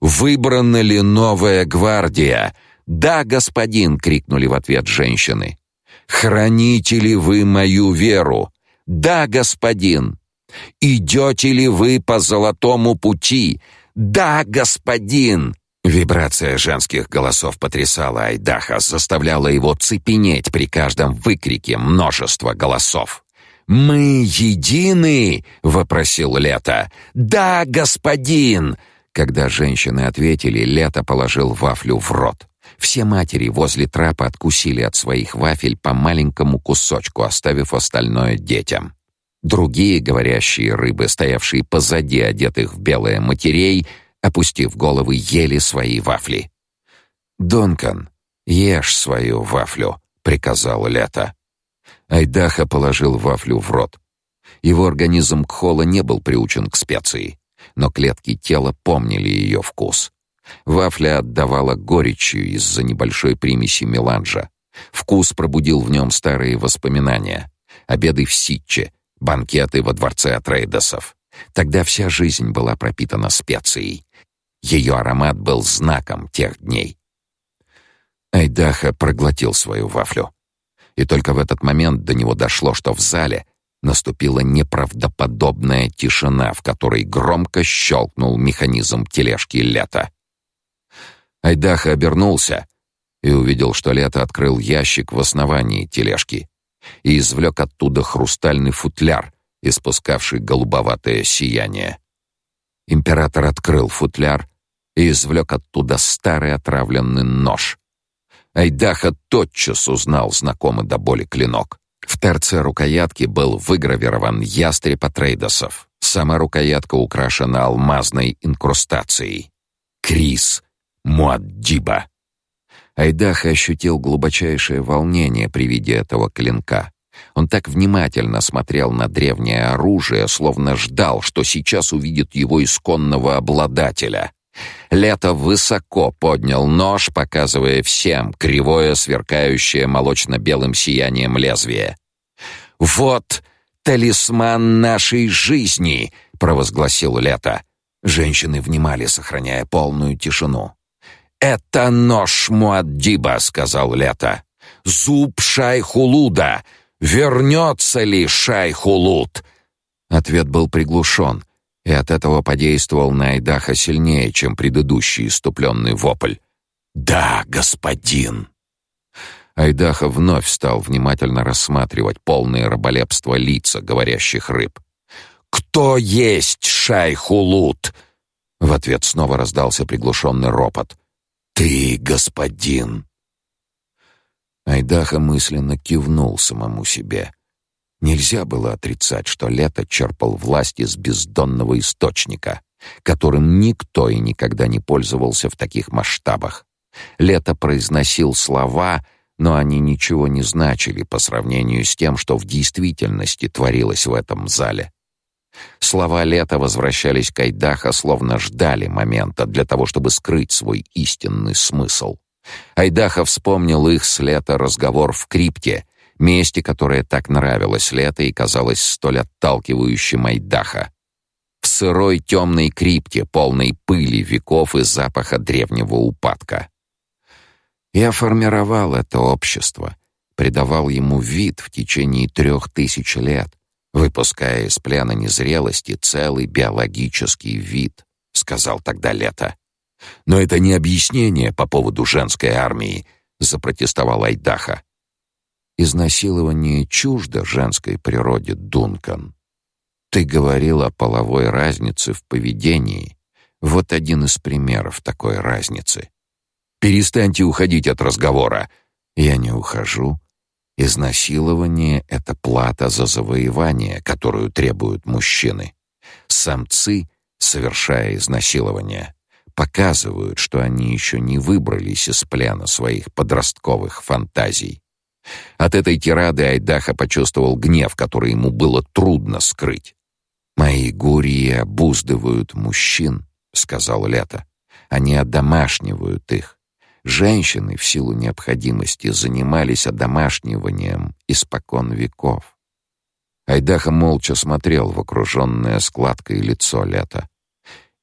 "Выбрана ли новая гвардия?" "Да, господин", крикнули в ответ женщины. "Храните ли вы мою веру?" "Да, господин". "Идете ли вы по золотому пути?" "Да, господин". Вибрация женских голосов потрясала Айдаха, заставляла его цепенеть при каждом выкрике множества голосов. «Мы едины?» — вопросил Лето. «Да, господин!» Когда женщины ответили, Лето положил вафлю в рот. Все матери возле трапа откусили от своих вафель по маленькому кусочку, оставив остальное детям. Другие говорящие рыбы, стоявшие позади одетых в белое матерей, опустив головы, ели свои вафли. «Донкан, ешь свою вафлю», — приказал Лето. Айдаха положил вафлю в рот. Его организм Кхола не был приучен к специи, но клетки тела помнили ее вкус. Вафля отдавала горечью из-за небольшой примеси меланжа. Вкус пробудил в нем старые воспоминания. Обеды в Ситче, банкеты во дворце Атрейдесов. Тогда вся жизнь была пропитана специей. Ее аромат был знаком тех дней. Айдаха проглотил свою вафлю. И только в этот момент до него дошло, что в зале наступила неправдоподобная тишина, в которой громко щелкнул механизм тележки Лета. Айдаха обернулся и увидел, что Лето открыл ящик в основании тележки и извлек оттуда хрустальный футляр, испускавший голубоватое сияние. Император открыл футляр и извлек оттуда старый отравленный нож. Айдаха тотчас узнал знакомый до боли клинок. В торце рукоятки был выгравирован ястреб Атрейдосов. Сама рукоятка украшена алмазной инкрустацией. Крис Муаддиба. Айдаха ощутил глубочайшее волнение при виде этого клинка. Он так внимательно смотрел на древнее оружие, словно ждал, что сейчас увидит его исконного обладателя. Лето высоко поднял нож, показывая всем кривое, сверкающее молочно-белым сиянием лезвие. «Вот талисман нашей жизни!» — провозгласил Лето. Женщины внимали, сохраняя полную тишину. «Это нож Муаддиба», — сказал Лето. «Зуб Шайхулуда! Вернется ли Шайхулуд?» Ответ был приглушен — и от этого подействовал на Айдаха сильнее, чем предыдущий иступленный вопль. «Да, господин!» Айдаха вновь стал внимательно рассматривать полные раболепства лица говорящих рыб. «Кто есть Шайхулут?» В ответ снова раздался приглушенный ропот. «Ты, господин!» Айдаха мысленно кивнул самому себе — Нельзя было отрицать, что Лето черпал власть из бездонного источника, которым никто и никогда не пользовался в таких масштабах. Лето произносил слова, но они ничего не значили по сравнению с тем, что в действительности творилось в этом зале. Слова Лета возвращались к Айдаха, словно ждали момента для того, чтобы скрыть свой истинный смысл. Айдаха вспомнил их с Лета разговор в крипте месте, которое так нравилось лето и казалось столь отталкивающим Айдаха. В сырой темной крипте, полной пыли веков и запаха древнего упадка. Я формировал это общество, придавал ему вид в течение трех тысяч лет, выпуская из плена незрелости целый биологический вид, сказал тогда Лето. Но это не объяснение по поводу женской армии, запротестовал Айдаха. Изнасилование чуждо женской природе, Дункан. Ты говорил о половой разнице в поведении. Вот один из примеров такой разницы. Перестаньте уходить от разговора. Я не ухожу. Изнасилование — это плата за завоевание, которую требуют мужчины. Самцы, совершая изнасилование, показывают, что они еще не выбрались из плена своих подростковых фантазий. От этой тирады Айдаха почувствовал гнев, который ему было трудно скрыть. «Мои гурии обуздывают мужчин», — сказал Лето. Они одомашнивают их. Женщины в силу необходимости занимались одомашниванием испокон веков. Айдаха молча смотрел в окруженное складкой лицо Лета.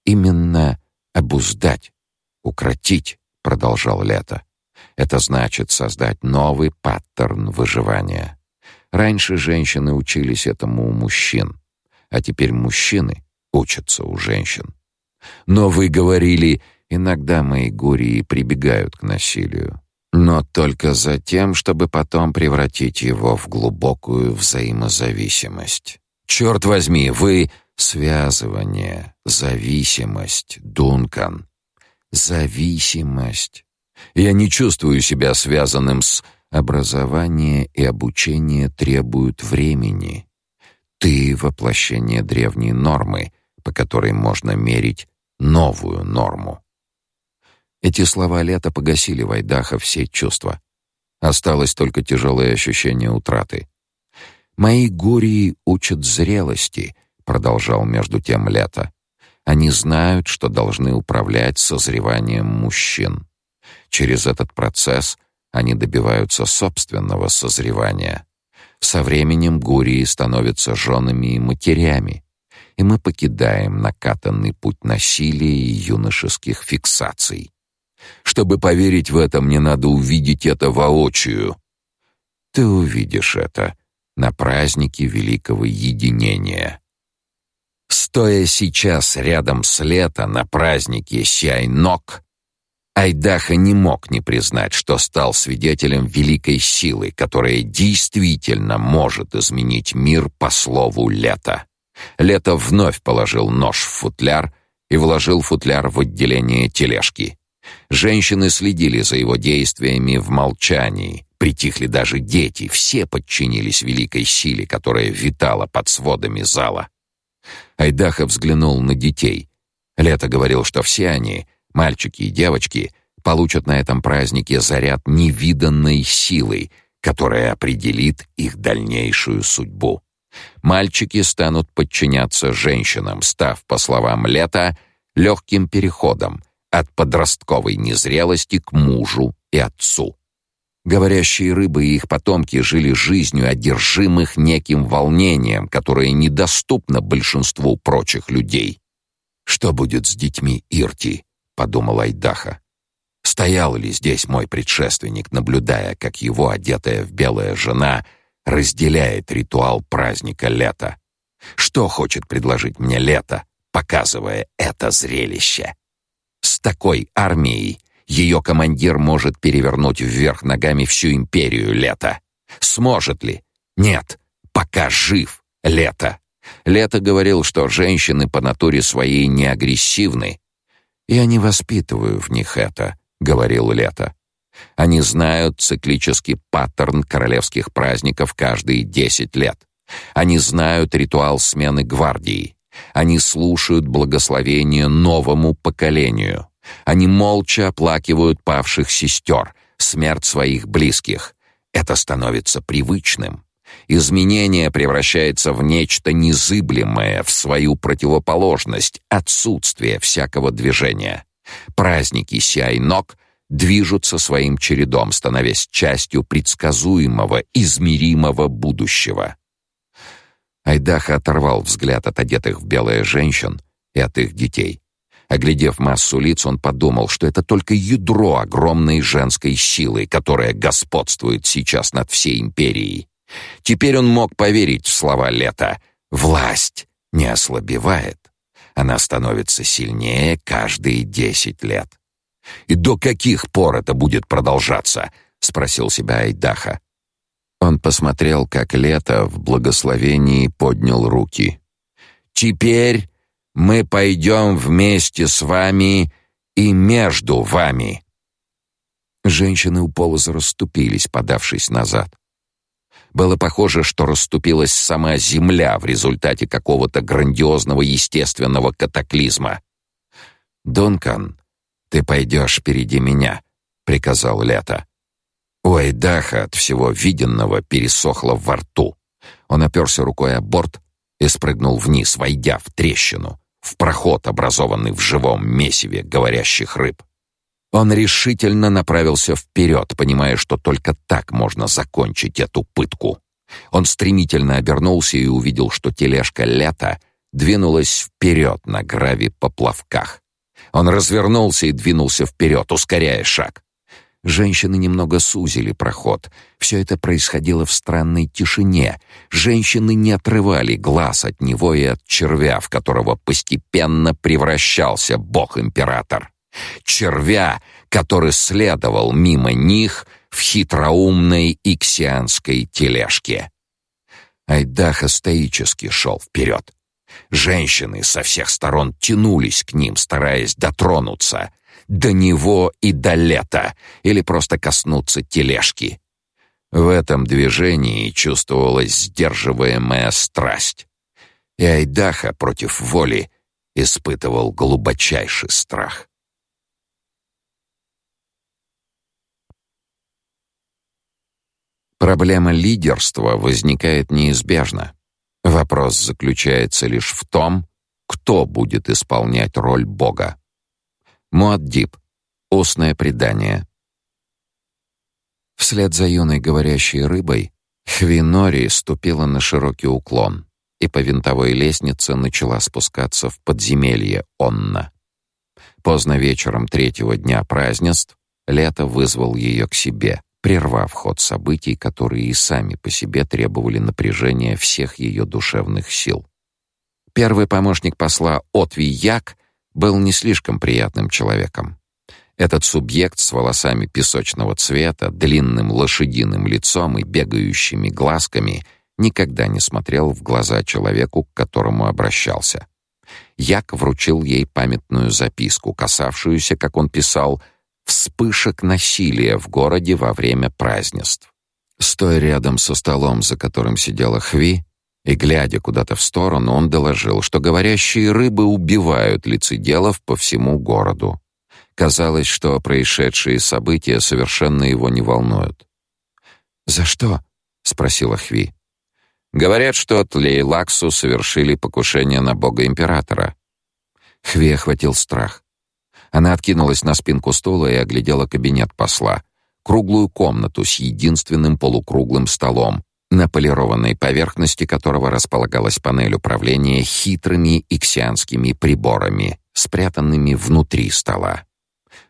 Именно обуздать, укротить, продолжал Лето. Это значит создать новый паттерн выживания. Раньше женщины учились этому у мужчин, а теперь мужчины учатся у женщин. Но вы говорили, иногда мои гурии прибегают к насилию, но только за тем, чтобы потом превратить его в глубокую взаимозависимость. Черт возьми, вы связывание, зависимость, Дункан. Зависимость. Я не чувствую себя связанным с образование и обучение требуют времени. Ты воплощение древней нормы, по которой можно мерить новую норму. Эти слова лета погасили в Айдаха все чувства. Осталось только тяжелое ощущение утраты. Мои гурии учат зрелости, продолжал между тем лето. Они знают, что должны управлять созреванием мужчин. Через этот процесс они добиваются собственного созревания. Со временем гурии становятся женами и матерями, и мы покидаем накатанный путь насилия и юношеских фиксаций. Чтобы поверить в это, мне надо увидеть это воочию. Ты увидишь это на празднике великого единения. Стоя сейчас рядом с лето на празднике Сяйнок, Айдаха не мог не признать, что стал свидетелем великой силы, которая действительно может изменить мир по слову лета. Лето вновь положил нож в футляр и вложил футляр в отделение тележки. Женщины следили за его действиями в молчании, притихли даже дети, все подчинились великой силе, которая витала под сводами зала. Айдаха взглянул на детей. Лето говорил, что все они — Мальчики и девочки получат на этом празднике заряд невиданной силы, которая определит их дальнейшую судьбу. Мальчики станут подчиняться женщинам, став, по словам Лета, легким переходом от подростковой незрелости к мужу и отцу. Говорящие рыбы и их потомки жили жизнью одержимых неким волнением, которое недоступно большинству прочих людей. Что будет с детьми Ирти? подумал Айдаха. Стоял ли здесь мой предшественник, наблюдая, как его одетая в белое жена разделяет ритуал праздника лета? Что хочет предложить мне лето, показывая это зрелище? С такой армией ее командир может перевернуть вверх ногами всю империю лета. Сможет ли? Нет, пока жив лето. Лето говорил, что женщины по натуре своей не агрессивны, «Я не воспитываю в них это», — говорил Лето. «Они знают циклический паттерн королевских праздников каждые десять лет. Они знают ритуал смены гвардии. Они слушают благословение новому поколению. Они молча оплакивают павших сестер, смерть своих близких. Это становится привычным. Изменение превращается в нечто незыблемое, в свою противоположность, отсутствие всякого движения. Праздники Сяйнок движутся своим чередом, становясь частью предсказуемого, измеримого будущего. Айдаха оторвал взгляд от одетых в белое женщин и от их детей. Оглядев массу лиц, он подумал, что это только ядро огромной женской силы, которая господствует сейчас над всей империей. Теперь он мог поверить в слова Лета. Власть не ослабевает. Она становится сильнее каждые десять лет. И до каких пор это будет продолжаться? спросил себя Айдаха. Он посмотрел, как Лето в благословении поднял руки. Теперь мы пойдем вместе с вами и между вами. Женщины у полоза расступились, подавшись назад. Было похоже, что расступилась сама земля в результате какого-то грандиозного естественного катаклизма. «Дункан, ты пойдешь впереди меня», — приказал Лето. Ой, Даха от всего виденного пересохло во рту. Он оперся рукой о борт и спрыгнул вниз, войдя в трещину, в проход, образованный в живом месиве говорящих рыб. Он решительно направился вперед, понимая, что только так можно закончить эту пытку. Он стремительно обернулся и увидел, что тележка лета двинулась вперед на гравий-поплавках. Он развернулся и двинулся вперед, ускоряя шаг. Женщины немного сузили проход. Все это происходило в странной тишине. Женщины не отрывали глаз от него и от червя, в которого постепенно превращался бог-император. Червя, который следовал мимо них в хитроумной иксианской тележке. Айдаха стоически шел вперед. Женщины со всех сторон тянулись к ним, стараясь дотронуться до него и до лета, или просто коснуться тележки. В этом движении чувствовалась сдерживаемая страсть. И Айдаха против воли испытывал глубочайший страх. Проблема лидерства возникает неизбежно. Вопрос заключается лишь в том, кто будет исполнять роль Бога. Муаддиб. Устное предание. Вслед за юной говорящей рыбой Хвинори ступила на широкий уклон и по винтовой лестнице начала спускаться в подземелье Онна. Поздно вечером третьего дня празднеств Лето вызвал ее к себе прервав ход событий, которые и сами по себе требовали напряжения всех ее душевных сил. Первый помощник посла Отви Як был не слишком приятным человеком. Этот субъект с волосами песочного цвета, длинным лошадиным лицом и бегающими глазками никогда не смотрел в глаза человеку, к которому обращался. Як вручил ей памятную записку, касавшуюся, как он писал, вспышек насилия в городе во время празднеств. Стоя рядом со столом, за которым сидела Хви, и глядя куда-то в сторону, он доложил, что говорящие рыбы убивают лицеделов по всему городу. Казалось, что происшедшие события совершенно его не волнуют. "За что?" спросила Хви. "Говорят, что Тлейлаксу совершили покушение на бога императора". Хви охватил страх. Она откинулась на спинку стула и оглядела кабинет посла. Круглую комнату с единственным полукруглым столом, на полированной поверхности которого располагалась панель управления хитрыми иксианскими приборами, спрятанными внутри стола.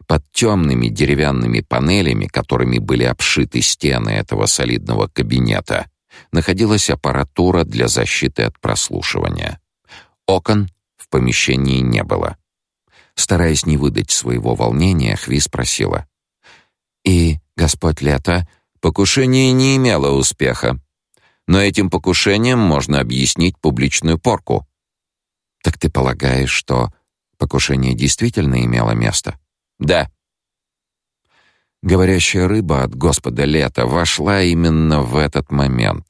Под темными деревянными панелями, которыми были обшиты стены этого солидного кабинета, находилась аппаратура для защиты от прослушивания. Окон в помещении не было. Стараясь не выдать своего волнения, Хви спросила: "И Господь Лето, покушение не имело успеха, но этим покушением можно объяснить публичную порку. Так ты полагаешь, что покушение действительно имело место?" "Да." Говорящая рыба от Господа Лета вошла именно в этот момент.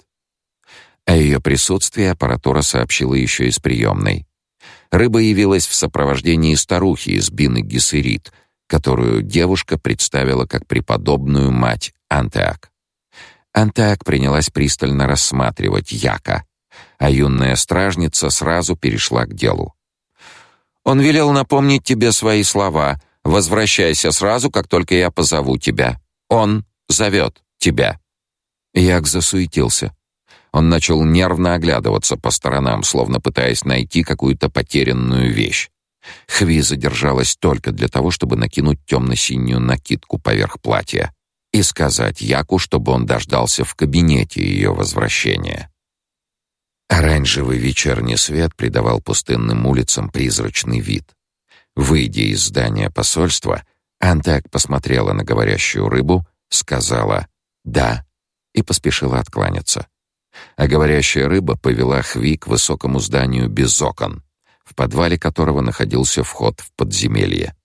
О ее присутствии аппаратура сообщила еще из приемной. Рыба явилась в сопровождении старухи из Бины Гессерит, которую девушка представила как преподобную мать Антеак. Антеак принялась пристально рассматривать Яка, а юная стражница сразу перешла к делу. Он велел напомнить тебе свои слова. Возвращайся сразу, как только я позову тебя. Он зовет тебя. Як засуетился. Он начал нервно оглядываться по сторонам, словно пытаясь найти какую-то потерянную вещь. Хви задержалась только для того, чтобы накинуть темно-синюю накидку поверх платья и сказать Яку, чтобы он дождался в кабинете ее возвращения. Оранжевый вечерний свет придавал пустынным улицам призрачный вид. Выйдя из здания посольства, Антак посмотрела на говорящую рыбу, сказала «да» и поспешила откланяться а говорящая рыба повела Хви к высокому зданию без окон, в подвале которого находился вход в подземелье.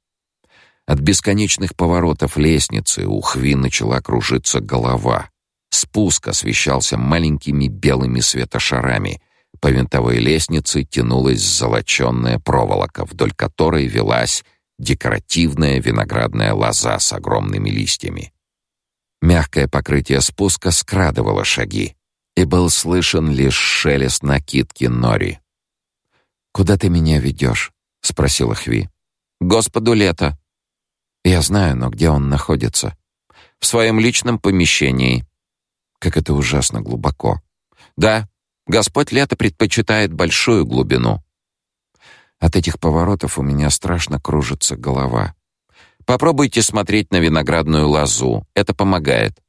От бесконечных поворотов лестницы у Хви начала кружиться голова. Спуск освещался маленькими белыми светошарами. По винтовой лестнице тянулась золочёная проволока, вдоль которой велась декоративная виноградная лоза с огромными листьями. Мягкое покрытие спуска скрадывало шаги и был слышен лишь шелест накидки Нори. «Куда ты меня ведешь?» — спросила Хви. «Господу лето». «Я знаю, но где он находится?» «В своем личном помещении». «Как это ужасно глубоко». «Да, Господь лето предпочитает большую глубину». От этих поворотов у меня страшно кружится голова. Попробуйте смотреть на виноградную лозу. Это помогает.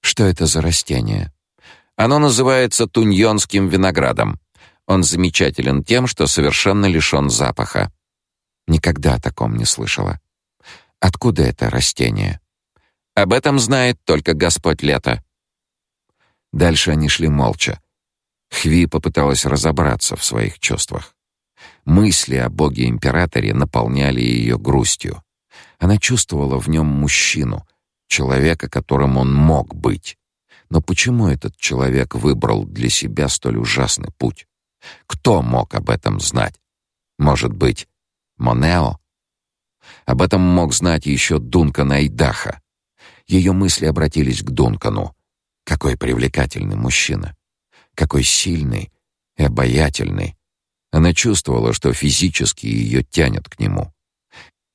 Что это за растение? Оно называется туньонским виноградом. Он замечателен тем, что совершенно лишен запаха. Никогда о таком не слышала. Откуда это растение? Об этом знает только Господь Лето. Дальше они шли молча. Хви попыталась разобраться в своих чувствах. Мысли о боге-императоре наполняли ее грустью. Она чувствовала в нем мужчину, человека, которым он мог быть. Но почему этот человек выбрал для себя столь ужасный путь? Кто мог об этом знать? Может быть, Монео? Об этом мог знать еще Дункан Айдаха. Ее мысли обратились к Дункану. Какой привлекательный мужчина. Какой сильный и обаятельный. Она чувствовала, что физически ее тянет к нему.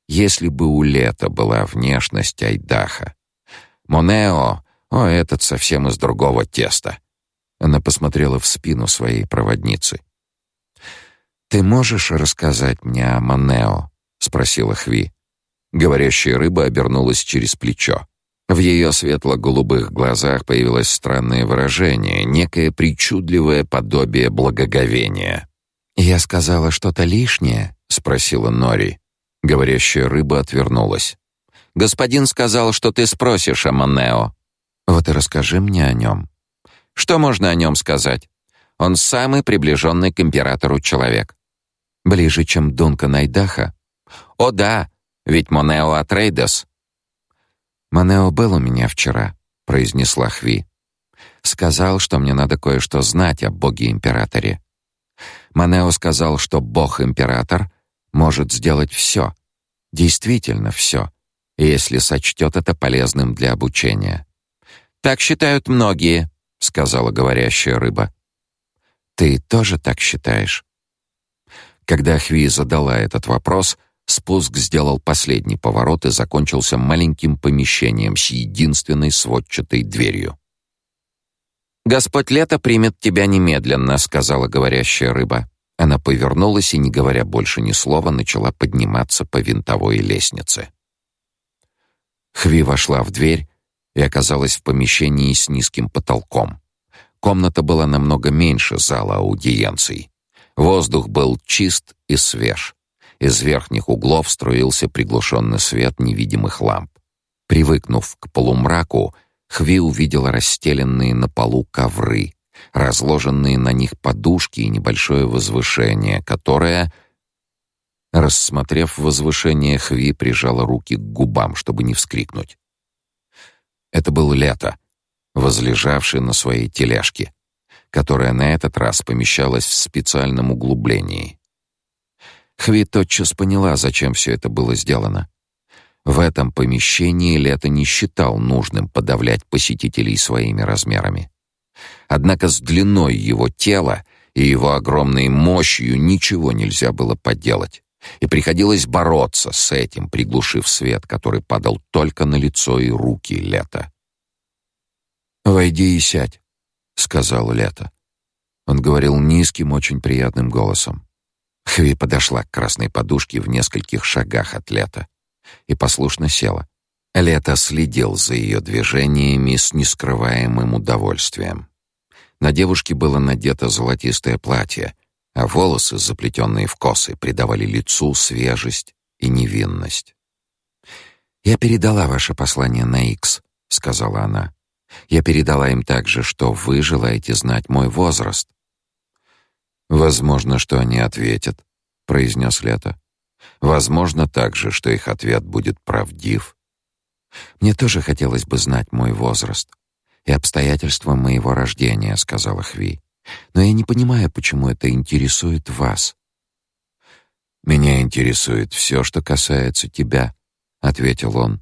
Если бы у Лета была внешность Айдаха. Монео, о, этот совсем из другого теста. Она посмотрела в спину своей проводницы. «Ты можешь рассказать мне о Монео?» — спросила Хви. Говорящая рыба обернулась через плечо. В ее светло-голубых глазах появилось странное выражение, некое причудливое подобие благоговения. «Я сказала что-то лишнее?» — спросила Нори. Говорящая рыба отвернулась. «Господин сказал, что ты спросишь о Монео». «Вот и расскажи мне о нем». «Что можно о нем сказать? Он самый приближенный к императору человек». «Ближе, чем Дункан Айдаха?» «О да, ведь Монео Атрейдес». «Монео был у меня вчера», — произнесла Хви. «Сказал, что мне надо кое-что знать о боге-императоре. Монео сказал, что бог-император — может сделать все, действительно все, если сочтет это полезным для обучения. Так считают многие, сказала говорящая рыба. Ты тоже так считаешь? Когда Хви задала этот вопрос, спуск сделал последний поворот и закончился маленьким помещением с единственной сводчатой дверью. Господь Лето примет тебя немедленно, сказала говорящая рыба. Она повернулась и, не говоря больше ни слова, начала подниматься по винтовой лестнице. Хви вошла в дверь и оказалась в помещении с низким потолком. Комната была намного меньше зала аудиенций. Воздух был чист и свеж. Из верхних углов струился приглушенный свет невидимых ламп. Привыкнув к полумраку, Хви увидела расстеленные на полу ковры, разложенные на них подушки и небольшое возвышение, которое, рассмотрев возвышение, Хви прижала руки к губам, чтобы не вскрикнуть. Это было лето, возлежавшее на своей тележке, которая на этот раз помещалась в специальном углублении. Хви тотчас поняла, зачем все это было сделано. В этом помещении Лето не считал нужным подавлять посетителей своими размерами. Однако с длиной его тела и его огромной мощью ничего нельзя было поделать. И приходилось бороться с этим, приглушив свет, который падал только на лицо и руки Лета. «Войди и сядь», — сказал Лето. Он говорил низким, очень приятным голосом. Хви подошла к красной подушке в нескольких шагах от Лета и послушно села. Лето следил за ее движениями с нескрываемым удовольствием. На девушке было надето золотистое платье, а волосы, заплетенные в косы, придавали лицу свежесть и невинность. «Я передала ваше послание на Икс», — сказала она. «Я передала им также, что вы желаете знать мой возраст». «Возможно, что они ответят», — произнес Лето. «Возможно также, что их ответ будет правдив». «Мне тоже хотелось бы знать мой возраст», и обстоятельства моего рождения», — сказала Хви. «Но я не понимаю, почему это интересует вас». «Меня интересует все, что касается тебя», — ответил он.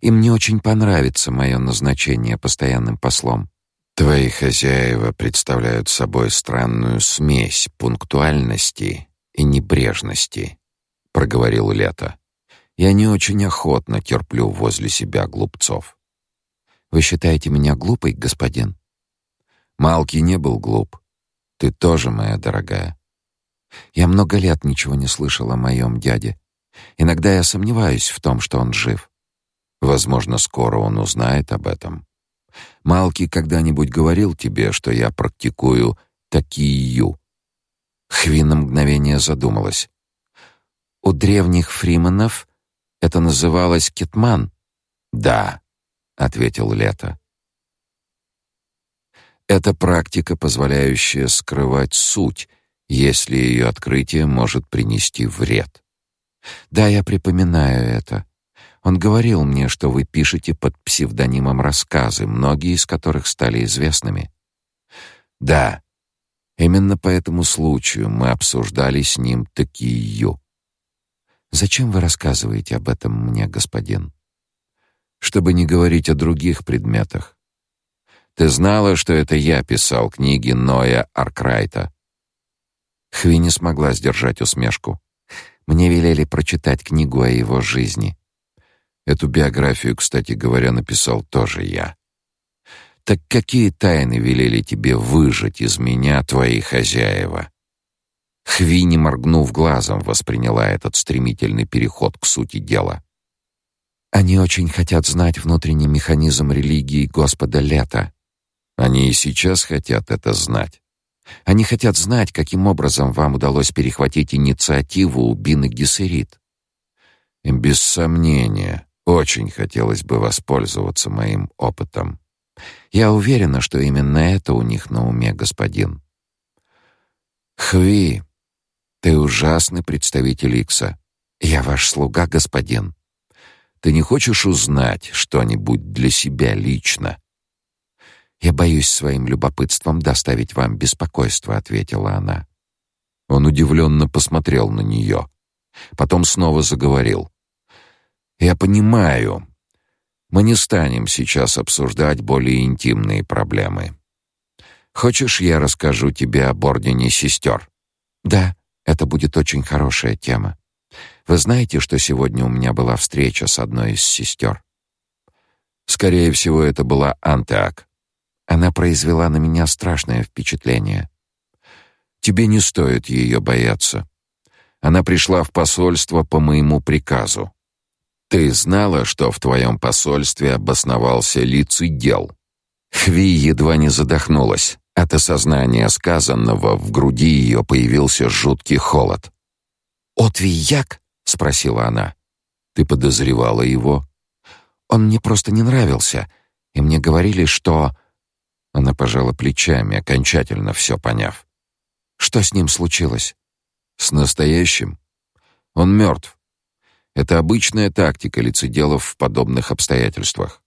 «И мне очень понравится мое назначение постоянным послом. Твои хозяева представляют собой странную смесь пунктуальности и небрежности, проговорил Лето. Я не очень охотно терплю возле себя глупцов. Вы считаете меня глупой, господин? Малки не был глуп. Ты тоже, моя дорогая. Я много лет ничего не слышал о моем дяде. Иногда я сомневаюсь в том, что он жив. Возможно, скоро он узнает об этом. Малки когда-нибудь говорил тебе, что я практикую такию? Хви на мгновение задумалась. У древних фриманов это называлось кетман. Да, ответил Лето. Это практика, позволяющая скрывать суть, если ее открытие может принести вред. Да, я припоминаю это. Он говорил мне, что вы пишете под псевдонимом рассказы, многие из которых стали известными. Да. Именно по этому случаю мы обсуждали с ним такие. Зачем вы рассказываете об этом мне, господин? Чтобы не говорить о других предметах. Ты знала, что это я писал книги Ноя Аркрайта? Хви не смогла сдержать усмешку. Мне велели прочитать книгу о его жизни. Эту биографию, кстати говоря, написал тоже я. Так какие тайны велели тебе выжать из меня твои хозяева? Хви, не моргнув глазом, восприняла этот стремительный переход к сути дела. Они очень хотят знать внутренний механизм религии Господа Лета. Они и сейчас хотят это знать. Они хотят знать, каким образом вам удалось перехватить инициативу у Бины Гессерит. Без сомнения, очень хотелось бы воспользоваться моим опытом. Я уверена, что именно это у них на уме, господин. Хви, ты ужасный представитель Икса. Я ваш слуга, господин. Ты не хочешь узнать что-нибудь для себя лично? Я боюсь своим любопытством доставить вам беспокойство, ответила она. Он удивленно посмотрел на нее, потом снова заговорил. Я понимаю. Мы не станем сейчас обсуждать более интимные проблемы. Хочешь, я расскажу тебе об ордене сестер? Да, это будет очень хорошая тема. Вы знаете, что сегодня у меня была встреча с одной из сестер? Скорее всего, это была Антеак. Она произвела на меня страшное впечатление. Тебе не стоит ее бояться. Она пришла в посольство по моему приказу. Ты знала, что в твоем посольстве обосновался лицедел? Хви едва не задохнулась. От осознания сказанного в груди ее появился жуткий холод. «Отвияк?» — спросила она. «Ты подозревала его?» «Он мне просто не нравился, и мне говорили, что...» Она пожала плечами, окончательно все поняв. «Что с ним случилось?» «С настоящим? Он мертв. Это обычная тактика лицеделов в подобных обстоятельствах.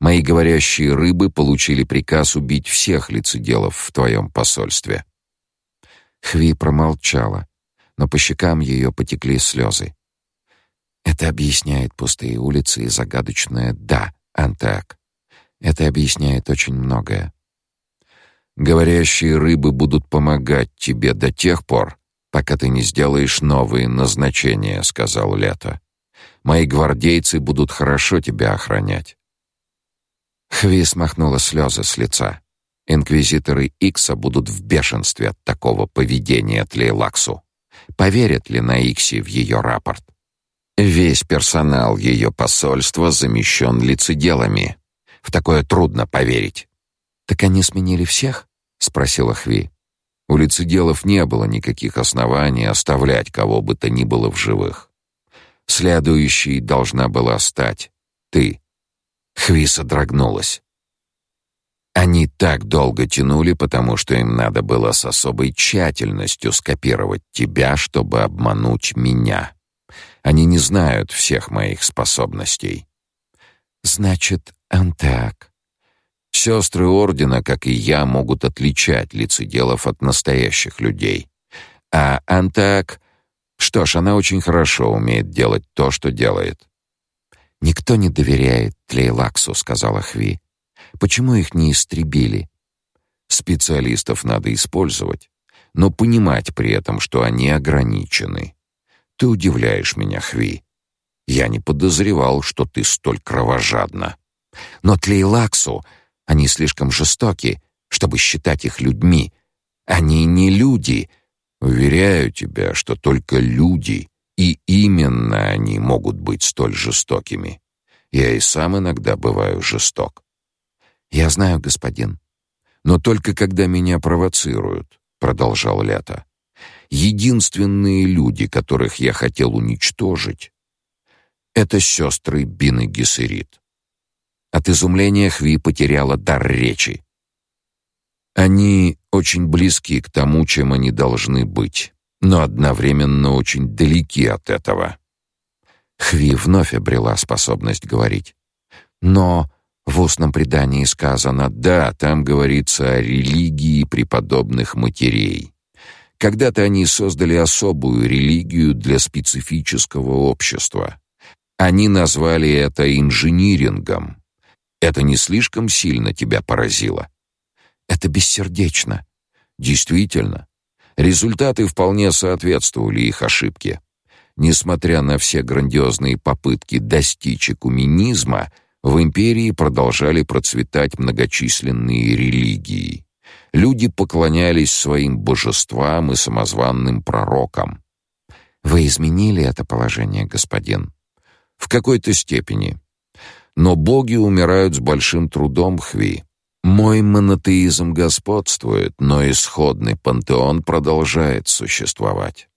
Мои говорящие рыбы получили приказ убить всех лицеделов в твоем посольстве. Хви промолчала, но по щекам ее потекли слезы. Это объясняет пустые улицы и загадочное «да», Антак. Это объясняет очень многое. Говорящие рыбы будут помогать тебе до тех пор, пока ты не сделаешь новые назначения, сказал Лето. Мои гвардейцы будут хорошо тебя охранять. Хви смахнула слезы с лица. Инквизиторы Икса будут в бешенстве от такого поведения Тлейлаксу. Поверят ли на Иксе в ее рапорт? Весь персонал ее посольства замещен лицеделами. В такое трудно поверить. Так они сменили всех? спросила Хви. У лицеделов не было никаких оснований оставлять кого бы то ни было в живых. Следующей должна была стать ты. Хвиса дрогнулась. Они так долго тянули, потому что им надо было с особой тщательностью скопировать тебя, чтобы обмануть меня. Они не знают всех моих способностей. Значит, Антеак. Сестры ордена, как и я, могут отличать лицеделов от настоящих людей. А Антеак, что ж, она очень хорошо умеет делать то, что делает. Никто не доверяет Тлейлаксу, сказала Хви. Почему их не истребили? Специалистов надо использовать, но понимать при этом, что они ограничены. Ты удивляешь меня, Хви. Я не подозревал, что ты столь кровожадна. Но Тлейлаксу они слишком жестоки, чтобы считать их людьми. Они не люди. Уверяю тебя, что только люди, и именно они могут быть столь жестокими. Я и сам иногда бываю жесток. Я знаю, господин. Но только когда меня провоцируют, продолжал Лето. Единственные люди, которых я хотел уничтожить, это сестры Бин и. От изумления Хви потеряла дар речи. Они очень близки к тому, чем они должны быть, но одновременно очень далеки от этого. Хви вновь обрела способность говорить. Но в устном предании сказано: "Да, там говорится о религии преподобных матерей". Когда-то они создали особую религию для специфического общества. Они назвали это инжинирингом. Это не слишком сильно тебя поразило? Это бессердечно. Действительно, результаты вполне соответствовали их ошибке. Несмотря на все грандиозные попытки достичь экуменизма, в империи продолжали процветать многочисленные религии. Люди поклонялись своим божествам и самозванным пророкам. Вы изменили это положение, господин? В какой-то степени. Но боги умирают с большим трудом, Хви. Мой монотеизм господствует, но исходный пантеон продолжает существовать.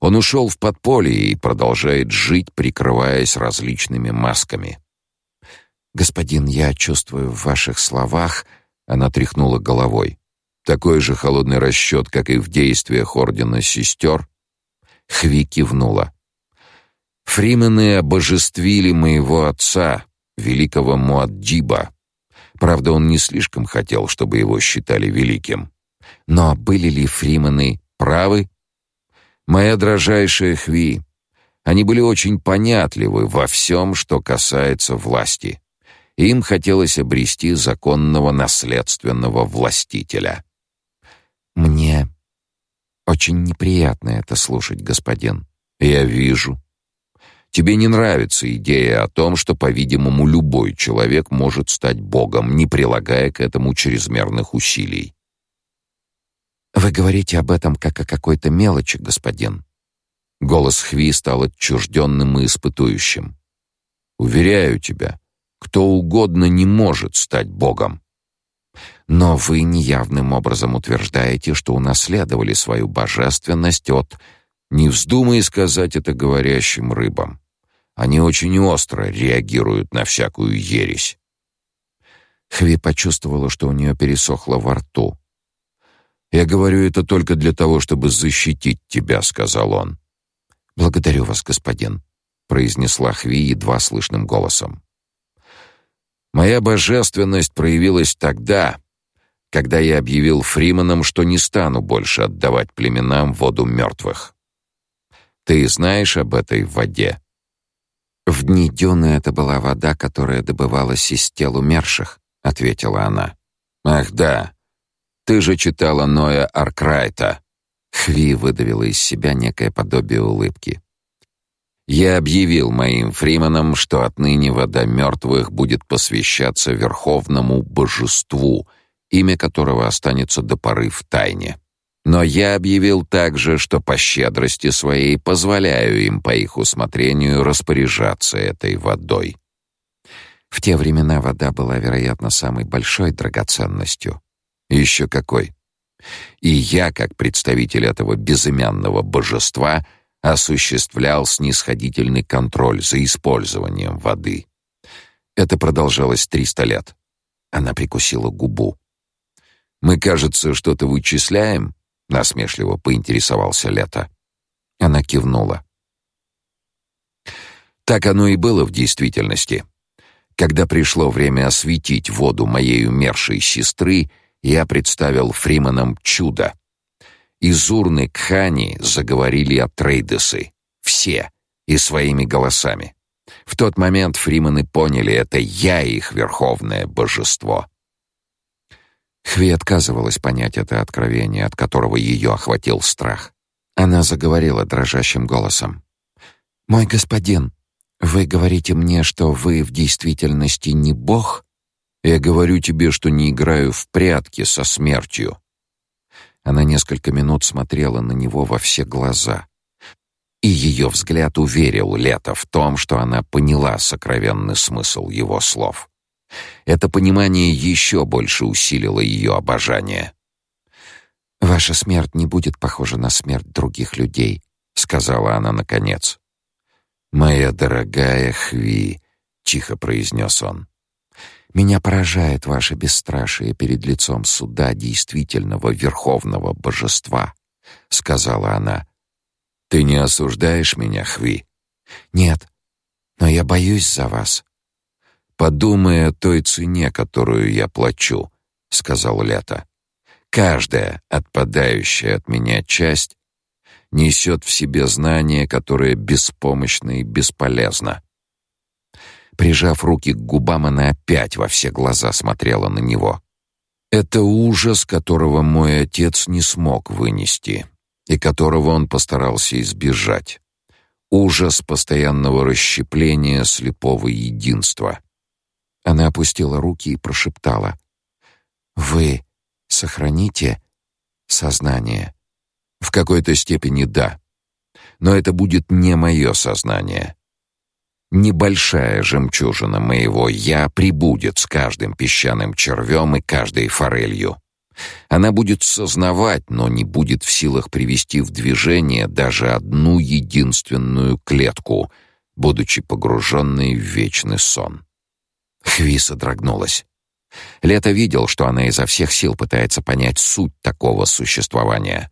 Он ушел в подполье и продолжает жить, прикрываясь различными масками. Господин, я чувствую в ваших словах, она тряхнула головой. Такой же холодный расчет, как и в действиях ордена сестер. Хви кивнула. Фримены обожествили моего отца, великого Муаддиба. Правда, он не слишком хотел, чтобы его считали великим. Но были ли фримены правы? Моя дрожайшая Хви, они были очень понятливы во всем, что касается власти. Им хотелось обрести законного наследственного властителя. Мне очень неприятно это слушать, господин. Я вижу. Тебе не нравится идея о том, что, по-видимому, любой человек может стать богом, не прилагая к этому чрезмерных усилий. Вы говорите об этом как о какой-то мелочи, господин. Голос Хви стал отчужденным и испытующим. Уверяю тебя, кто угодно не может стать богом. Но вы неявным образом утверждаете, что унаследовали свою божественность от Не вздумай сказать это говорящим рыбам. Они очень остро реагируют на всякую ересь. Хви почувствовала, что у нее пересохло во рту. Я говорю это только для того, чтобы защитить тебя, сказал он. Благодарю вас, господин, произнесла Хви едва слышным голосом. Моя божественность проявилась тогда, когда я объявил фриманам, что не стану больше отдавать племенам воду мертвых. Ты знаешь об этой воде? В дни Дюны это была вода, которая добывалась из тел умерших, ответила она. Ах, да. Ты же читала Ноя Аркрайта. Хви выдавила из себя некое подобие улыбки. Я объявил моим фриманам, что отныне вода мертвых будет посвящаться верховному божеству, имя которого останется до поры в тайне. Но я объявил также, что по щедрости своей позволяю им по их усмотрению распоряжаться этой водой. В те времена вода была, вероятно, самой большой драгоценностью. Еще какой. И я, как представитель этого безымянного божества, осуществлял снисходительный контроль за использованием воды. Это продолжалось 300 лет. Она прикусила губу. Мы, кажется, что-то вычисляем, насмешливо поинтересовался Лето. Она кивнула. Так оно и было в действительности. Когда пришло время осветить воду моей умершей сестры, я представил Фриманам чудо. Из урны Кхани заговорили о Трейдесы. Все. И своими голосами. В тот момент фримены поняли, это я их верховное божество. Хви отказывалась понять это откровение, от которого ее охватил страх. Она заговорила дрожащим голосом. «Мой господин, вы говорите мне, что вы в действительности не бог?» «Я говорю тебе, что не играю в прятки со смертью». Она несколько минут смотрела на него во все глаза. И ее взгляд уверил Лето в том, что она поняла сокровенный смысл его слов. Это понимание еще больше усилило ее обожание. «Ваша смерть не будет похожа на смерть других людей», — сказала она наконец. «Моя дорогая Хви», — тихо произнес он. «Меня поражает ваше бесстрашие перед лицом суда действительного верховного божества», — сказала она. «Ты не осуждаешь меня, Хви?» «Нет, но я боюсь за вас. Подумай о той цене, которую я плачу, сказал Лето. Каждая отпадающая от меня часть несет в себе знание, которое беспомощно и бесполезно. Прижав руки к губам, она опять во все глаза смотрела на него. Это ужас, которого мой отец не смог вынести и которого он постарался избежать. Ужас постоянного расщепления слепого единства. Она опустила руки и прошептала: "Вы сохраните сознание?" В какой-то степени да. Но это будет не мое сознание. Небольшая жемчужина моего я прибудет с каждым песчаным червем и каждой форелью. Она будет сознавать, но не будет в силах привести в движение даже одну единственную клетку, будучи погруженной в вечный сон. Хвиса дрогнулась. Лето видел, что она изо всех сил пытается понять суть такого существования.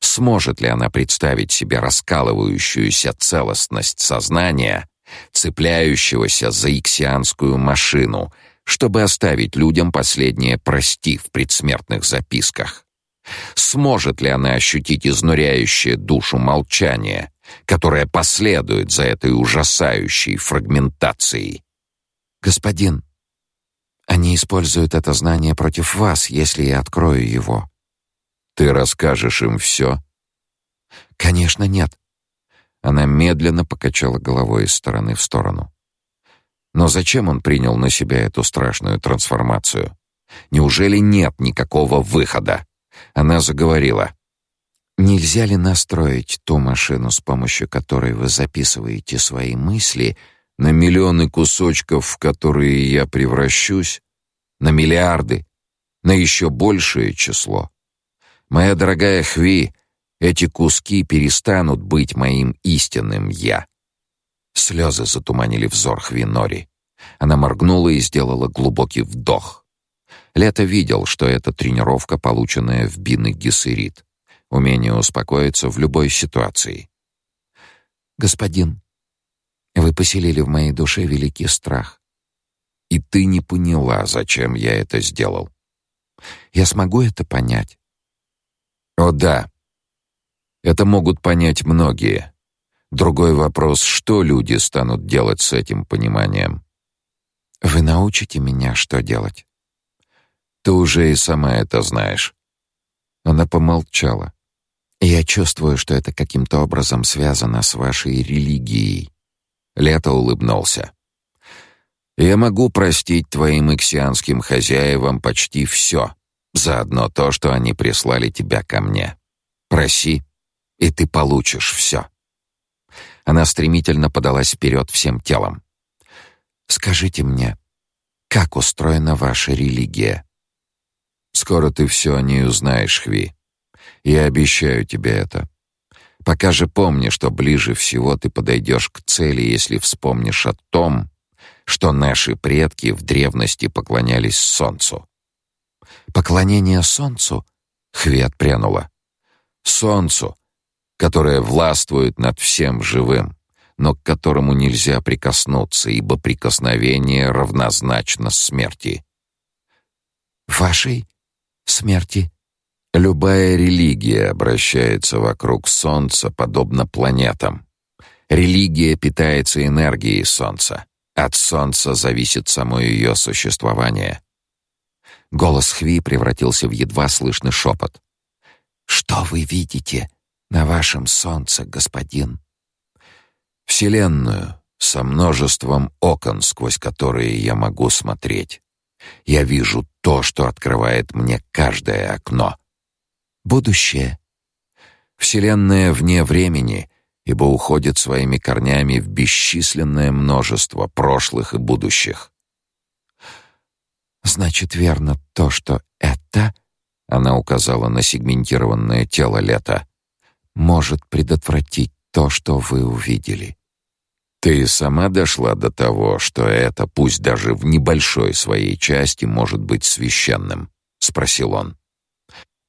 Сможет ли она представить себе раскалывающуюся целостность сознания, цепляющегося за иксианскую машину, чтобы оставить людям последнее «прости» в предсмертных записках? Сможет ли она ощутить изнуряющее душу молчание, которое последует за этой ужасающей фрагментацией? Господин, они используют это знание против вас, если я открою его. Ты расскажешь им все?» Конечно, нет. Она медленно покачала головой из стороны в сторону. Но зачем он принял на себя эту страшную трансформацию? Неужели нет никакого выхода? Она заговорила. Нельзя ли настроить ту машину, с помощью которой вы записываете свои мысли, на миллионы кусочков, в которые я превращусь, на миллиарды, на еще большее число. Моя дорогая Хви, эти куски перестанут быть моим истинным я. Слезы затуманили взор Хви Нори. Она моргнула и сделала глубокий вдох. Лето видел, что это тренировка, полученная в Бины Гессерит. Умение успокоиться в любой ситуации. «Господин, вы поселили в моей душе великий страх. И ты не поняла, зачем я это сделал. Я смогу это понять. О да. Это могут понять многие. Другой вопрос, что люди станут делать с этим пониманием. Вы научите меня, что делать? Ты уже и сама это знаешь. Она помолчала. Я чувствую, что это каким-то образом связано с вашей религией. Лето улыбнулся. Я могу простить твоим иксианским хозяевам почти все, заодно то, что они прислали тебя ко мне. Проси, и ты получишь все. Она стремительно подалась вперед всем телом. Скажите мне, как устроена ваша религия? Скоро ты все о ней узнаешь, Хви. Я обещаю тебе это. Пока же помни, что ближе всего ты подойдешь к цели, если вспомнишь о том, что наши предки в древности поклонялись солнцу. Поклонение солнцу? Хви отпрянула. Солнцу, которое властвует над всем живым, но к которому нельзя прикоснуться, ибо прикосновение равнозначно смерти. Вашей смерти? Любая религия обращается вокруг Солнца подобно планетам. Религия питается энергией солнца. От солнца зависит само ее существование. Голос Хви превратился в едва слышный шепот. «Что вы видите на вашем солнце, господин?» «Вселенную со множеством окон, сквозь которые я могу смотреть. Я вижу то, что открывает мне каждое окно. Будущее. Вселенная вне времени, ибо уходит своими корнями в бесчисленное множество прошлых и будущих. Значит, верно то, что это, она указала на сегментированное тело лета, может предотвратить то, что вы увидели. Ты сама дошла до того, что это, пусть даже в небольшой своей части, может быть священным, спросил он.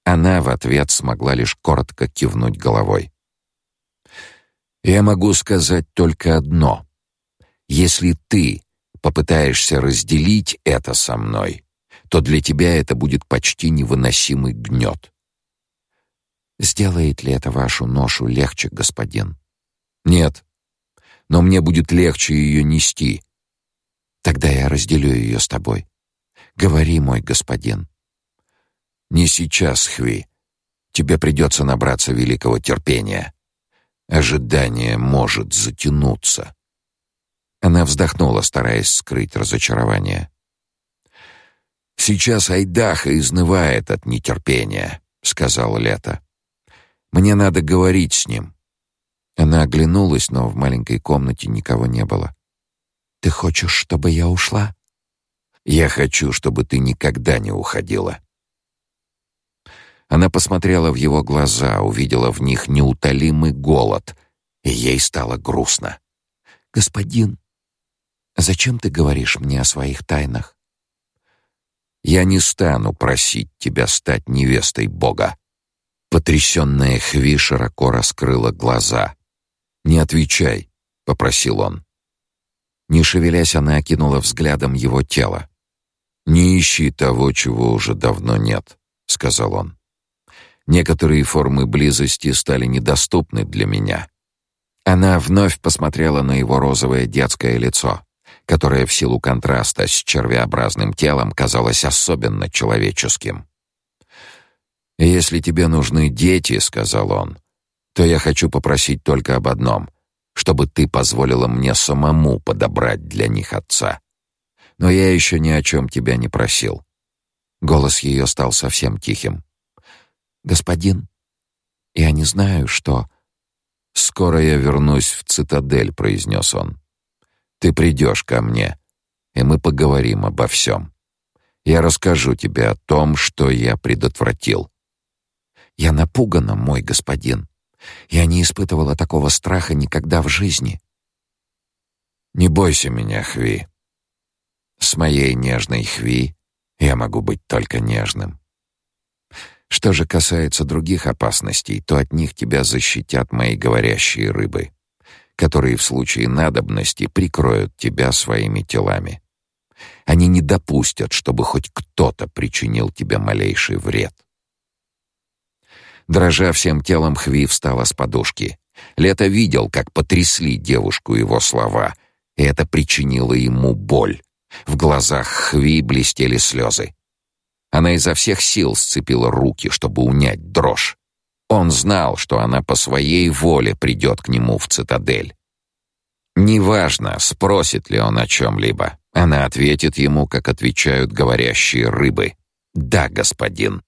Она в ответ смогла лишь коротко кивнуть головой. Я могу сказать только одно: если ты попытаешься разделить это со мной, то для тебя это будет почти невыносимый гнет. Сделает ли это вашу ношу легче, господин? Нет. Но мне будет легче ее нести. Тогда я разделю ее с тобой. Говори, мой господин. Не сейчас, Хви. Тебе придется набраться великого терпения. Ожидание может затянуться. Она вздохнула, стараясь скрыть разочарование. Сейчас Айдаха изнывает от нетерпения, сказал Лето. Мне надо говорить с ним. Она оглянулась, но в маленькой комнате никого не было. Ты хочешь, чтобы я ушла? Я хочу, чтобы ты никогда не уходила. Она посмотрела в его глаза, увидела в них неутолимый голод, и ей стало грустно. Господин, Зачем ты говоришь мне о своих тайнах? Я не стану просить тебя стать невестой Бога. Потрясённая Хви широко раскрыла глаза. Не отвечай, попросил он. Не шевелясь, она окинула взглядом его тело. Не ищи того, чего уже давно нет, сказал он. Некоторые формы близости стали недоступны для меня. Она вновь посмотрела на его розовое детское лицо которое в силу контраста с червеобразным телом казалось особенно человеческим. «Если тебе нужны дети, — сказал он, — то я хочу попросить только об одном, чтобы ты позволила мне самому подобрать для них отца. Но я еще ни о чем тебя не просил». Голос ее стал совсем тихим. «Господин, я не знаю, что...» «Скоро я вернусь в цитадель», — произнес он. Ты придешь ко мне, и мы поговорим обо всем. Я расскажу тебе о том, что я предотвратил. Я напугана, мой господин. Я не испытывала такого страха никогда в жизни. Не бойся меня, Хви. С моей нежной Хви я могу быть только нежным. Что же касается других опасностей, то от них тебя защитят мои говорящие рыбы которые в случае надобности прикроют тебя своими телами. Они не допустят, чтобы хоть кто-то причинил тебе малейший вред. Дрожа всем телом, Хви встала с подушки. Лето видел, как потрясли девушку его слова, и это причинило ему боль. В глазах Хви блестели слезы. Она изо всех сил сцепила руки, чтобы унять дрожь. Он знал, что она по своей воле придет к нему в цитадель. Неважно, спросит ли он о чем-либо. Она ответит ему, как отвечают говорящие рыбы. «Да, господин».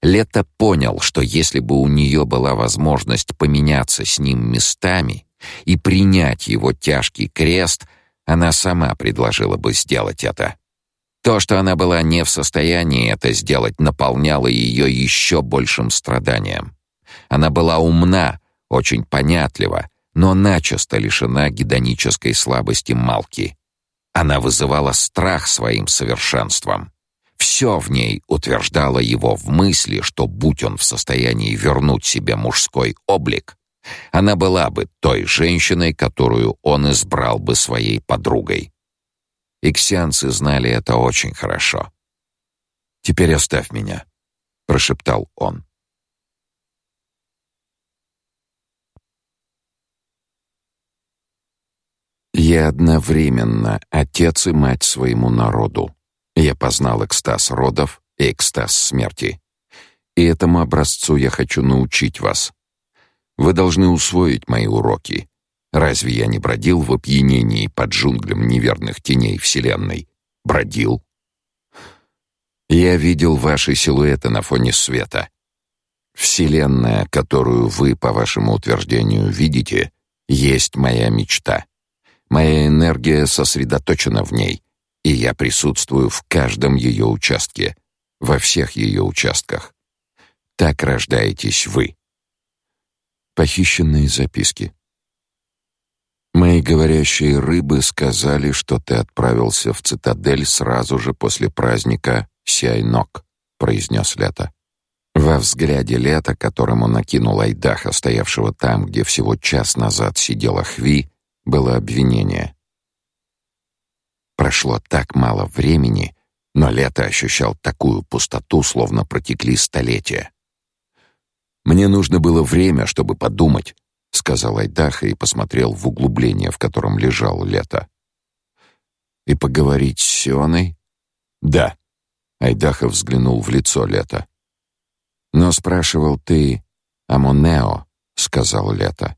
Лето понял, что если бы у нее была возможность поменяться с ним местами и принять его тяжкий крест, она сама предложила бы сделать это. То, что она была не в состоянии это сделать, наполняло ее еще большим страданием. Она была умна, очень понятлива, но начисто лишена гедонической слабости Малки. Она вызывала страх своим совершенством. Все в ней утверждало его в мысли, что будь он в состоянии вернуть себе мужской облик, она была бы той женщиной, которую он избрал бы своей подругой. Иксианцы знали это очень хорошо. «Теперь оставь меня», — прошептал он. Я одновременно отец и мать своему народу. Я познал экстаз родов и экстаз смерти. И этому образцу я хочу научить вас. Вы должны усвоить мои уроки. Разве я не бродил в опьянении под джунглям неверных теней вселенной? Бродил. Я видел ваши силуэты на фоне света. Вселенная, которую вы, по вашему утверждению, видите, есть моя мечта. Моя энергия сосредоточена в ней, и я присутствую в каждом ее участке, во всех ее участках. Так рождаетесь вы. Похищенные записки. Мои говорящие рыбы сказали, что ты отправился в цитадель сразу же после праздника Сяйнок, произнес Лето. Во взгляде Лета, которому накинул Айдаха, стоявшего там, где всего час назад сидела Хви, было обвинение. Прошло так мало времени, но Лето ощущал такую пустоту, словно протекли столетия. Мне нужно было время, чтобы подумать, сказал Айдаха и посмотрел в углубление, в котором лежал Лето. И поговорить с Сионой? Да. Айдаха взглянул в лицо Лето. Но спрашивал ты о Монео, сказал Лето.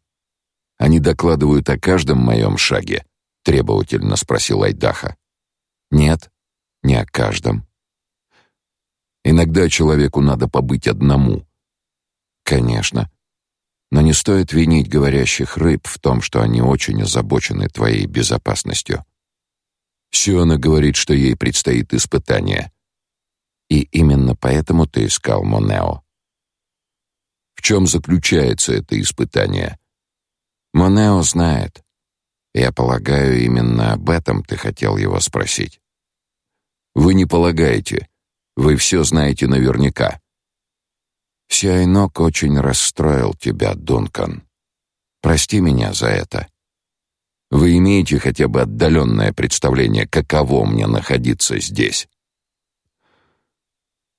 Они докладывают о каждом моем шаге, требовательно спросил Айдаха. Нет, не о каждом. Иногда человеку надо побыть одному. Конечно. Но не стоит винить говорящих рыб в том, что они очень озабочены твоей безопасностью. Сиона говорит, что ей предстоит испытание. И именно поэтому ты искал Монео. В чем заключается это испытание? Монео знает. Я полагаю, именно об этом ты хотел его спросить. Вы не полагаете. Вы все знаете наверняка. Сиайнок очень расстроил тебя, Дункан. Прости меня за это. Вы имеете хотя бы отдаленное представление, каково мне находиться здесь?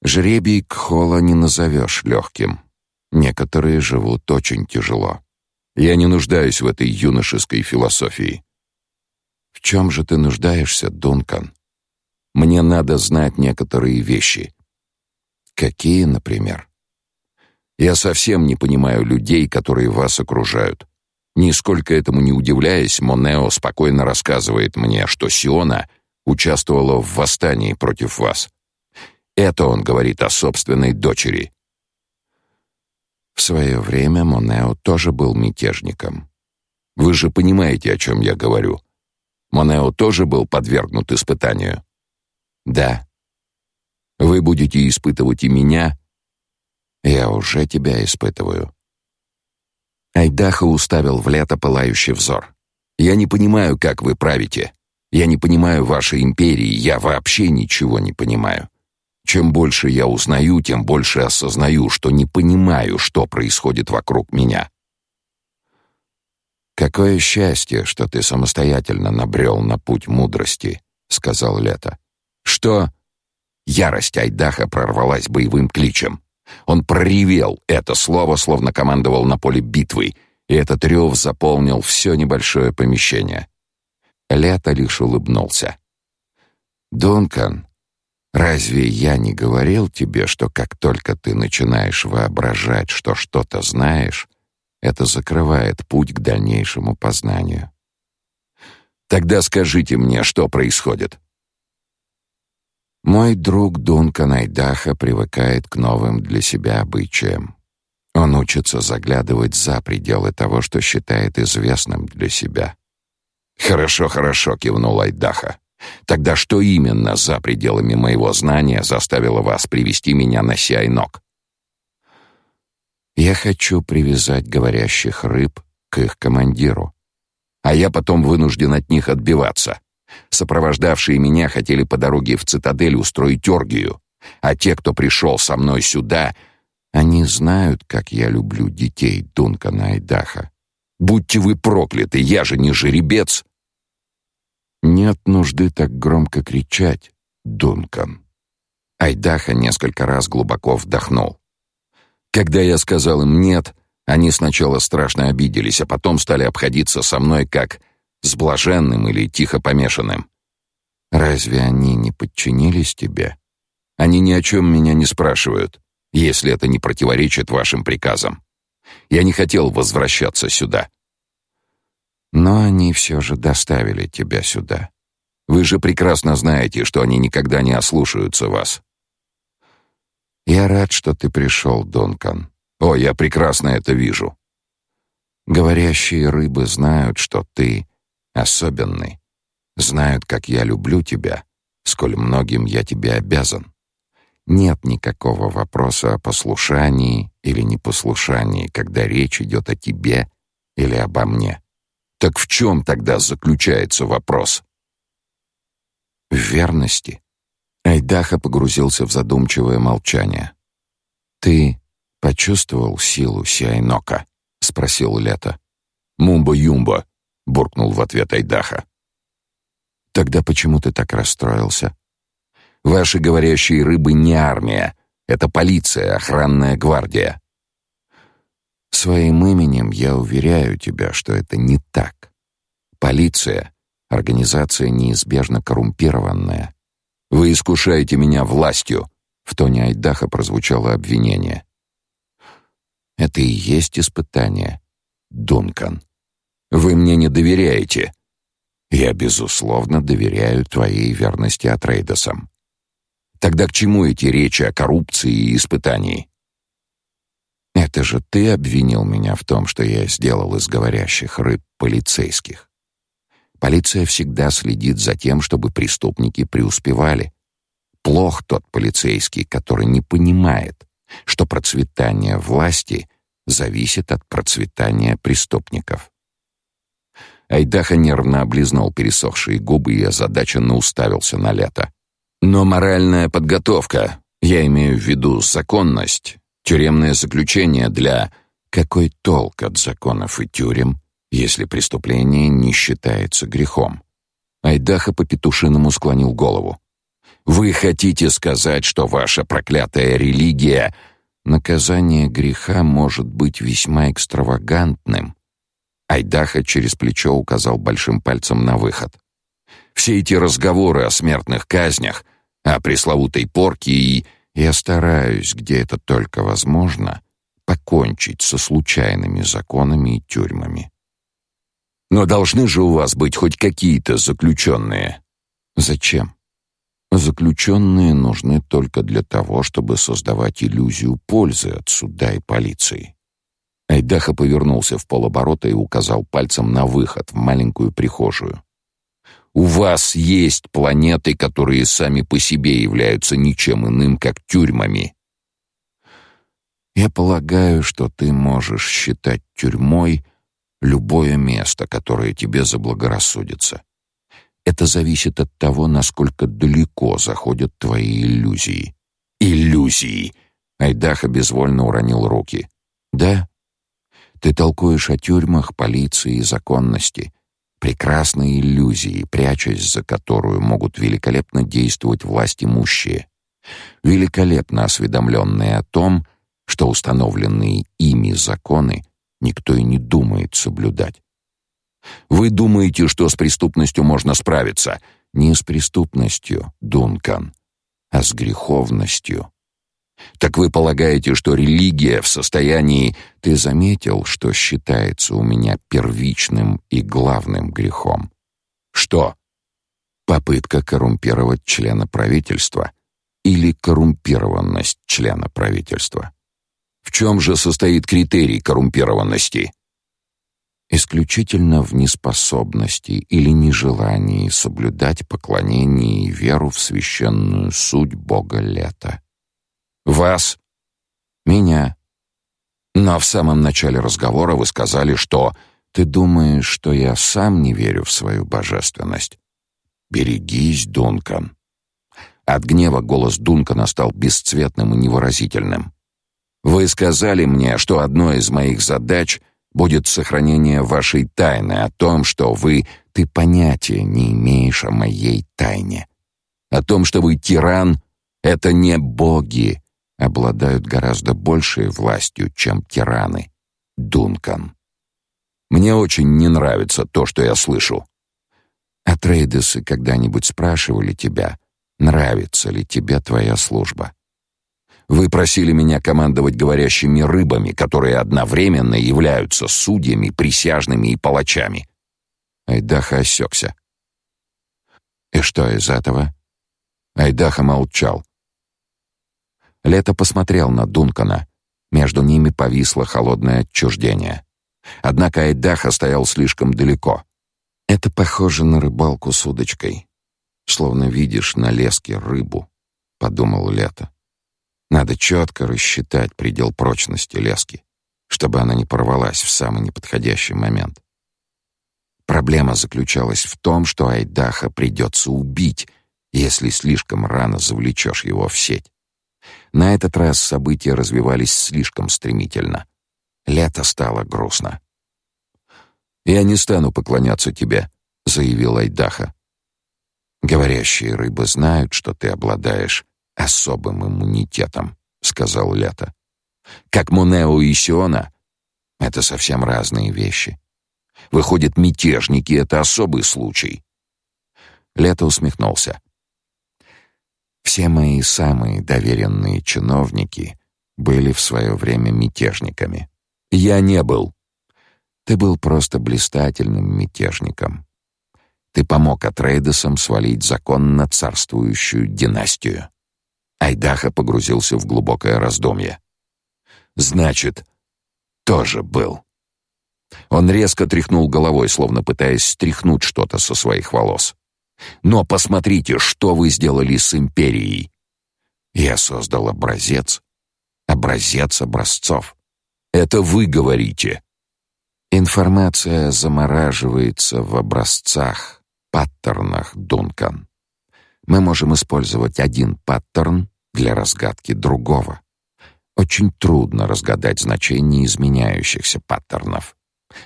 Жребий Кхола не назовешь легким. Некоторые живут очень тяжело. Я не нуждаюсь в этой юношеской философии. В чем же ты нуждаешься, Дункан? Мне надо знать некоторые вещи. Какие, например? Я совсем не понимаю людей, которые вас окружают. Нисколько этому не удивляясь, Монео спокойно рассказывает мне, что Сиона участвовала в восстании против вас. Это он говорит о собственной дочери. В свое время Монео тоже был мятежником. Вы же понимаете, о чем я говорю. Монео тоже был подвергнут испытанию. Да. Вы будете испытывать и меня, я уже тебя испытываю. Айдаха уставил в лето пылающий взор. Я не понимаю, как вы правите. Я не понимаю вашей империи, я вообще ничего не понимаю. Чем больше я узнаю, тем больше осознаю, что не понимаю, что происходит вокруг меня. Какое счастье, что ты самостоятельно набрел на путь мудрости, сказал Лето. Что? Ярость Айдаха прорвалась боевым кличем. Он проревел это слово, словно командовал на поле битвы, и этот рев заполнил все небольшое помещение. Лето лишь улыбнулся. «Дункан, разве я не говорил тебе, что как только ты начинаешь воображать, что что-то знаешь, это закрывает путь к дальнейшему познанию?» «Тогда скажите мне, что происходит?» Мой друг Дункан Айдаха привыкает к новым для себя обычаям. Он учится заглядывать за пределы того, что считает известным для себя. «Хорошо, хорошо», — кивнул Айдаха. «Тогда что именно за пределами моего знания заставило вас привести меня на Сиайнок?» «Я хочу привязать говорящих рыб к их командиру, а я потом вынужден от них отбиваться. Сопровождавшие меня хотели по дороге в цитадель устроить оргию, а те, кто пришел со мной сюда, они знают, как я люблю детей Дункана Айдаха. Будьте вы прокляты, я же не жеребец. Нет нужды так громко кричать, Дункан. Айдаха несколько раз глубоко вдохнул. Когда я сказал им «нет», они сначала страшно обиделись, а потом стали обходиться со мной как с блаженным или тихо помешанным. Разве они не подчинились тебе? Они ни о чем меня не спрашивают, если это не противоречит вашим приказам. Я не хотел возвращаться сюда. Но они все же доставили тебя сюда. Вы же прекрасно знаете, что они никогда не ослушаются вас. Я рад, что ты пришел, Дункан. О, я прекрасно это вижу. Говорящие рыбы знают, что ты особенный. Знают, как я люблю тебя, сколь многим я тебе обязан. Нет никакого вопроса о послушании или непослушании, когда речь идет о тебе или обо мне. Так в чем тогда заключается вопрос? В верности. Айдаха погрузился в задумчивое молчание. Ты почувствовал силу Сиайнока? спросил Лето. Мумба-юмба, буркнул в ответ Айдаха. Тогда почему ты так расстроился? Ваши говорящие рыбы не армия, это полиция, охранная гвардия. Своим именем я уверяю тебя, что это не так. Полиция — организация неизбежно коррумпированная. Вы искушаете меня властью. В тоне Айдаха прозвучало обвинение. Это и есть испытание, Дункан. Вы мне не доверяете. Я безусловно доверяю твоей верности Атрейдосам. Тогда к чему эти речи о коррупции и испытании? Это же ты обвинил меня в том, что я сделал из говорящих рыб полицейских. Полиция всегда следит за тем, чтобы преступники преуспевали. Плох тот полицейский, который не понимает, что процветание власти зависит от процветания преступников. Айдаха нервно облизнул пересохшие губы и озадаченно уставился на лето. Но моральная подготовка, я имею в виду законность, Тюремное заключение для... Какой толк от законов и тюрем, если преступление не считается грехом? Айдаха по-петушиному склонил голову. Вы хотите сказать, что ваша проклятая религия... Наказание греха может быть весьма экстравагантным. Айдаха через плечо указал большим пальцем на выход. Все эти разговоры о смертных казнях, о пресловутой порке и я стараюсь, где это только возможно, покончить со случайными законами и тюрьмами. Но должны же у вас быть хоть какие-то заключенные. Зачем? Заключенные нужны только для того, чтобы создавать иллюзию пользы от суда и полиции. Айдаха повернулся в полоборота и указал пальцем на выход в маленькую прихожую. У вас есть планеты, которые сами по себе являются ничем иным, как тюрьмами. Я полагаю, что ты можешь считать тюрьмой любое место, которое тебе заблагорассудится. Это зависит от того, насколько далеко заходят твои иллюзии. Иллюзии. Айдаха безвольно уронил руки. Да? Ты толкуешь о тюрьмах, полиции и законности, прекрасной иллюзии, прячась за которую могут великолепно действовать власть имущие, великолепно осведомленные о том, что установленные ими законы никто и не думает соблюдать. Вы думаете, что с преступностью можно справиться? Не с преступностью, Дункан, а с греховностью. Так вы полагаете, что религия в состоянии... Ты заметил, что считается у меня первичным и главным грехом? Что? Попытка коррумпировать члена правительства или коррумпированность члена правительства. В чем же состоит критерий коррумпированности? Исключительно в неспособности или нежелании соблюдать поклонение и веру в священную суть Бога лета. Вас? Меня. Но в самом начале разговора вы сказали, что ты думаешь, что я сам не верю в свою божественность. Берегись, Дункан. От гнева голос Дункана стал бесцветным и невыразительным. Вы сказали мне, что одной из моих задач будет сохранение вашей тайны о том, что вы ты понятия не имеешь о моей тайне, о том, что вы тиран это не боги, обладают гораздо большей властью, чем тираны. Дункан. Мне очень не нравится то, что я слышу. А трейдесы когда-нибудь спрашивали тебя, нравится ли тебе твоя служба? Вы просили меня командовать говорящими рыбами, которые одновременно являются судьями, присяжными и палачами. Айдаха осекся. И что из этого? Айдаха молчал. Лето посмотрел на Дункана. Между ними повисло холодное отчуждение. Однако Айдаха стоял слишком далеко. Это похоже на рыбалку с удочкой. Словно видишь на леске рыбу, подумал Лето. Надо четко рассчитать предел прочности лески, чтобы она не порвалась в самый неподходящий момент. Проблема заключалась в том, что Айдаха придется убить, если слишком рано завлечешь его в сеть. На этот раз события развивались слишком стремительно. Лето стало грустно. «Я не стану поклоняться тебе», — заявил Айдаха. «Говорящие рыбы знают, что ты обладаешь особым иммунитетом», — сказал Лето. «Как Монео и Сиона — это совсем разные вещи. Выходит, мятежники — это особый случай». Лето усмехнулся. Все мои самые доверенные чиновники были в свое время мятежниками. Я не был. Ты был просто блистательным мятежником. Ты помог Атрейдесам свалить законно царствующую династию. Айдаха погрузился в глубокое раздумье. Значит, тоже был. Он резко тряхнул головой, словно пытаясь стряхнуть что-то со своих волос. Но посмотрите, что вы сделали с империей. Я создал образец, образец образцов. Это вы говорите. Информация замораживается в образцах, паттернах, Дункан. Мы можем использовать один паттерн для разгадки другого. Очень трудно разгадать значение изменяющихся паттернов.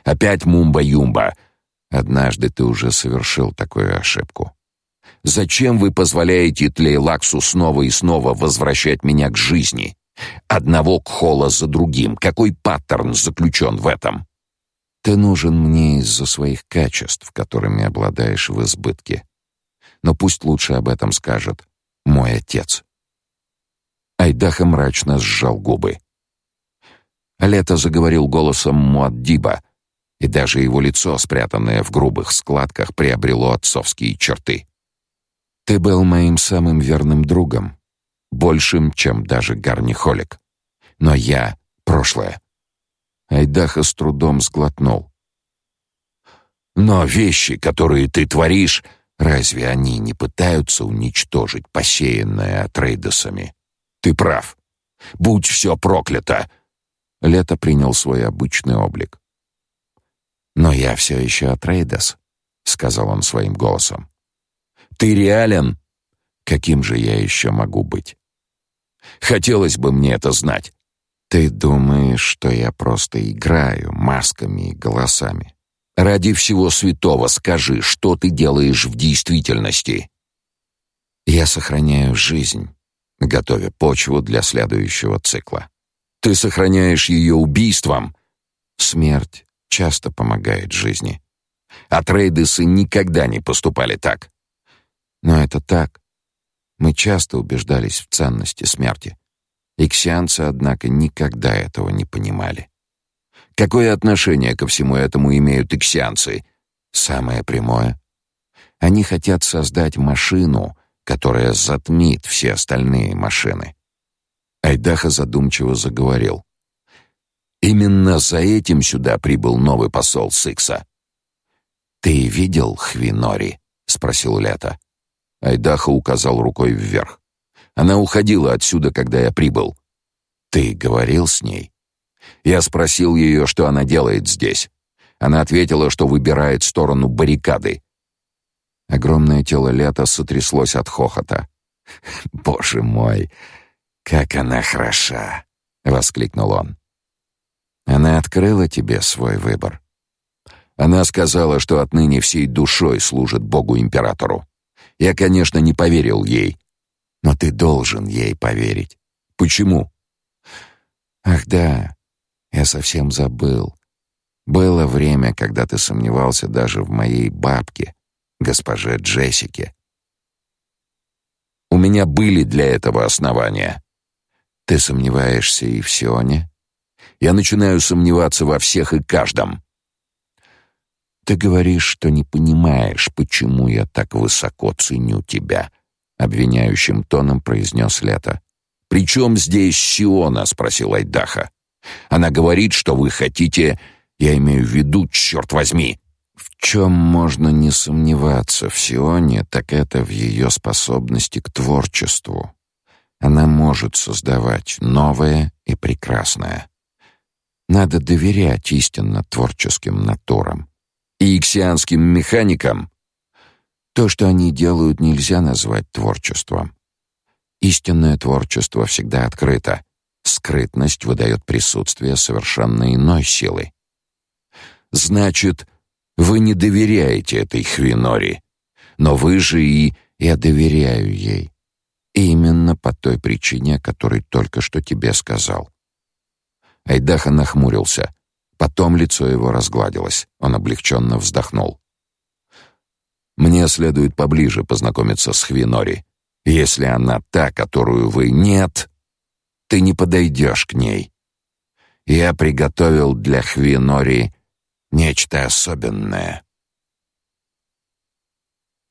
Опять мумба-юмба — Однажды ты уже совершил такую ошибку. Зачем вы позволяете Тлейлаксу снова и снова возвращать меня к жизни? Одного кхола за другим. Какой паттерн заключен в этом? Ты нужен мне из-за своих качеств, которыми обладаешь в избытке. Но пусть лучше об этом скажет мой отец. Айдаха мрачно сжал губы. Лето заговорил голосом Муаддиба — и даже его лицо, спрятанное в грубых складках, приобрело отцовские черты. Ты был моим самым верным другом, большим, чем даже Гарнихолик. Но я — прошлое. Айдаха с трудом сглотнул. Но вещи, которые ты творишь, разве они не пытаются уничтожить посеянное Атрейдосами? Ты прав. Будь все проклято. Лето принял свой обычный облик. «Но я все еще Атрейдес», — сказал он своим голосом. «Ты реален? Каким же я еще могу быть? Хотелось бы мне это знать». «Ты думаешь, что я просто играю масками и голосами?» «Ради всего святого скажи, что ты делаешь в действительности?» «Я сохраняю жизнь, готовя почву для следующего цикла. Ты сохраняешь ее убийством?» «Смерть часто помогает жизни. А трейдесы никогда не поступали так. Но это так. Мы часто убеждались в ценности смерти. Иксианцы, однако, никогда этого не понимали. Какое отношение ко всему этому имеют иксианцы? Самое прямое. Они хотят создать машину, которая затмит все остальные машины. Айдаха задумчиво заговорил. Именно за этим сюда прибыл новый посол Сикса. «Ты видел Хвинори?» — спросил Лето. Айдаха указал рукой вверх. «Она уходила отсюда, когда я прибыл». «Ты говорил с ней?» Я спросил ее, что она делает здесь. Она ответила, что выбирает сторону баррикады. Огромное тело Лета сотряслось от хохота. «Боже мой, как она хороша!» — воскликнул он. Она открыла тебе свой выбор. Она сказала, что отныне всей душой служит Богу-императору. Я, конечно, не поверил ей, но ты должен ей поверить. Почему? Ах да, я совсем забыл. Было время, когда ты сомневался даже в моей бабке, госпоже Джессике. У меня были для этого основания. Ты сомневаешься и в Сионе? Я начинаю сомневаться во всех и каждом. Ты говоришь, что не понимаешь, почему я так высоко ценю тебя, обвиняющим тоном произнес Лето. «При чем здесь Сиона?» — спросил Айдаха. «Она говорит, что вы хотите... Я имею в виду, черт возьми!» В чем можно не сомневаться в Сионе, так это в ее способности к творчеству. Она может создавать новое и прекрасное. Надо доверять истинно творческим натурам. И иксианским механикам то, что они делают, нельзя назвать творчеством. Истинное творчество всегда открыто. Скрытность выдает присутствие совершенно иной силы. Значит, вы не доверяете этой Хвинори, но вы же и я доверяю ей. именно по той причине, о которой только что тебе сказал. Айдаха нахмурился. Потом лицо его разгладилось. Он облегченно вздохнул. Мне следует поближе познакомиться с Хвинори. Если она та, которую вы нет, ты не подойдешь к ней. Я приготовил для Хвинори нечто особенное.